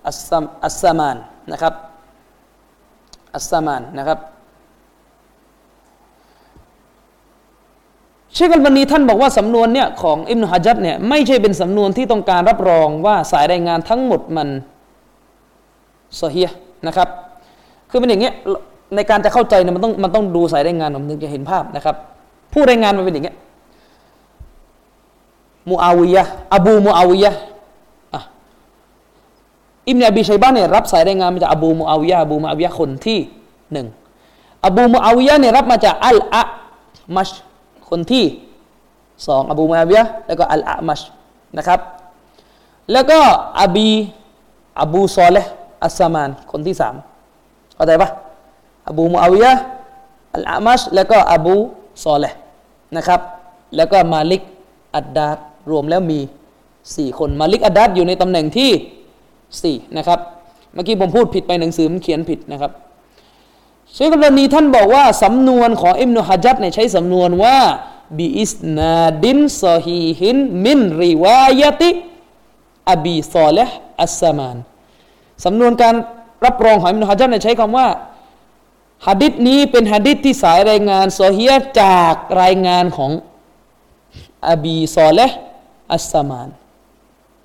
อัสซามานนะครับอัสซามานนะครับ เชคอัลบานีท่านบอกว่าสำนวนเนี่ยของอิมนุฮะจัดเนี่ยไม่ใช่เป็นสำนวนที่ต้องการรับรองว่าสายรายงานทั้งหมดมันเฮียนะครับ คือเป็นอย่างเงี้ยในการจะเข้าใจเนี่ยมันต้องมันต้องดูสายรายงานผมถึงจะเห็นภาพนะครับ ผู้รายงานมันเป็นอย่างเงี้ยมูอาวิยะอบูมูอาวิยะอิมเนอบีชัยบ้านเนี่ยรับสายรายงานมาจากอบูมูอาวิยะอบูมูอาวิยะคนที่หนึ่งอบูมูอาวิยะเนี่ยรับมาจากอัลอะมัช คนที่สองอบูมาบียะแล้วก็อัลอามัชนะครับ แล้วก็อบีอบูซอเลอัสซามานคนที่สามเข้าใจปะอบูมาบียะอัลอามัชแล้วก็อบูซอและห์นะครับ แล้วก็มาลิกอัดดารรวมแล้วมีสี่คนมาลิกอัดดารอยู่ในตำแหน่งที่สี่นะครับ เมื่อกี้ผมพูดผิดไปหนังสือมันเขียนผิดนะครับ เชคกรณีท่านบอกว่า สำนวนของอิมนุฮะจัดเนี่ยใช้สำนวนว่าบิอิสนาดินซอฮีฮินมินริวายติอบีซอเลห์อัสซามานสำนวนการรับรองของอิบนุฮะจัรเนี่ยใช้คำว่าฮะดิษนี้เป็นฮะดิษที่สายรายงาน صحيح จากรายงานของอบีซอและห์อัสซัมมาน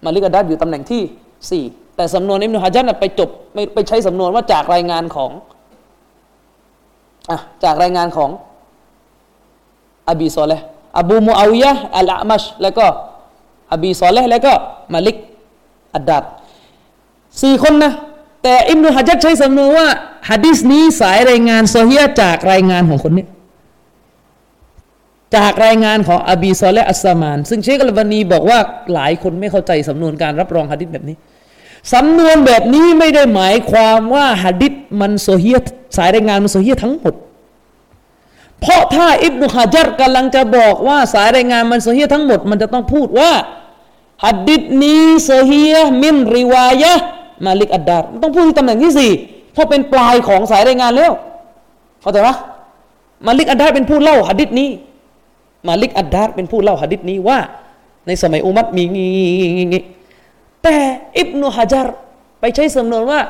มาลิกอัดดารอยู่ตำแหน่งที่สี่แต่สำนวนอิบนุฮะจัรไปจบไปใช้สำนวนว่าจากรายงานของ จากรายงานของอบีซอและห์อบูมูอาวิยะอัลอามัชแล้วก็อบีซอและห์แล้วก็มาลิกอัดดารสี่คนนะ แต่อิบนุฮะจัรใช้สำนวนว่าฮะดิษนี้สายรายงาน صحيح จากรายงานของคนนี้จากรายงานของอบีซอและห์อัสซัมมาน ซึ่งเชคอัลบานีบอกว่าหลายคนไม่เข้าใจสำนวนการรับรองฮะดิษแบบนี้ สำนวนแบบนี้ไม่ได้หมายความว่าหะดิษมัน صحيح สายรายงานมัน صحيح ทั้งหมด เพราะถ้าอิบนุฮะจัรกำลังจะบอกว่าสายรายงานมัน صحيح ทั้งหมด มันจะต้องพูดว่าหัดดิษนี้โซเฮียมินริวายะมาลิกอัดดารต้องพูดที่ตำแหน่งที่สี่เพราะเป็นปลายของสายรายงานแล้วเข้าใจปะมาลิกอัดดารเป็นผู้เล่าหะดิษนี้ มาลิกอัดดารเป็นผู้เล่าหะดิษนี้ว่า ในสมัยอุมัรมีงี้ แต่อิบนุฮะจัรไปใช้สำนวนว่า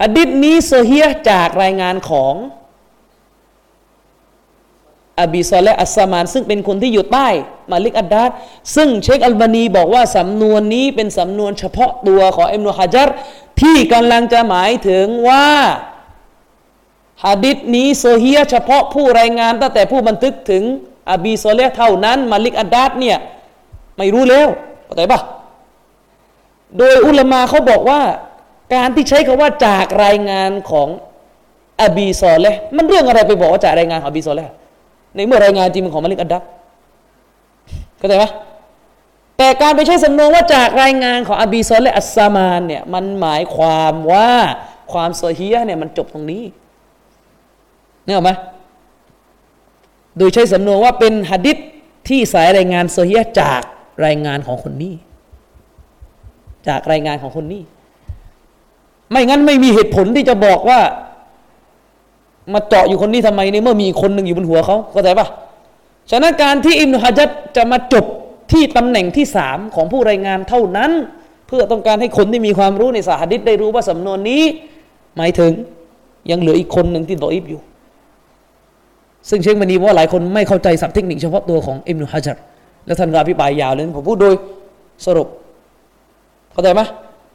หะดิษนี้ صحيح จากรายงานของอบีซอและห์อัสซัมมาน ซึ่งเป็นคนที่อยู่ใต้มาลิกอัดดาร์ซึ่งเชคอัลบานีบอกว่าสำนวนนี้เป็นสำนวนเฉพาะตัวของอิบนุฮะจัรที่กำลังจะหมายถึงว่าฮะดิษนี้صحيحเฉพาะผู้รายงานตั้งแต่ผู้บันทึกถึงอบีซอเลเท่านั้นมาลิกอัดดาร์เนี่ยไม่รู้แล้วเข้าใจปะ โดยอุลมาเขาบอกว่า การที่ใช้คำว่าจากรายงานของอบีซอเลมันเรื่องอะไรไปบอกว่าจากรายงานของอบีซอเลในเมื่อรายงานจริงมันของมาลิกอัดดับเข้าใจไหมแต่การไปใช้สำนวนว่าจากรายงานของอบีซอเลอัสซามานเนี่ยมันหมายความว่าความโซฮียเนี่ยมันจบตรงนี้เนี่ยหรอไหมโดยใช้สำนวนว่าเป็นหะดิษที่สายรายงานโซฮียจากรายงานของคนนี้ จากรายงานของคนนี้ ไม่งั้นไม่มีเหตุผลที่จะบอกว่า มาเจาะอยู่คนนี้ทำไมในเมื่อมีคนหนึ่งอยู่บนหัวเขาเข้าใจปะฉะนั้นการที่อิมนุฮัจัดจะมาจบที่ตำแหน่งที่สามของผู้รายงานเท่านั้น เพื่อต้องการให้คนที่มีความรู้ในสาหดิษได้รู้ว่าสำนวนนี้ หมายถึงยังเหลืออีกคนหนึ่งที่ตออิบอยู่ ซึ่งเชคมันีว่าหลายคนไม่เข้าใจสับเทคนิคเฉพาะตัวของอิมนุฮัจัดแล้วท่านก็อภิปรายยาวเลยผมพูดโดยสรุป เข้าใจไหม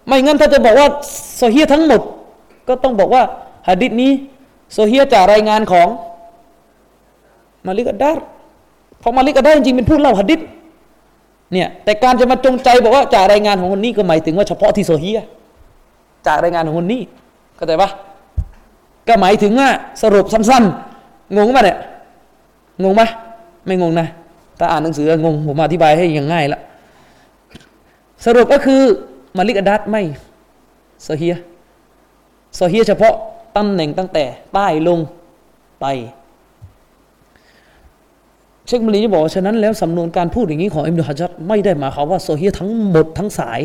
ไม่งั้นถ้าจะบอกว่าصحيح ทั้งหมด ก็ต้องบอกว่าหะดิษนี้صحيح จากรายงานของมาลิกอัดดาร์เพราะมาลิกอัดดาร์จริงๆเป็นผู้เล่าหะดิษเนี่ยแต่การจะมาจงใจบอกว่าจากรายงานของคนนี้ก็หมายถึงว่าเฉพาะที่صحيح จากรายงานของคนนี้เข้าใจปะก็หมายถึงว่าสรุปสั้นๆงงปะเนี่ยงงปะไม่งงนะถ้าอ่านหนังสืองงผมอธิบายให้อย่างง่ายละสรุปก็คือ มาลิกอดัตไม่โซเฮียโซเฮียเฉพาะตำแหน่งตั้งแต่ใต้ลงไป เชคมลีจะบอกฉะนั้นแล้วสำนวนการพูดอย่างนี้ของอิมรุฮัจัดไม่ได้หมายความว่าโซเฮียทั้งหมดทั้งสาย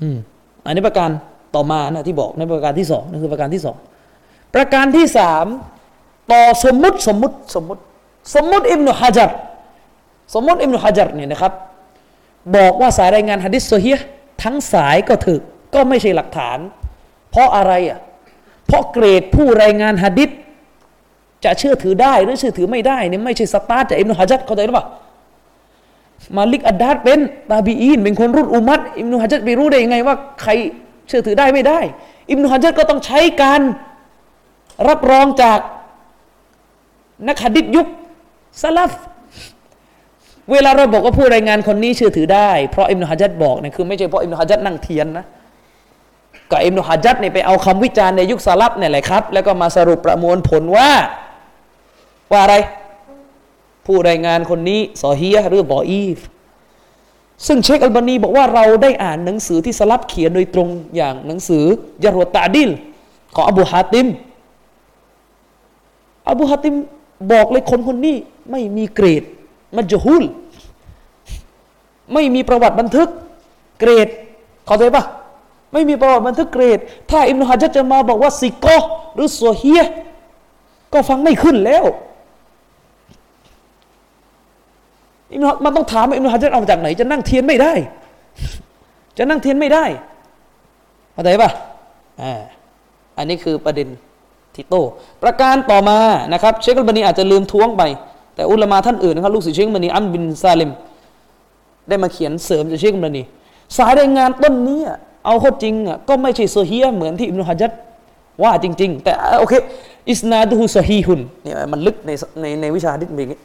อืมอันนี้ประการต่อมานะที่บอกในประการที่สองนั่นคือประการที่สองประการที่สามต่อสมมุติสมมุติสมมุติ สมมุติอิมนุฮัจัดสมมุติอิมนุฮัจัดเนี่ยนะครับ บอกว่าสายรายงานฮะดิษโซเฮียทั้งสายก็ถือก็ไม่ใช่หลักฐาน เพราะอะไรอะเพราะเกรดผู้รายงานฮะดิษจะเชื่อถือได้หรือเชื่อถือไม่ได้เนี่ยไม่ใช่สตาร์จากอิมนุฮะจัดเข้าใจหรือเปล่ามาลิกอัดดาดเป็นตาบีอีนเป็นคนรุ่นอุมัดอิมนุฮะจัดไปรู้ได้ยังไงว่าใครเชื่อถือได้ไม่ได้ อิมนุฮะจัดก็ต้องใช้การรับรองจากนักฮะดิษยุคซาลฟ เวลาเราบอกว่าผู้รายงานคนนี้เชื่อถือได้ เพราะอิมนุฮัจัดบอกเนี่ยคือไม่ใช่เพราะอิมนุฮัจัดนั่งเทียนนะก็อิมนุฮัจัดเนี่ยไปเอาคำวิจารณ์ในยุคซาลับเนี่ยแหละครับ แล้วก็มาสรุปประมวลผลว่า ว่าอะไร ผู้รายงานคนนี้ซอฮียหรือบออีฟซึ่งเชคอัลบานีบอกว่าเราได้อ่านหนังสือที่สลับเขียนโดยตรงอย่างหนังสือยารวตาดิล ของอบูฮาติม อบูฮาติมบอกเลยคนคนนี้ไม่มีเกรดมัจฮุล ไม่มีประวัติบันทึกเกรด เข้าใจปะไม่มีประวัติบันทึกเกรด ถ้าอิมนุฮัจจะมาบอกว่าซิกอหรือโซเฮียก็ฟังไม่ขึ้นแล้วอิมนุมันต้องถามอิมนุฮัจเอาจากไหน จะนั่งเทียนไม่ได้ จะนั่งเทียนไม่ได้เข้าใจปะอ่าอันนี้คือประเด็นที่โต ประการต่อมานะครับ เชคกัลบานีอาจจะลืมท้วงไป แต่อุลามาท่านอื่นนะครับลูกศิษย์เชคมันนีอัมบินซาเลม ได้มาเขียนเสริมจากเชคมันนี สายรายงานต้นนี้เอาข้อจริงอะก็ไม่ใช่โซเฮียเหมือนที่อิบนุฮัจัดว่าจริง ๆ แต่โอเคอิสนาดูฮุซฮีฮุนเนี่ยมันลึกในในในวิชาดิษเป็นอย่างนี้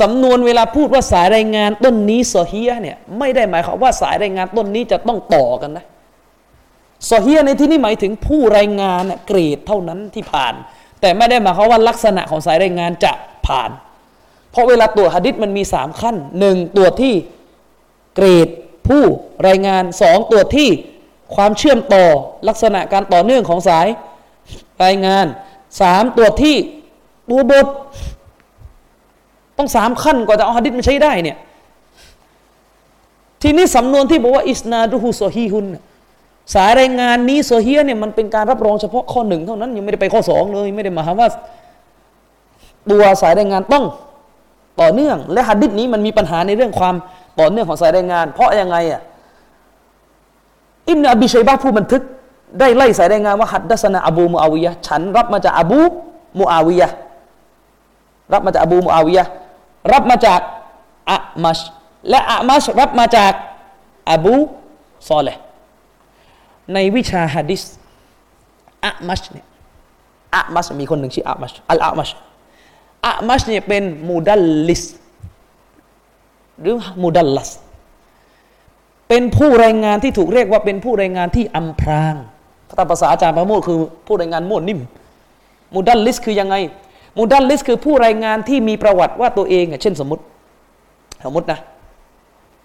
สำนวนเวลาพูดว่าสายรายงานต้นนี้โซเฮียเนี่ยไม่ได้หมายความว่าสายรายงานต้นนี้จะต้องต่อกันนะโซเฮียในที่นี้หมายถึงผู้รายงานเกรดเท่านั้นที่ผ่าน แต่ไม่ได้หมายความว่าลักษณะของสายรายงานจะผ่าน เพราะเวลาตรวจหะดิษมันมีสามขั้นหนึ่งตรวจที่ เกรดผู้รายงานสองตรวจที่ความเชื่อมต่อลักษณะการต่อเนื่องของสายรายงานสามตรวจที่ตัวบท ต้องสามขั้นกว่าจะเอาหะดิษมาใช้ได้เนี่ยทีนี้สำนวนที่บอกว่าอิสนาดูฮูโซฮีฮุนสายรายงานนี้โซเฮีเนี่ยมันเป็นการรับรองเฉพาะข้อหนึ่งเท่านั้นยังไม่ได้ไปข้อสองเลยไม่ได้มาหาว่า ตัวสายรายงานต้องต่อเนื่อง และหัดดิษนี้มันมีปัญหาในเรื่องความ ต่อเนื่องของสายรายงาน เพราะยังไงอะอิมนอบิชัยบะผู้บันทึก ได้ไล่สายรายงานว่าหัดดัสนาอบูมูอาวิยะฉันรับมาจากอบูมูอาวิยะรับมาจากอบูมูอาวิยะรับมาจากอะมัชและอะมัชรับมาจากอบูซอเลในวิชาฮะดิษอะมัชเนี่ยอะมัชมีคนหนึ่งชื่ออะมัชอัลอะมัชอะมัชเนี่ยเป็นมูดัลลิส หรือمدلس เป็นผู้รายงานที่ถูกเรียกว่าเป็นผู้รายงานที่อำพรางถ้าภาษาอาจารย์ประโมทคือผู้รายงานมั่วนิ่มمدلس คือยังไงمدلس คือผู้รายงานที่มีประวัติว่าตัวเองเช่นสมมติ สมมตินะ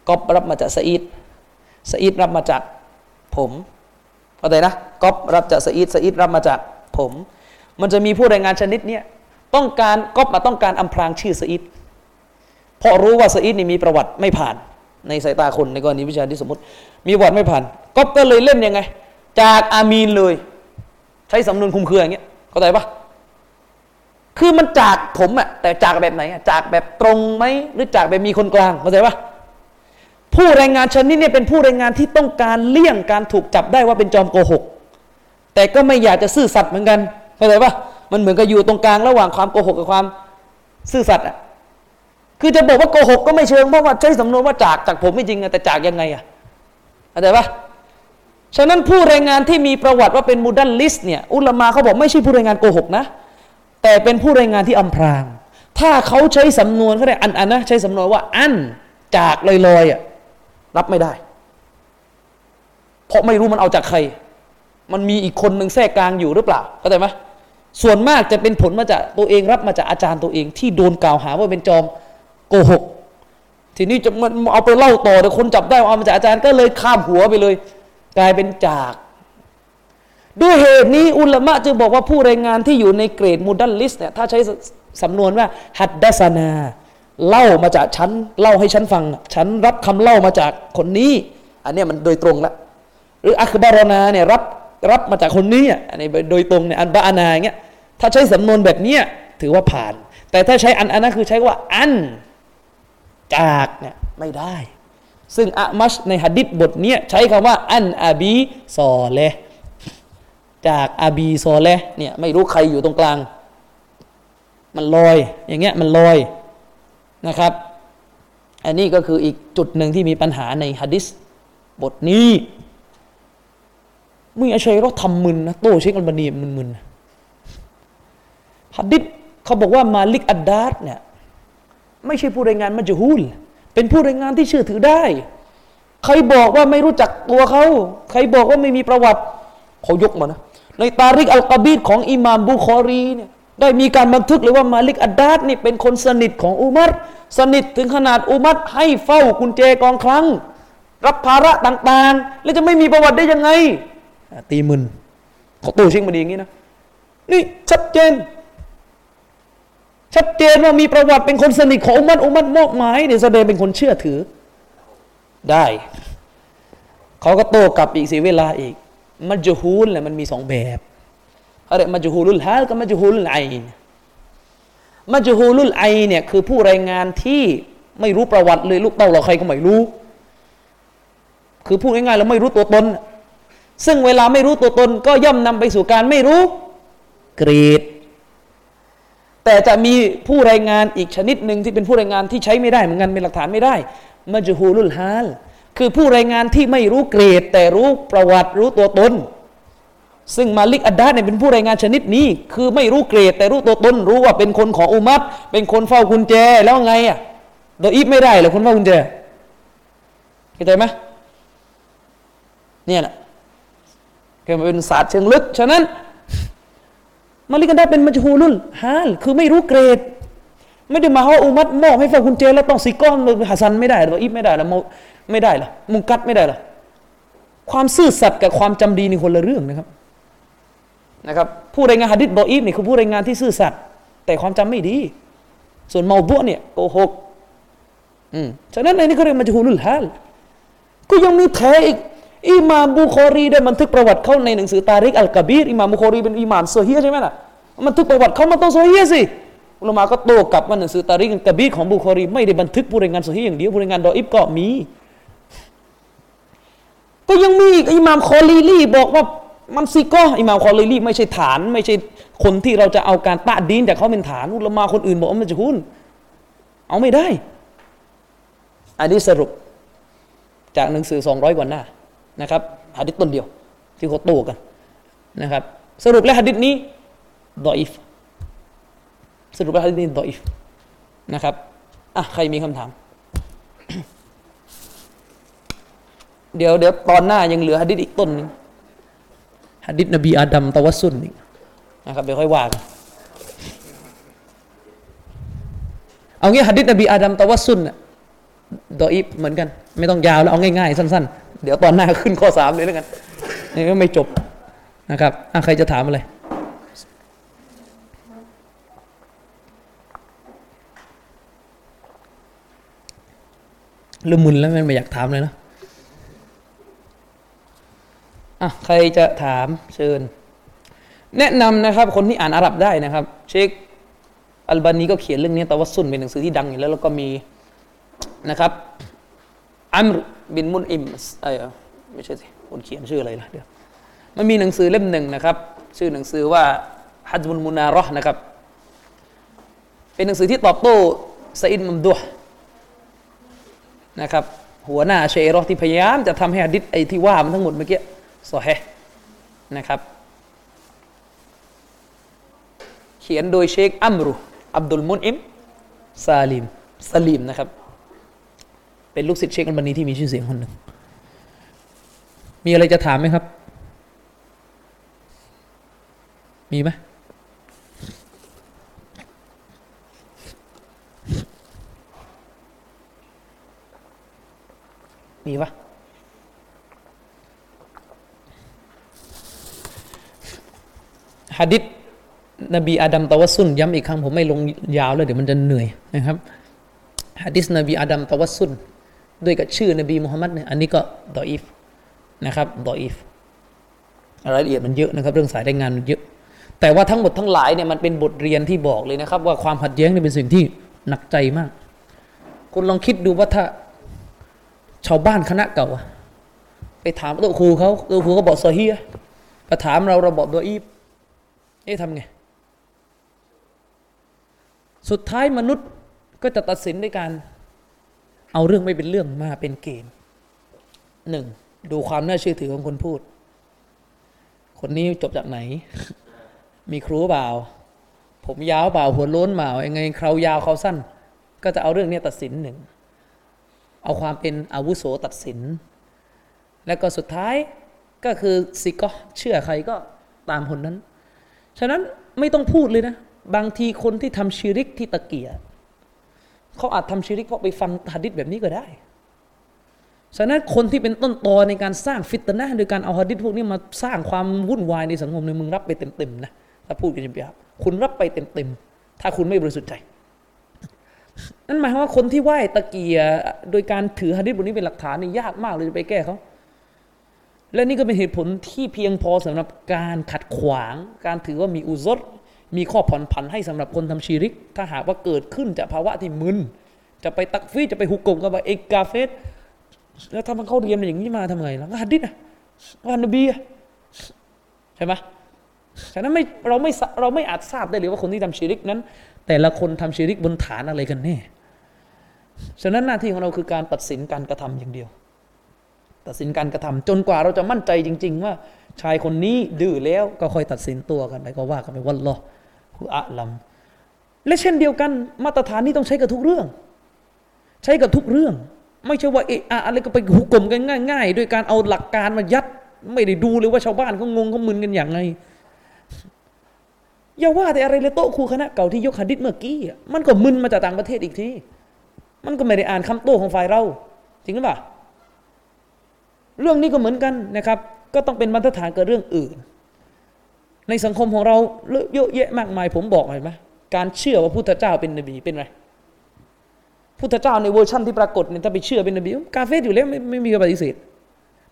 ก๊อปรับมาจากสอีดสอีดรับมาจากผมเข้าใจนะก๊อปรับจากสอีดสอีดรับมาจากผม มันจะมีผู้รายงานชนิดเนี้ยต้องการก็มาต้องการอำพรางชื่อสอีด เพราะรู้ว่าสอีดนี่มีประวัติไม่ผ่าน ในสายตาคนในกรณีวิชาที่สมมติ มีประวัติไม่ผ่านก๊อฟก็เลยเล่นยังไง จากอามีนเลย ใช้สำนวนคุมเครืออย่างเงี้ยเข้าใจปะคือมันจากผมอะแต่จากแบบไหนอะจากแบบตรงไหมหรือจากแบบมีคนกลางเข้าใจปะผู้รายงานชนนี้เนี่ยเป็นผู้รายงานที่ต้องการเลี่ยงการถูกจับได้ว่าเป็นจอมโกหก แต่ก็ไม่อยากจะซื่อสัตย์เหมือนกันเข้าใจปะมันเหมือนกับอยู่ตรงกลางระหว่างความโกหกกับความซื่อสัตย์อะ คือจะบอกว่าโกหกก็ไม่เชิงเพราะว่าใช้สำนวนว่าจากจากผมไม่จริงอะแต่จากยังไงอะเข้าใจปะฉะนั้นผู้รายงานที่มีประวัติว่าเป็นมูดัลลิสเนี่ยอุลามาเขาบอกไม่ใช่ผู้รายงานโกหกนะ แต่เป็นผู้รายงานที่อำพราง ถ้าเขาใช้สำนวนเขาได้อันอันนะใช้สำนวนว่าอันจากลอยๆอะรับไม่ได้ เพราะไม่รู้มันเอาจากใคร มันมีอีกคนหนึ่งแทรกกลางอยู่หรือเปล่าเข้าใจไหมส่วนมากจะเป็นผลมาจากตัวเองรับมาจากอาจารย์ตัวเอง ที่โดนกล่าวหาว่าเป็นจอม โกหก ทีนี้จะมันเอาไปเล่าต่อแต่คนจับได้เอามาจากอาจารย์ก็เลยข้ามหัวไปเลย กลายเป็นจาก ด้วยเหตุนี้อุลามะจึงบอกว่าผู้รายงานที่อยู่ในเกรดมูดัลลิสเนี่ยถ้าใช้สำนวนว่าฮัดดัสนา เล่ามาจากฉันเล่าให้ฉันฟัง ฉันรับคำเล่ามาจากคนนี้ อันนี้มันโดยตรงละหรืออัคบารนาเนี่ยรับรับมาจากคนนี้อันนี้โดยตรงเนี่ยอันบาอานาอย่างเงี้ยถ้าใช้สำนวนแบบเนี้ยถือว่าผ่าน แต่ถ้าใช้อันอันนั้นคือใช้ว่าอัน จากเนี่ยไม่ได้ ซึ่งอะมัชในหะดิษบทเนี้ยใช้คำว่า อันอาบีซอเลจากอาบีซอเลเนี่ยไม่รู้ใครอยู่ตรงกลาง มันลอยอย่างเงี้ยมันลอยนะครับ อันนี้ก็คืออีกจุดหนึ่งที่มีปัญหาในฮะดิษบทนี้มึงอาชัยราทำมึนนะโตเชคอัลบานีมึนๆนฮัดดิษเขาบอกว่ามาลิกอัดดาร์เนี่ย ไม่ใช่ผู้รายงานมัจฮูล เป็นผู้รายงานที่เชื่อถือได้ ใครบอกว่าไม่รู้จักตัวเขา ใครบอกว่าไม่มีประวัติเขายกมานะ ในตาริกอัลกบีดของอิหม่ามบุคอรีเนี่ยได้มีการบันทึกเลยว่ามาลิกอัดดาร์นี่เป็นคนสนิทของอุมัรสนิทถึงขนาดอุมัรให้เฝ้ากุญแจกองคลังรับภาระต่างๆ แล้วจะไม่มีประวัติได้ยังไง ตีมึนเขาตู้ชิงมาดีอย่างนี้นะ นี่ชัดเจน ชัดเจนว่ามีประวัติเป็นคนสนิทของอุมัรอุมัรมอบหมายเนี่ยแสดงเป็นคนเชื่อถือ ได้เขาก็โต้กลับอีกเสียเวลาอีก มัจฮูลเนี่ยมันมีสองแบบเขาเรียกมัจฮูลุลฮาลกับมัจฮูลุลไอน์มัจฮูลุลไอเนี่ยคือผู้รายงานที่ไม่รู้ประวัติเลยลูกเต้าเราใครก็ไม่รู้ คือพูดง่ายๆเราไม่รู้ตัวตน ซึ่งเวลาไม่รู้ตัวตน ก็ย่อมนำไปสู่การไม่รู้เกรด แต่จะมีผู้รายงานอีกชนิดหนึ่งที่เป็นผู้รายงานที่ใช้ไม่ได้เหมือนกันเป็นหลักฐานไม่ได้มัจฮูลุลฮาลคือผู้รายงานที่ไม่รู้เกรด แต่รู้ประวัติรู้ตัวตน ซึ่งมาลิกอัดดาเนี่ยเป็นผู้รายงานชนิดนี้ คือไม่รู้เกรด แต่รู้ตัวตน รู้ว่าเป็นคนของอุมัตเป็นคนเฝ้ากุญแจแล้วไงอะโดยอีฟไม่ได้เลยคนเฝ้ากุญแจเข้าใจไหมเนี่ยแหละก็เป็นศาสตร์เชิงลึกฉะนั้น มาลิกันได้เป็นมัจฮูลุลฮาลคือไม่รู้เกรด ไม่ได้มาว่าอุมัตมอบให้เฝ้ากุญแจแล้วต้องสีก้อนเลยฮัสซันไม่ได้หรืออีฟไม่ได้หรอไม่ได้หรอมุงกัดไม่ได้หรอความซื่อสัตย์กับความจำดีนี่คนละเรื่องนะครับนะครับผู้รายงานฮะดิษบออีฟนี่คือผู้รายงานที่ซื่อสัตย์แต่ความจำไม่ดี ส่วนเมาบุเนี่ยโกหกอืมฉะนั้นในนี้เขาเรียกมัจฮูลุลฮาลก็ยังมีแท้อีก อิหม่ามบุคอรีได้บันทึกประวัติเขาในหนังสือตาริกอัลกบีรอิหม่ามบุคอรีเป็นอิหม่ามโซฮีใช่ไหมล่ะบันทึกประวัติเขามาต้องโซฮีสิอุลามะก็โต้กลับว่าหนังสือตาริกอัลกบีรของบุคอรี ไม่ได้บันทึกผู้รายงานโซฮีอย่างเดียวผู้รายงานดออิบก็มี ก็ยังมีอีกอิหม่ามคอลีลีบอกว่ามันซิก็อิหม่ามคอลีลีไม่ใช่ฐาน ไม่ใช่คนที่เราจะเอาการตะดีนจากเขาเป็นฐานอุลามะคนอื่นบอกว่ามันจะหุ้นเอาไม่ได้ อันนี้สรุปจากหนังสือสองร้อยกว่าหน้า นะครับหะดิษต้นเดียว ที่เขาโต้กันนะครับ สรุปแล้วหะดิษนี้ดออิฟสรุปแล้วหะดิษนี้ดออิฟนะครับอะใครมีคำถาม เดี๋ยวเดี๋ยวตอนหน้ายังเหลือหะดิษอีกต้นหนึงหะดิษนบีอาดัมตะวัสซุนนี่นะครับเดี๋ยวค่อยว่ากันเอางี้หะดิษนบีอาดัมตะวัสซุนน่ะดออิฟเหมือนกัน ไม่ต้องยาวแล้วเอาง่ายๆสั้น ๆ เดี๋ยวตอนหน้าขึ้นข้อสามเลยแล้วกันนี่ก็ไม่จบนะครับใครจะถามอะไรเริ่มมึนแล้วมันไม่อยากถามเลยนะอะใครจะถามเชิญ แนะนำนะครับ คนที่อ่านอาหรับได้นะครับ เชคอัลบานีก็เขียนเรื่องนี้แต่ว่าสุนเป็นหนังสือที่ดังอยู่แล้ว แล้วก็มีนะครับ อัมรบินมุนอิมเออไม่ใช่สิคนเขียนชื่ออะไรล่ะเดี๋ยวมันมีหนังสือเล่มหนึ่งนะครับ ชื่อหนังสือว่าฮัจมุลมุนารอนะครับ เป็นหนังสือที่ตอบโต้ซาอิดมัมดุฮ์นะครับ หัวหน้าเชรอที่พยายามจะทำให้หะดิษไอที่ว่ามันทั้งหมดเมื่อกี้สอเฮนะครับ เขียนโดยเชคอัมรุอับดุลมุนอิมซาลิมซาลิมนะครับ เป็นลูกศิษย์เชคอัลบานีที่มีชื่อเสียงคนหนึ่ง มีอะไรจะถามไหมครับ มีไหมมีปะฮะดิษนบีอาดัมตะวัสซุนย้ำอีกครั้งผมไม่ลงยาวแล้วเดี๋ยวมันจะเหนื่อยนะครับฮะดิษนบีอาดัมตะวัสซุน ด้วยกับชื่อนบีมุฮัมมัดเนี่ยอันนี้ก็ดออีฟนะครับดออีฟรายละเอียดมันเยอะนะครับ เรื่องสายรายงานมันเยอะ แต่ว่าทั้งหมดทั้งหลายเนี่ยมันเป็นบทเรียนที่บอกเลยนะครับ ว่าความขัดแย้งเนี่ยเป็นสิ่งที่หนักใจมาก คุณลองคิดดูว่าถ้าชาวบ้านคณะเก่าไปถามตัวครูเขาตัวครูเขาบอกซอฮีไปถามเราเราบอกตัวอีฟเอ๊ะทำไงสุดท้ายมนุษย์ก็จะตัดสินด้วยการ เอาเรื่องไม่เป็นเรื่องมาเป็นเกมหนึ่งดูความน่าเชื่อถือของคนพูด คนนี้จบจากไหน มีครูเปล่า ผมยาวเปล่าหัวโล้นเปล่ายังไงครายาวเขาสั้น ก็จะเอาเรื่องนี้ตัดสินหนึ่งเอาความเป็นอาวุโสตัดสิน แล้วก็สุดท้ายก็คือสิก็เชื่อใครก็ตามคนนั้น ฉะนั้นไม่ต้องพูดเลยนะ บางทีคนที่ทำชิริกที่ตะเกีย เขาอาจทำชิริกเพราะไปฟังฮะดิษแบบนี้ก็ได้ฉะนั้นคนที่เป็นต้นตอในการสร้างฟิตนะโดยการเอาฮะดิษพวกนี้มาสร้างความวุ่นวายในสังคมในมึงรับไปเต็มๆนะถ้าพูดกันยาบๆคุณรับไปเต็มๆถ้าคุณไม่บริสุทธิ์ใจนั่นหมายความว่าคนที่ไหว้ตะเกียโดยการถือฮะดิษบทนี้เป็นหลักฐานนี่ยากมากเลยจะไปแก้เขาและนี่ก็เป็นเหตุผลที่เพียงพอสำหรับการขัดขวาง การถือว่ามีอุซด มีข้อผ่อนผันให้สำหรับคนทำชีริก ถ้าหากว่าเกิดขึ้นจากภาวะที่มึน จะไปตักฟีจะไปหุกกลมกับเอกกาเฟสแล้วถ้ามันเข้าเรียนอย่างนี้มาทำไงล่ะฮัดดิษอะก็นบีอะใช่ไหมฉะนั้นไม่เราไม่เราไม่อาจทราบได้เลยว่าคนที่ทำชีริกนั้น แต่ละคนทำชีริกบนฐานอะไรกันแน่ฉะนั้นหน้าที่ของเราคือการตัดสินการกระทำอย่างเดียว ตัดสินการกระทำจนกว่าเราจะมั่นใจจริง ๆ ว่าชายคนนี้ดื้อแล้วก็ค่อยตัดสินตัวกันไปก็ว่ากันไปวัลลอุอะลัมและเช่นเดียวกัน มาตรฐานนี้ต้องใช้กับทุกเรื่อง ใช้กับทุกเรื่อง ไม่ใช่ว่าเอะอะไรก็ไปหุกกลมกันง่ายๆด้วยการเอาหลักการมายัด ไม่ได้ดูเลยว่าชาวบ้านเขางงเขามึนกันอย่างไงอย่าว่าแต่อะไรเลยโต๊ะครูคณะเก่าที่ยกหะดิษเมื่อกี้มันก็มึนมาจากต่างประเทศอีกทีมันก็ไม่ได้อ่านคำโต้ของฝ่ายเรา จริงหรือเปล่าเรื่องนี้ก็เหมือนกันนะครับ ก็ต้องเป็นมาตรฐานกับเรื่องอื่น ในสังคมของเราเยอะแยะมากมาย ผมบอกเลยไหมการเชื่อว่าพุทธเจ้าเป็นนบีเป็นไรพุทธเจ้าในเวอร์ชั่นที่ปรากฏเนี่ยถ้าไปเชื่อเป็นนบีกาเฟรอยู่แล้วไม่ไม่มีการปฏิเสธ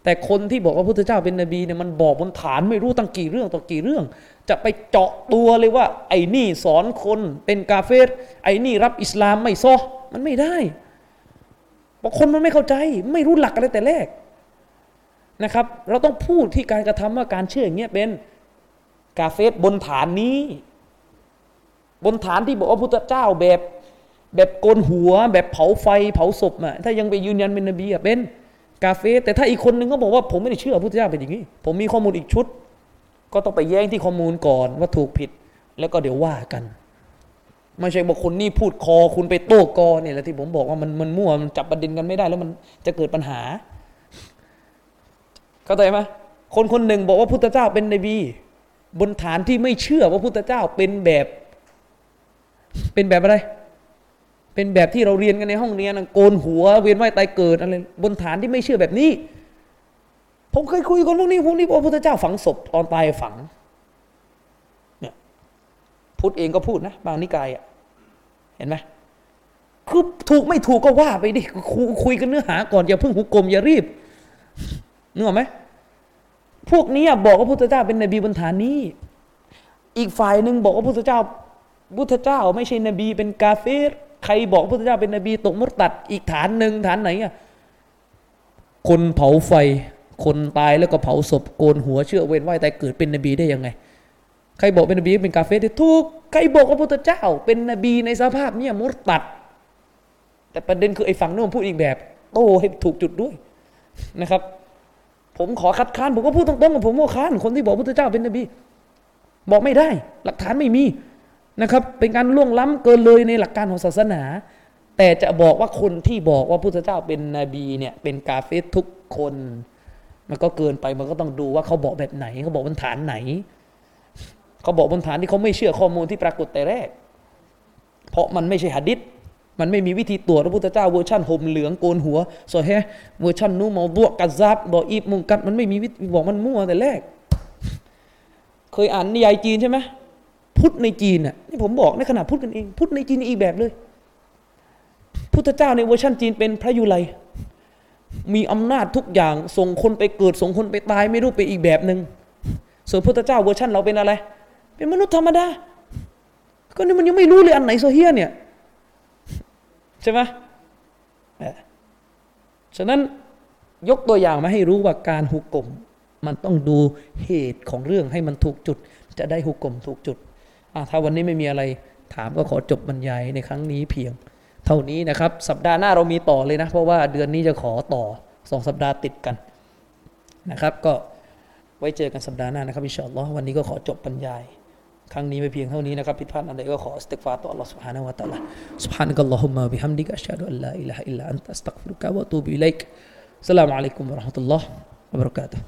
แต่คนที่บอกว่าพุทธเจ้าเป็นนบีเนี่ยมันบอกบนฐานไม่รู้ตั้งกี่เรื่องต่อกี่เรื่อง จะไปเจาะตัวเลยว่า ไอ้นี่สอนคนเป็นกาเฟรไอ้นี่รับอิสลามไม่ صحมันไม่ได้บอกคนมันไม่เข้าใจ ไม่รู้หลักอะไรแต่แรกนะครับ เราต้องพูดที่การกระทำว่าการเชื่ออย่างเงี้ยเป็น กาเฟสบนฐานนี้ บนฐานที่บอกว่าพุทธเจ้าแบบแบบโกนหัว แบบเผาไฟเผาศพอะถ้ายังไปยืนยันเป็นนบีอะเป็นกาเฟสแต่ถ้าอีกคนนึงก็บอกว่าผมไม่ได้เชื่อพุทธเจ้าเป็นอย่างนี้ ผมมีข้อมูลอีกชุด ก็ต้องไปแย้งที่ข้อมูลก่อนว่าถูกผิด แล้วก็เดี๋ยวว่ากันไม่ใช่บอกคนนี้พูดคอคุณไปโต้กอเนี่ยแหละที่ผมบอกว่ามันมันมั่วมันจับประเด็นกันไม่ได้แล้วมันจะเกิดปัญหาเข้าใจไหมคนคนหนึ่งบอกว่าพุทธเจ้าเป็นนบี บนฐานที่ไม่เชื่อว่าพุทธเจ้าเป็นแบบ เป็นแบบอะไร เป็นแบบที่เราเรียนกันในห้องเรียนโกนหัว เวียนว่ายตายเกิดอะไรบนฐานที่ไม่เชื่อแบบนี้ ผมเคยคุยกับพวกนี้พวกนี้บอกพุทธเจ้าฝังศพตอนตายฝังเนี่ยพุทธเองก็พูดนะ บางนิกายอะเห็นไหมคือถูกไม่ถูกก็ว่าไปดิคุคุยกันเนื้อหาก่อนอย่าเพิ่งหุกกลมอย่ารีบนึกออกไหม พวกนี้บอกว่าพุทธเจ้าเป็นนบีบนฐานนี้ อีกฝ่ายหนึ่งบอกว่าพุทธเจ้าพุทธเจ้า ไม่ใช่นบีเป็นกาเฟรใครบอกพุทธเจ้าเป็นนบีตกมุตตัดอีกฐานหนึ่งฐานไหนอะคนเผาไฟ คนตายแล้วก็เผาศพโกนหัวเชื่อเว้นไหวแต่เกิดเป็นนบีได้ยังไง ใครบอกเป็นนบีเป็นกาเฟรทุกใครบอกว่าพุทธเจ้า เป็นนบีในสภาพเนี่ยมุตตัด แต่ประเด็นคือไอ้ฝั่งโน้นพูดอีกแบบ โต้ให้ถูกจุดด้วยนะครับ ผมขอคัดค้านผมก็พูดตรงๆกับผมว่าค้านคนที่บอกพุทธเจ้าเป็นนบี บอกไม่ได้ หลักฐานไม่มีนะครับ เป็นการล่วงล้ำเกินเลยในหลักการของศาสนา แต่จะบอกว่าคนที่บอกว่าพุทธเจ้าเป็นนบีเนี่ยเป็นกาเฟสทุกคน มันก็เกินไปมันก็ต้องดูว่าเขาบอกแบบไหนเขาบอกบนฐานไหนเขาบอกบนฐานที่เขาไม่เชื่อข้อมูลที่ปรากฏแต่แรก เพราะมันไม่ใช่หะดิษ มันไม่มีวิธีตรวจพระพุทธเจ้าเวอร์ชันห่มเหลืองโกนหัวโซเฮเวอร์ชันนู้น موضوع كذاب ضعيف منكرมันไม่มีวิธีบอกมันมั่วแต่แรก เคยอ่านนิยายจีนใช่ไหมพุทธในจีนอะนี่ผมบอกในขณะพุทธกันเอง พุทธในจีนอีกแบบเลย พุทธเจ้าในเวอร์ชันจีนเป็นพระยุไลมีอำนาจทุกอย่างส่งคนไปเกิดส่งคนไปตายไม่รู้ไปอีกแบบหนึ่งส่วนพุทธเจ้าเวอร์ชันเราเป็นอะไร เป็นมนุษย์ธรรมดาก็นี่มันยังไม่รู้เลยอันไหนโซเฮียเนี่ย ใช่ไหมฉะนั้นยกตัวอย่างมาให้รู้ว่าการหุกกลมมันต้องดูเหตุของเรื่องให้มันถูกจุด จะได้หุกกลมถูกจุดถ้าวันนี้ไม่มีอะไรถามก็ขอจบบรรยายในครั้งนี้เพียง เท่านี้นะครับ สัปดาห์หน้าเรามีต่อเลยนะ เพราะว่าเดือนนี้จะขอต่อสองสัปดาห์ติดกันนะครับ ก็ไว้เจอกันสัปดาห์หน้านะครับإن شاء اللهวันนี้ก็ขอจบบรรยาย ครั้งนี้ไม่เพียงเท่านี้นะครับผิดพลาดอะไรก็ขอสติกฟาต่อ Allah سبحانه และ تعالى سبحانك اللهم وبحمدك أشهد أن لا إله إلا أنت أستغفرك وأتوب إليك السلام عليكم ورحمة الله وبركاته